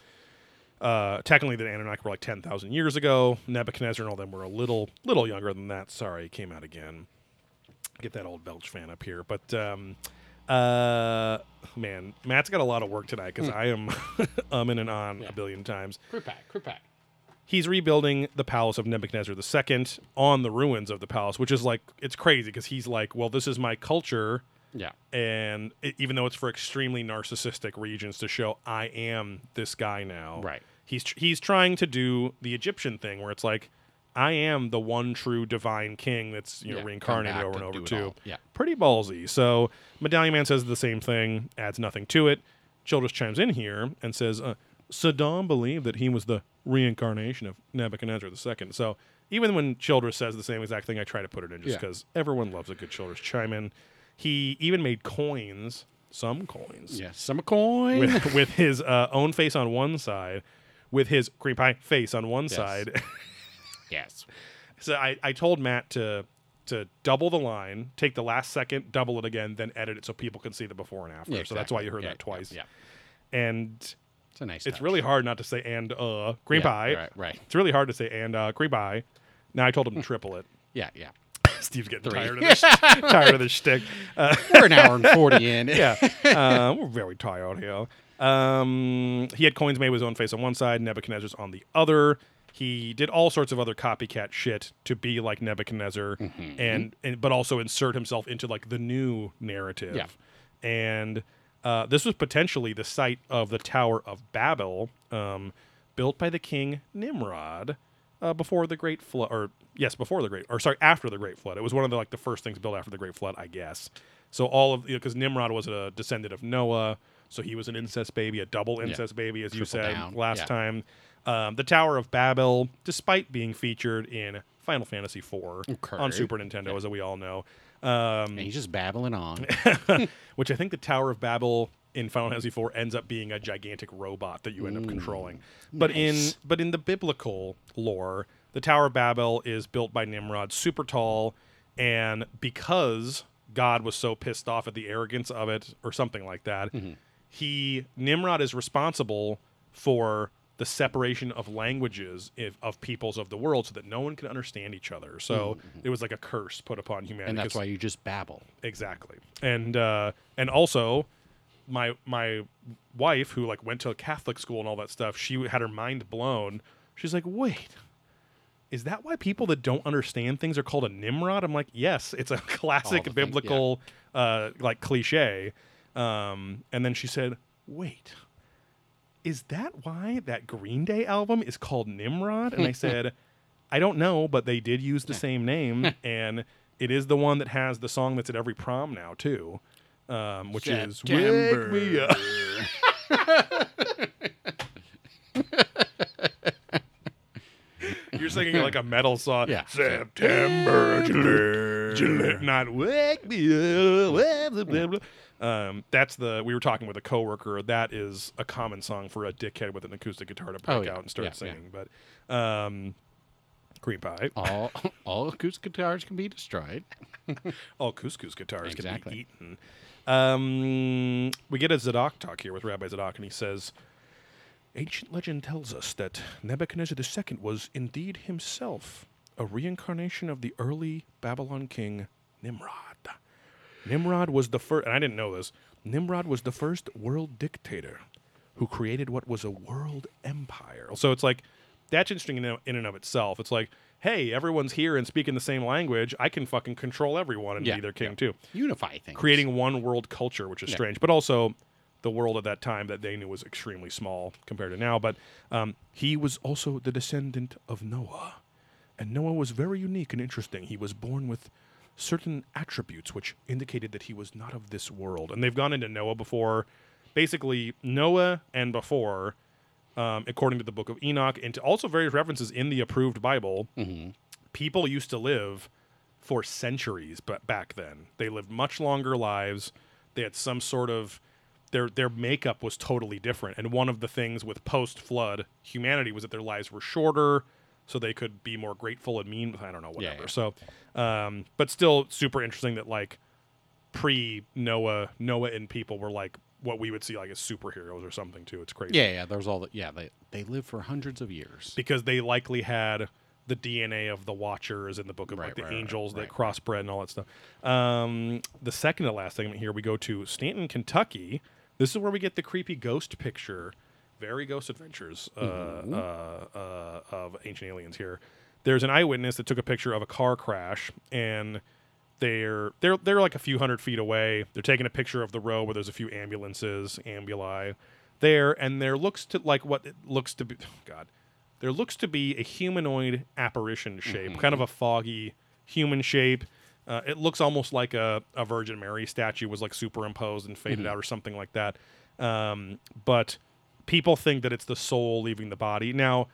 uh, technically the Anunnaki were like ten thousand years ago. Nebuchadnezzar and all them were a little little younger than that. Sorry, came out again. Get that old Belch fan up here, but um, uh, man, Matt's got a lot of work tonight because I am umming and on a billion times. Crew pack, crew pack. he's rebuilding the palace of Nebuchadnezzar II on the ruins of the palace, which is like it's crazy because he's like, well, this is my culture, Yeah. and even though it's for extremely narcissistic regions to show I am this guy now, Right. He's tr- he's trying to do the Egyptian thing where it's like, I am the one true divine king that's you know Yeah, reincarnated over and over too. Yeah. pretty ballsy. So Medallion Man says the same thing, adds nothing to it. Childress chimes in here and says, uh, Saddam believed that he was the reincarnation of Nebuchadnezzar II. So even when Childress says the same exact thing, I try to put it in just Yeah. because everyone loves a good Childress chime in. He even made coins, some coins, Yeah. Summer coin. with, with his uh, own face on one side, with his cream pie face on one Yes. side. yes. so I, I told Matt to to double the line, take the last second, double it again, then edit it so people can see the before and after. Yeah, So that's why you heard exactly. that twice. Yeah. And It's a nice. it's touch. really hard not to say and uh cream Yeah, pie. Right. Right. It's really hard to say and uh cream pie. Now I told him to triple it. Yeah. Yeah. Steve's getting Three. tired of this tired of this shtick. Uh, We're an hour and forty in. yeah, uh, we're very tired here. Um, he had coins made with his own face on one side, Nebuchadnezzar's on the other. He did all sorts of other copycat shit to be like Nebuchadnezzar, Mm-hmm. and, and but also insert himself into like the new narrative. Yeah. And uh, this was potentially the site of the Tower of Babel, um, built by the king Nimrod uh, before the Great Flood, or yes, before the Great, or sorry, after the Great Flood. It was one of the like the first things built after the Great Flood, I guess. So all of because Nimrod was a descendant of Noah, so he was an incest baby, a double incest baby, as you said down. last Yeah. time. Um, the Tower of Babel, despite being featured in Final Fantasy IV Okay. on Super Nintendo, as we all know, um, And he's just babbling on. which I think the Tower of Babel in Final Fantasy IV ends up being a gigantic robot that you end up controlling. But in but in the biblical lore, the Tower of Babel is built by Nimrod, super tall, and because God was so pissed off at the arrogance of it, or something like that, he Nimrod is responsible for the separation of languages if, of peoples of the world so that no one can understand each other. So it was like a curse put upon humanity. and that's why you just babble. Exactly. And uh and also my my wife who like went to a Catholic school and all that stuff, she had her mind blown. She's like, "Wait. Is that why people that don't understand things are called a Nimrod?" I'm like, "Yes, it's a classic the things, biblical uh like cliche." Um and then she said, "Wait. Is that why that Green Day album is called Nimrod?" And I said, I don't know, but they did use the same name, and it is the one that has the song that's at every prom now too, um, which is "Wake Me Up." You're singing like a metal song. Yeah. September, July, July, not wake me up. blah, blah, blah, blah. Um, that's the we were talking with a coworker. That is a common song for a dickhead with an acoustic guitar to break Oh, yeah. out and start Yeah, yeah. singing. But um, cream pie. all all acoustic guitars can be destroyed. All couscous guitars Exactly. can be eaten. Um, we get a Tzadok talk here with Rabbi Tzadok, and he says, Ancient legend tells us that Nebuchadnezzar II was indeed himself a reincarnation of the early Babylon king Nimrod. Nimrod was the first, and I didn't know this, Nimrod was the first world dictator who created what was a world empire. So it's like, that's interesting in, and of itself. It's like, hey, everyone's here and speaking the same language. I can fucking control everyone and be their king yeah. too Unify things. creating one world culture, which is Yeah. strange, but also the world at that time that they knew was extremely small compared to now. But um, he was also the descendant of Noah, and Noah was very unique and interesting. He was born with certain attributes which indicated that he was not of this world. And they've gone into Noah before. Basically, Noah and before, um, according to the book of Enoch, and to also various references in the approved Bible, people used to live for centuries but back then they lived much longer lives they had some sort of their their makeup was totally different and one of the things with post flood humanity was that their lives were shorter so they could be more grateful and mean i don't know whatever yeah. so um but still super interesting that like pre noah noah and people were like what we would see like as superheroes or something too it's crazy Yeah, yeah. There's all the yeah. They they live for hundreds of years. because they likely had the DNA of the Watchers in the book of Right, like the right, right, angels that right. crossbred and all that stuff. Um, the second to last segment here, we go to Stanton, Kentucky. This is where we get the creepy ghost picture, very Ghost Adventures uh, Mm-hmm. uh, uh, of ancient aliens. Here, there's an eyewitness that took a picture of a car crash and. They're they're they're like a few hundred feet away. They're taking a picture of the road where there's a few ambulances, ambuli, there, and there looks to like what it looks to be. God, there looks to be a humanoid apparition shape, kind of a foggy human shape. Uh, it looks almost like a, a Virgin Mary statue was like superimposed and faded out or something like that. Um, but people think that it's the soul leaving the body. Now,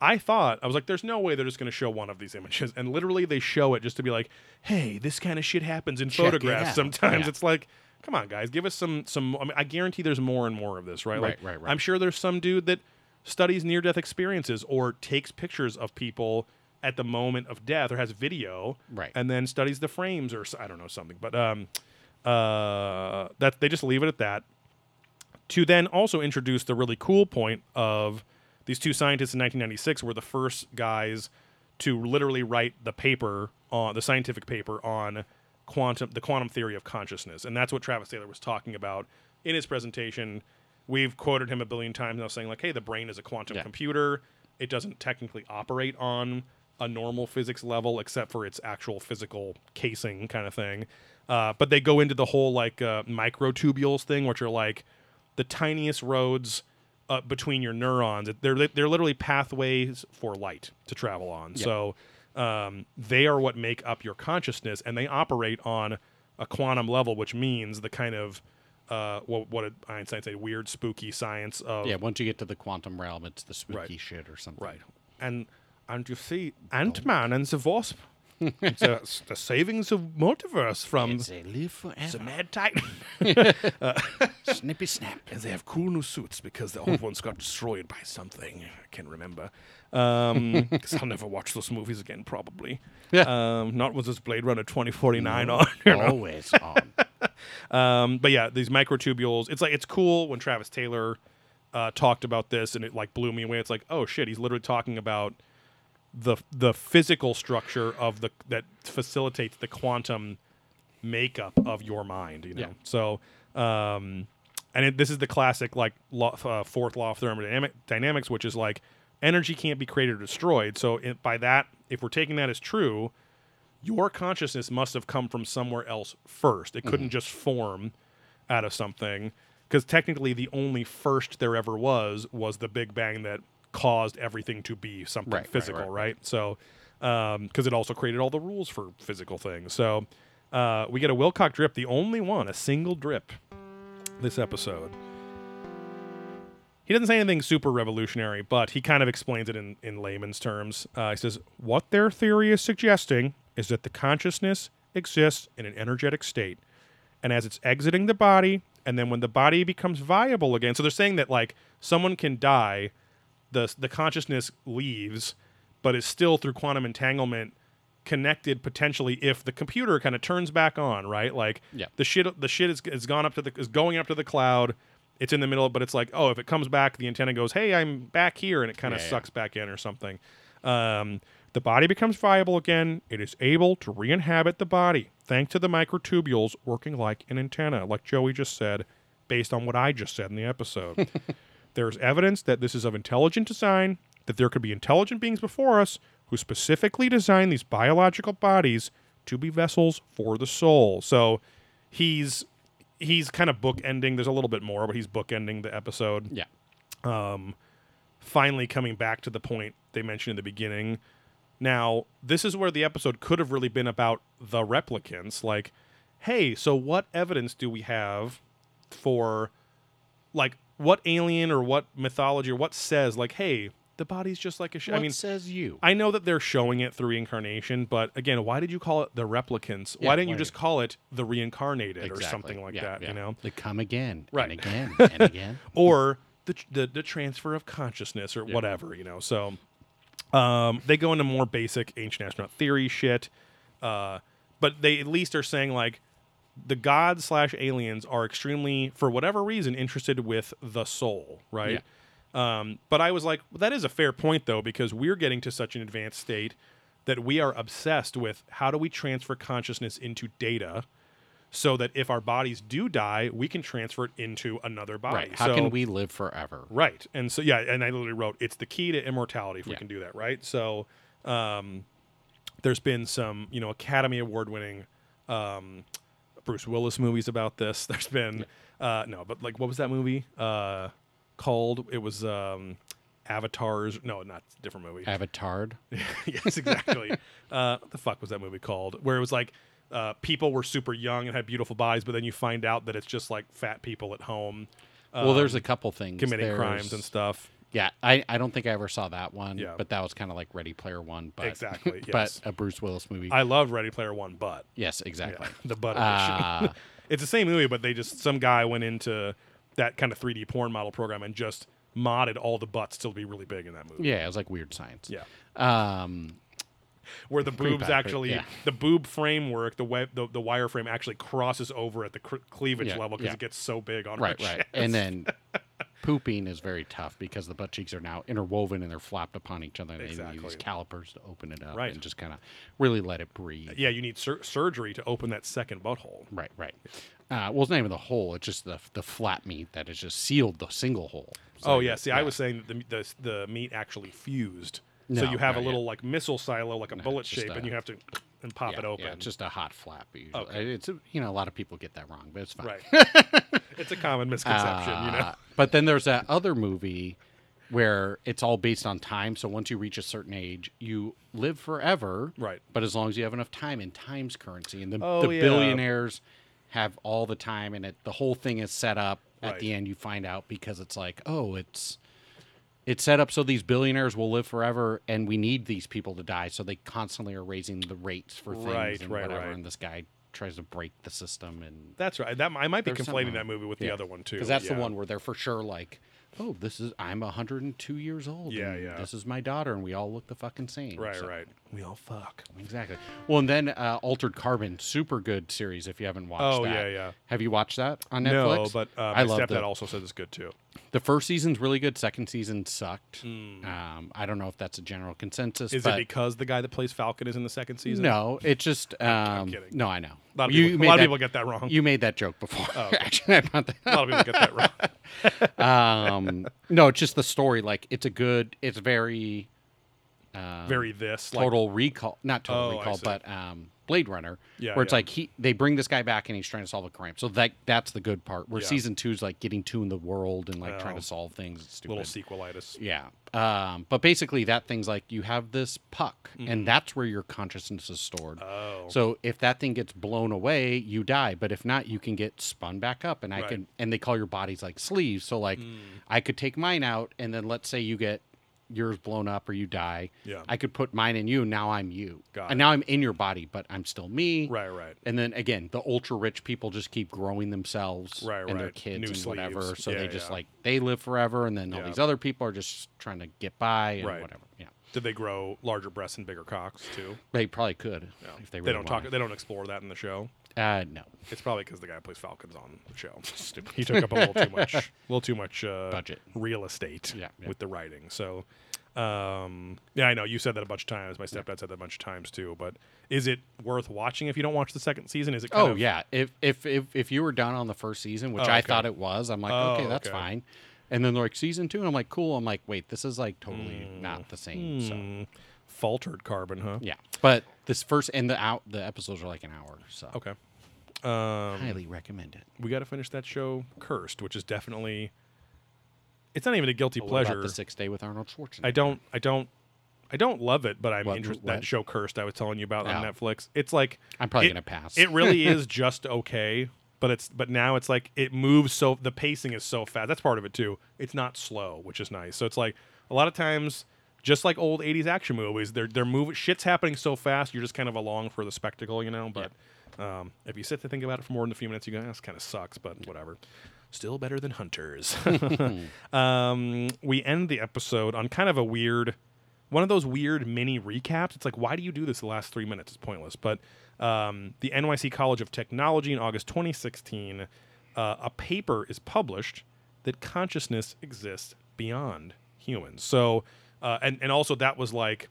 I thought, I was like, there's no way they're just going to show one of these images. And literally, they show it just to be like, hey, this kind of shit happens in Check photographs out. sometimes. Yeah. It's like, come on, guys, give us some, some, I mean, I guarantee there's more and more of this, right? Right, like, right, right. I'm sure there's some dude that studies near death experiences or takes pictures of people at the moment of death or has video Right. and then studies the frames or I don't know something but um uh that they just leave it at that to then also introduce the really cool point of these two scientists in 1996 were the first guys to literally write the paper on the scientific paper on quantum the quantum theory of consciousness. And that's what Travis Taylor was talking about in his presentation. We've quoted him a billion times now saying like hey the brain is a quantum Yeah. computer. It doesn't technically operate on a normal physics level except for its actual physical casing kind of thing. Uh, but they go into the whole like uh, microtubules thing which are like the tiniest roads uh, between your neurons. They're they're literally pathways for light to travel on. So um, they are what make up your consciousness, and they operate on a quantum level, which means the kind of uh, what what did Einstein say? Weird, spooky science of Yeah, once you get to the quantum realm, it's the spooky Right. shit or something. right. And and you see Ant Man and the Wasp, the, the savings of multiverse from It's a live the. Mad Titan. Snippy snap. and they have cool new suits because the old ones got destroyed by something. I can't remember. Um, 'cause I'll never watch those movies again, probably. Yeah. Um, not with this Blade Runner 2049 on. you know? Always on. Um, but yeah, these microtubules. It's like it's cool when Travis Taylor uh, talked about this, and it like blew me away. It's like, oh shit, he's literally talking about the the physical structure of the that facilitates the quantum makeup of your mind. You know, Yeah. so. Um, and it, this is the classic like law, uh, fourth law of thermodynamic dynamics, which is like energy can't be created or destroyed. So it, by that, if we're taking that as true, your consciousness must have come from somewhere else first. It Mm-hmm. couldn't just form out of something because technically the only first there ever was was the Big Bang that caused everything to be something Right, right, physical, right, right? So because it also created all the rules for physical things. So uh, we get a Wilcock drip, the only one, a single drip this episode. he doesn't say anything super revolutionary, but he kind of explains it in, in layman's terms. Uh, he says, What their theory is suggesting is that the consciousness exists in an energetic state. And as it's exiting the body, and then when the body becomes viable again, so they're saying that like someone can die, the, the consciousness leaves, but is still through quantum entanglement connected potentially if the computer kind of turns back on, right? Like Yeah. the shit the shit is, is gone up to the is going up to the cloud. It's in the middle, but it's like, oh, if it comes back, the antenna goes, "Hey, I'm back here," and it kind of Yeah, yeah. sucks back in or something. Um, the body becomes viable again. It is able to re-inhabit the body thanks to the microtubules working like an antenna, like Joey just said, based on what I just said in the episode. There's evidence that this is of intelligent design, that there could be intelligent beings before us who specifically designed these biological bodies to be vessels for the soul. So he's he's kind of bookending. There's a little bit more, but he's bookending the episode Yeah. Um, finally coming back to the point they mentioned in the beginning. Now, this is where the episode could have really been about the replicants. Like, hey, so what evidence do we have for, like, what alien or what mythology or what says, like, hey, the body's just like a sh-? What I mean, says you? I know that they're showing it through reincarnation, but again, why did you call it the replicants? Yeah, why didn't you just call it the reincarnated or something like Yeah, that? yeah. You know, They come again, Right. and again, and again. or the, the the transfer of consciousness or whatever, you know. So um, they go into more basic ancient astronaut theory shit, uh, but they at least are saying like the gods slash aliens are extremely, for whatever reason, interested with the soul, right? Um, but I was like, well, that is a fair point though, because we're getting to such an advanced state that we are obsessed with how do we transfer consciousness into data. So that if our bodies do die, we can transfer it into another body. Right. How So- can we live forever? Right. And so yeah, and I literally wrote it's the key to immortality if we can do that, right? So um there's been some, you know, Academy Award winning um Bruce Willis movies about this. There's been uh no, but like what was that movie? Uh called it was um Avatars. No, not different movie. Avatar. yes, exactly. uh, what the fuck was that movie called? Where it was like uh, people were super young and had beautiful bodies, but then you find out that it's just like fat people at home well, there's um, a couple things committing crimes and stuff. Yeah, I, I don't think I ever saw that one. Yeah. but that was kind of like Ready Player One. But Exactly, but a Bruce Willis movie. I love Ready Player One, but yes, exactly. the butt edition. Uh, it's the same movie, but they just some guy went into that kind of 3D porn model program and just modded all the butts to be really big in that movie. yeah, it was like weird science. Yeah. Um, Where the boobs actually, yeah. the boob framework, the web, the, the wireframe actually crosses over at the cleavage Yeah, level because yeah. it gets so big on right, right. chest. And then pooping is very tough because the butt cheeks are now interwoven and they're flopped upon each other. And they Exactly. use calipers to open it up Right. and just kind of really let it breathe. yeah, you need sur- surgery to open that second butthole. Right, right. Uh, well, it's not even the hole; it's just the the flat meat that has just sealed the single hole. So oh yeah, see, I was saying that the, the the meat actually fused, so you have a yeah. little like missile silo, like a No, bullet shape, a- and you have to and pop yeah, it open. Yeah, it's just a hot flap. Usually. Okay. It's you know a lot of people get that wrong, but it's fine. right. it's a common misconception, you know. Uh, But then there's that other movie where it's all based on time. So once you reach a certain age, you live forever. Right. But as long as you have enough time, and time's currency, and the, Oh, the yeah. billionaires have all the time, and it the whole thing is set up. At Right. the end, you find out because it's like, oh, it's it's set up so these billionaires will live forever, and we need these people to die, so they constantly are raising the rates for things Right, and right, whatever. right. And this guy tries to break the system, and That's right. That I might be conflating that movie with the other one too. because that's yeah. the one where they're for sure like, oh, this is I'm 102 years old. Yeah, yeah. This is my daughter, and we all look the fucking same. Right, So- right. We all fuck. Exactly. Well, and then uh, Altered Carbon, super good series. If you haven't watched Oh, that, yeah, yeah. Have you watched that on netflix No, but uh, I my love stepdad the, also says it's good too. The first season's really good. Second season sucked. Hmm. Um, I don't know if that's a general consensus. Is it because the guy that plays Falcon is in the second season? no, it's just um, kidding. no. I know. A lot of people, a lot of people get that wrong. You made that joke before. Oh, okay. Actually, I that. a lot of people get that wrong. um, no, it's just the story. Like it's a good. It's very um, Very this like, Total Recall, not Total Oh, Recall, but um, Blade Runner, Yeah, where it's yeah. like he they bring this guy back and he's trying to solve a crime. So that that's the good part. Where Yeah. season two is like getting to in the world and like trying Oh. to solve things. It's stupid. little sequelitis. Yeah. Um, but basically, that thing's like you have this puck, Mm-hmm. and that's where your consciousness is stored. Oh. So if that thing gets blown away, you die. But if not, you can get spun back up, and I Right. Mm. can. And they call your bodies like sleeves. So like, I could take mine out, and then let's say you get yours blown up or you die. Yeah. I could put mine in you. Now I'm you. Got and it. now I'm in your body, but I'm still me. Right, right. And then again, the ultra rich people just keep growing themselves Right, and their kids New and whatever. So Yeah, they just yeah. like they live forever, and then all Yeah. these other people are just trying to get by and Right. whatever. Yeah, Did they grow larger breasts and bigger cocks too? they probably could if they really they don't talk. They don't explore that in the show. Uh, no It's probably because the guy who plays Falcons on the show. Stupid. He took up a little too much, a little too much uh, Budget. real estate Yeah, yeah. with the writing. So, um, yeah, I know you said that a bunch of times. My stepdad said that a bunch of times too. But is it worth watching if you don't watch the second season? Is it? Oh of, yeah, if if if if you were done on the first season, which Oh, I thought it was, I'm like, Oh, okay, that's okay. fine. And then like season two, and I'm like, cool. I'm like, wait, this is like totally not the same. So Hmm, faltered carbon, huh? yeah, but this first and the out the episodes are like an hour, so Okay. Um, highly recommend it. we got to finish that show, Cursed, which is definitely. It's not even a guilty about pleasure. the sixth day with Arnold Schwarzenegger. I don't I don't I don't love it, but I'm What- interested what? that show Cursed I was telling you about on Oh. Netflix. It's like I'm probably it- gonna pass. It really is just okay, but it's but now it's like it moves so the pacing is so fast. That's part of it too. It's not slow, which is nice. So it's like a lot of times just like old 80s action movies, they're they're moving shit's happening so fast, you're just kind of along for the spectacle, you know, but um, if you sit to think about it for more than a few minutes, you go, "This kind of sucks," but whatever. Still better than Hunters. um, we end the episode on kind of a weird, one of those weird mini recaps. It's like, why do you do this the last three minutes? It's pointless. But um, the NYC College of Technology in August 2016, uh, a paper is published that consciousness exists beyond humans. So, uh, and and also that was like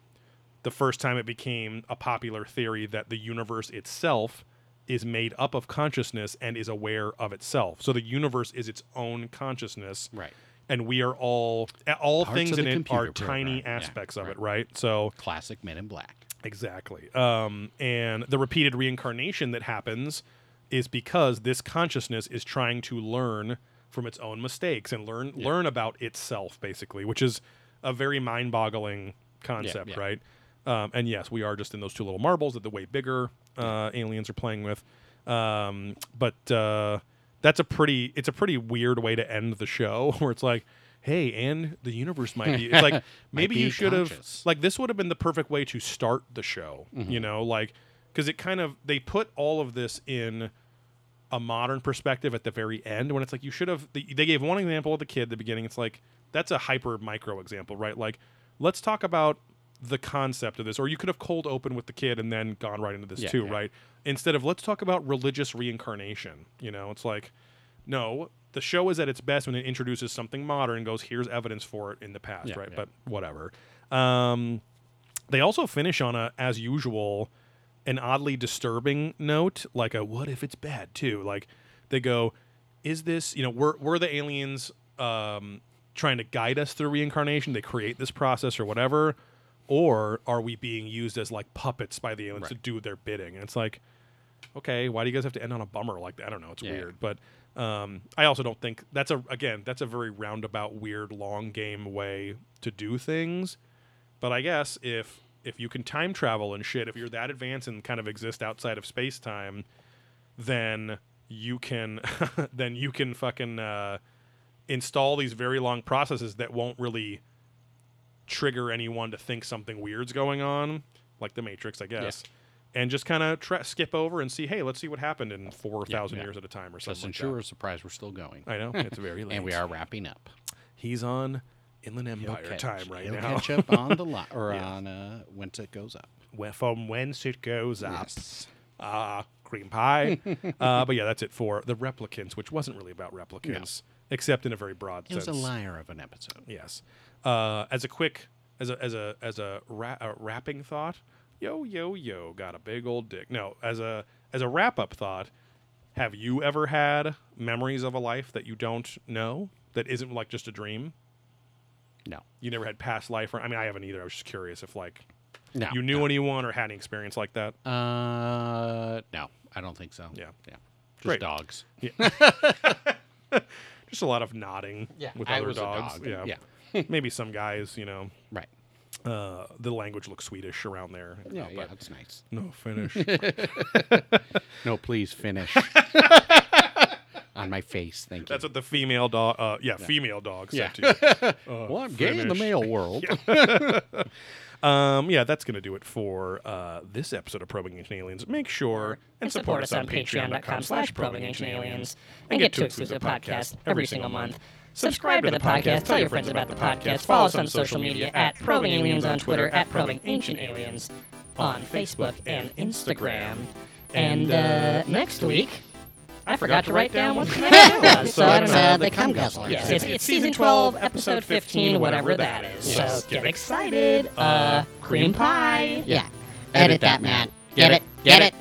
the first time it became a popular theory that the universe itself is made up of consciousness and is aware of itself. So the universe is its own consciousness. Right. And we are all all Parts things in it are tiny program. Yeah, aspects of it, right. right? So Classic Men in Black. Exactly. Um, and the repeated reincarnation that happens is because this consciousness is trying to learn from its own mistakes and learn learn about itself, basically, which is a very mind-boggling concept, yeah. right? Um, and yes, we are just in those two little marbles that the way bigger uh, aliens are playing with. Um, but uh, that's a pretty it's a pretty weird way to end the show, where it's like. Hey, and the universe might be. It's like maybe be you should have like this would have been the perfect way to start the show Mm-hmm. you know like because it kind of they put all of this in a modern perspective at the very end when it's like you should have they, they gave one example of the kid at the beginning it's like that's a hyper micro example right like let's talk about the concept of this or you could have cold open with the kid and then gone right into this Yeah, too yeah. right? Instead of let's talk about religious reincarnation you know? It's like no the show is at its best when it introduces something modern and goes here's evidence for it in the past Yeah, right? but whatever. Um they also finish on a as usual an oddly disturbing note like a what if it's bad too? Like they go is this you know were, were the aliens um, trying to guide us through reincarnation? They create this process or whatever or are we being used as like puppets by the aliens to do their bidding? And it's like okay why do you guys have to end on a bummer like that? I don't know. It's Yeah. weird. But um, i also don't think that's a again that's a very roundabout weird long game way to do things. But I guess if if you can time travel and shit, if you're that advanced and kind of exist outside of space time, then you can then you can fucking uh, install these very long processes that won't really trigger anyone to think something weird's going on, like the Matrix, I guess. And just kind of tra- skip over and see, hey, let's see what happened in four thousand yeah. years at a time or Just something. ensure like a surprise we're still going. I know it's very late, and we are wrapping up. He's on Inland Empire catch- time right now. catch up on the line or Yeah. on uh, once it goes up. Wh- from whence it goes up. Yes. Ah, cream pie. uh, but yeah, that's it for the replicants, which wasn't really about replicants, except in a very broad It was sense. a liar of an episode. Yes. Uh, as a quick, as a as a as a, ra- a wrapping thought, yo yo yo, got a big old dick. No, as a as a wrap up thought, have you ever had memories of a life that you don't know that isn't like just a dream? No. You never had past life, or I mean, I haven't either. I was just curious if like No. you knew no. anyone or had any experience like that. Uh, no, I don't think so. Yeah. Yeah. Just Great. dogs. Just a lot of nodding with I other was a dogs. dog. Yeah. Yeah. Maybe some guys, you know, Right. uh, the language looks Swedish around there. Yeah, Uh, yeah, but that's nice. No finish. No, please finish. On my face, thank you. That's what the female dog. Uh, yeah, female dog said Yeah. to you. Uh, well, I'm gay in the male world. Um, yeah, that's going to do it for uh, this episode of Probing Ancient Aliens. Make sure and support us on patreon.com slash probing ancient aliens and get two exclusive podcasts every single month. Subscribe to the podcast, tell your friends about the podcast, follow us on social media at Probing Aliens on Twitter, at Probing Ancient Aliens on Facebook and Instagram. And uh, next week, I forgot to write down what the next was, so I don't It's know. uh, the cum guzzler. Yes, it's, it's season 12, episode 15, whatever that is. Yes. So get excited. Uh, cream pie. Yeah. Edit that, man. Get it? Get it?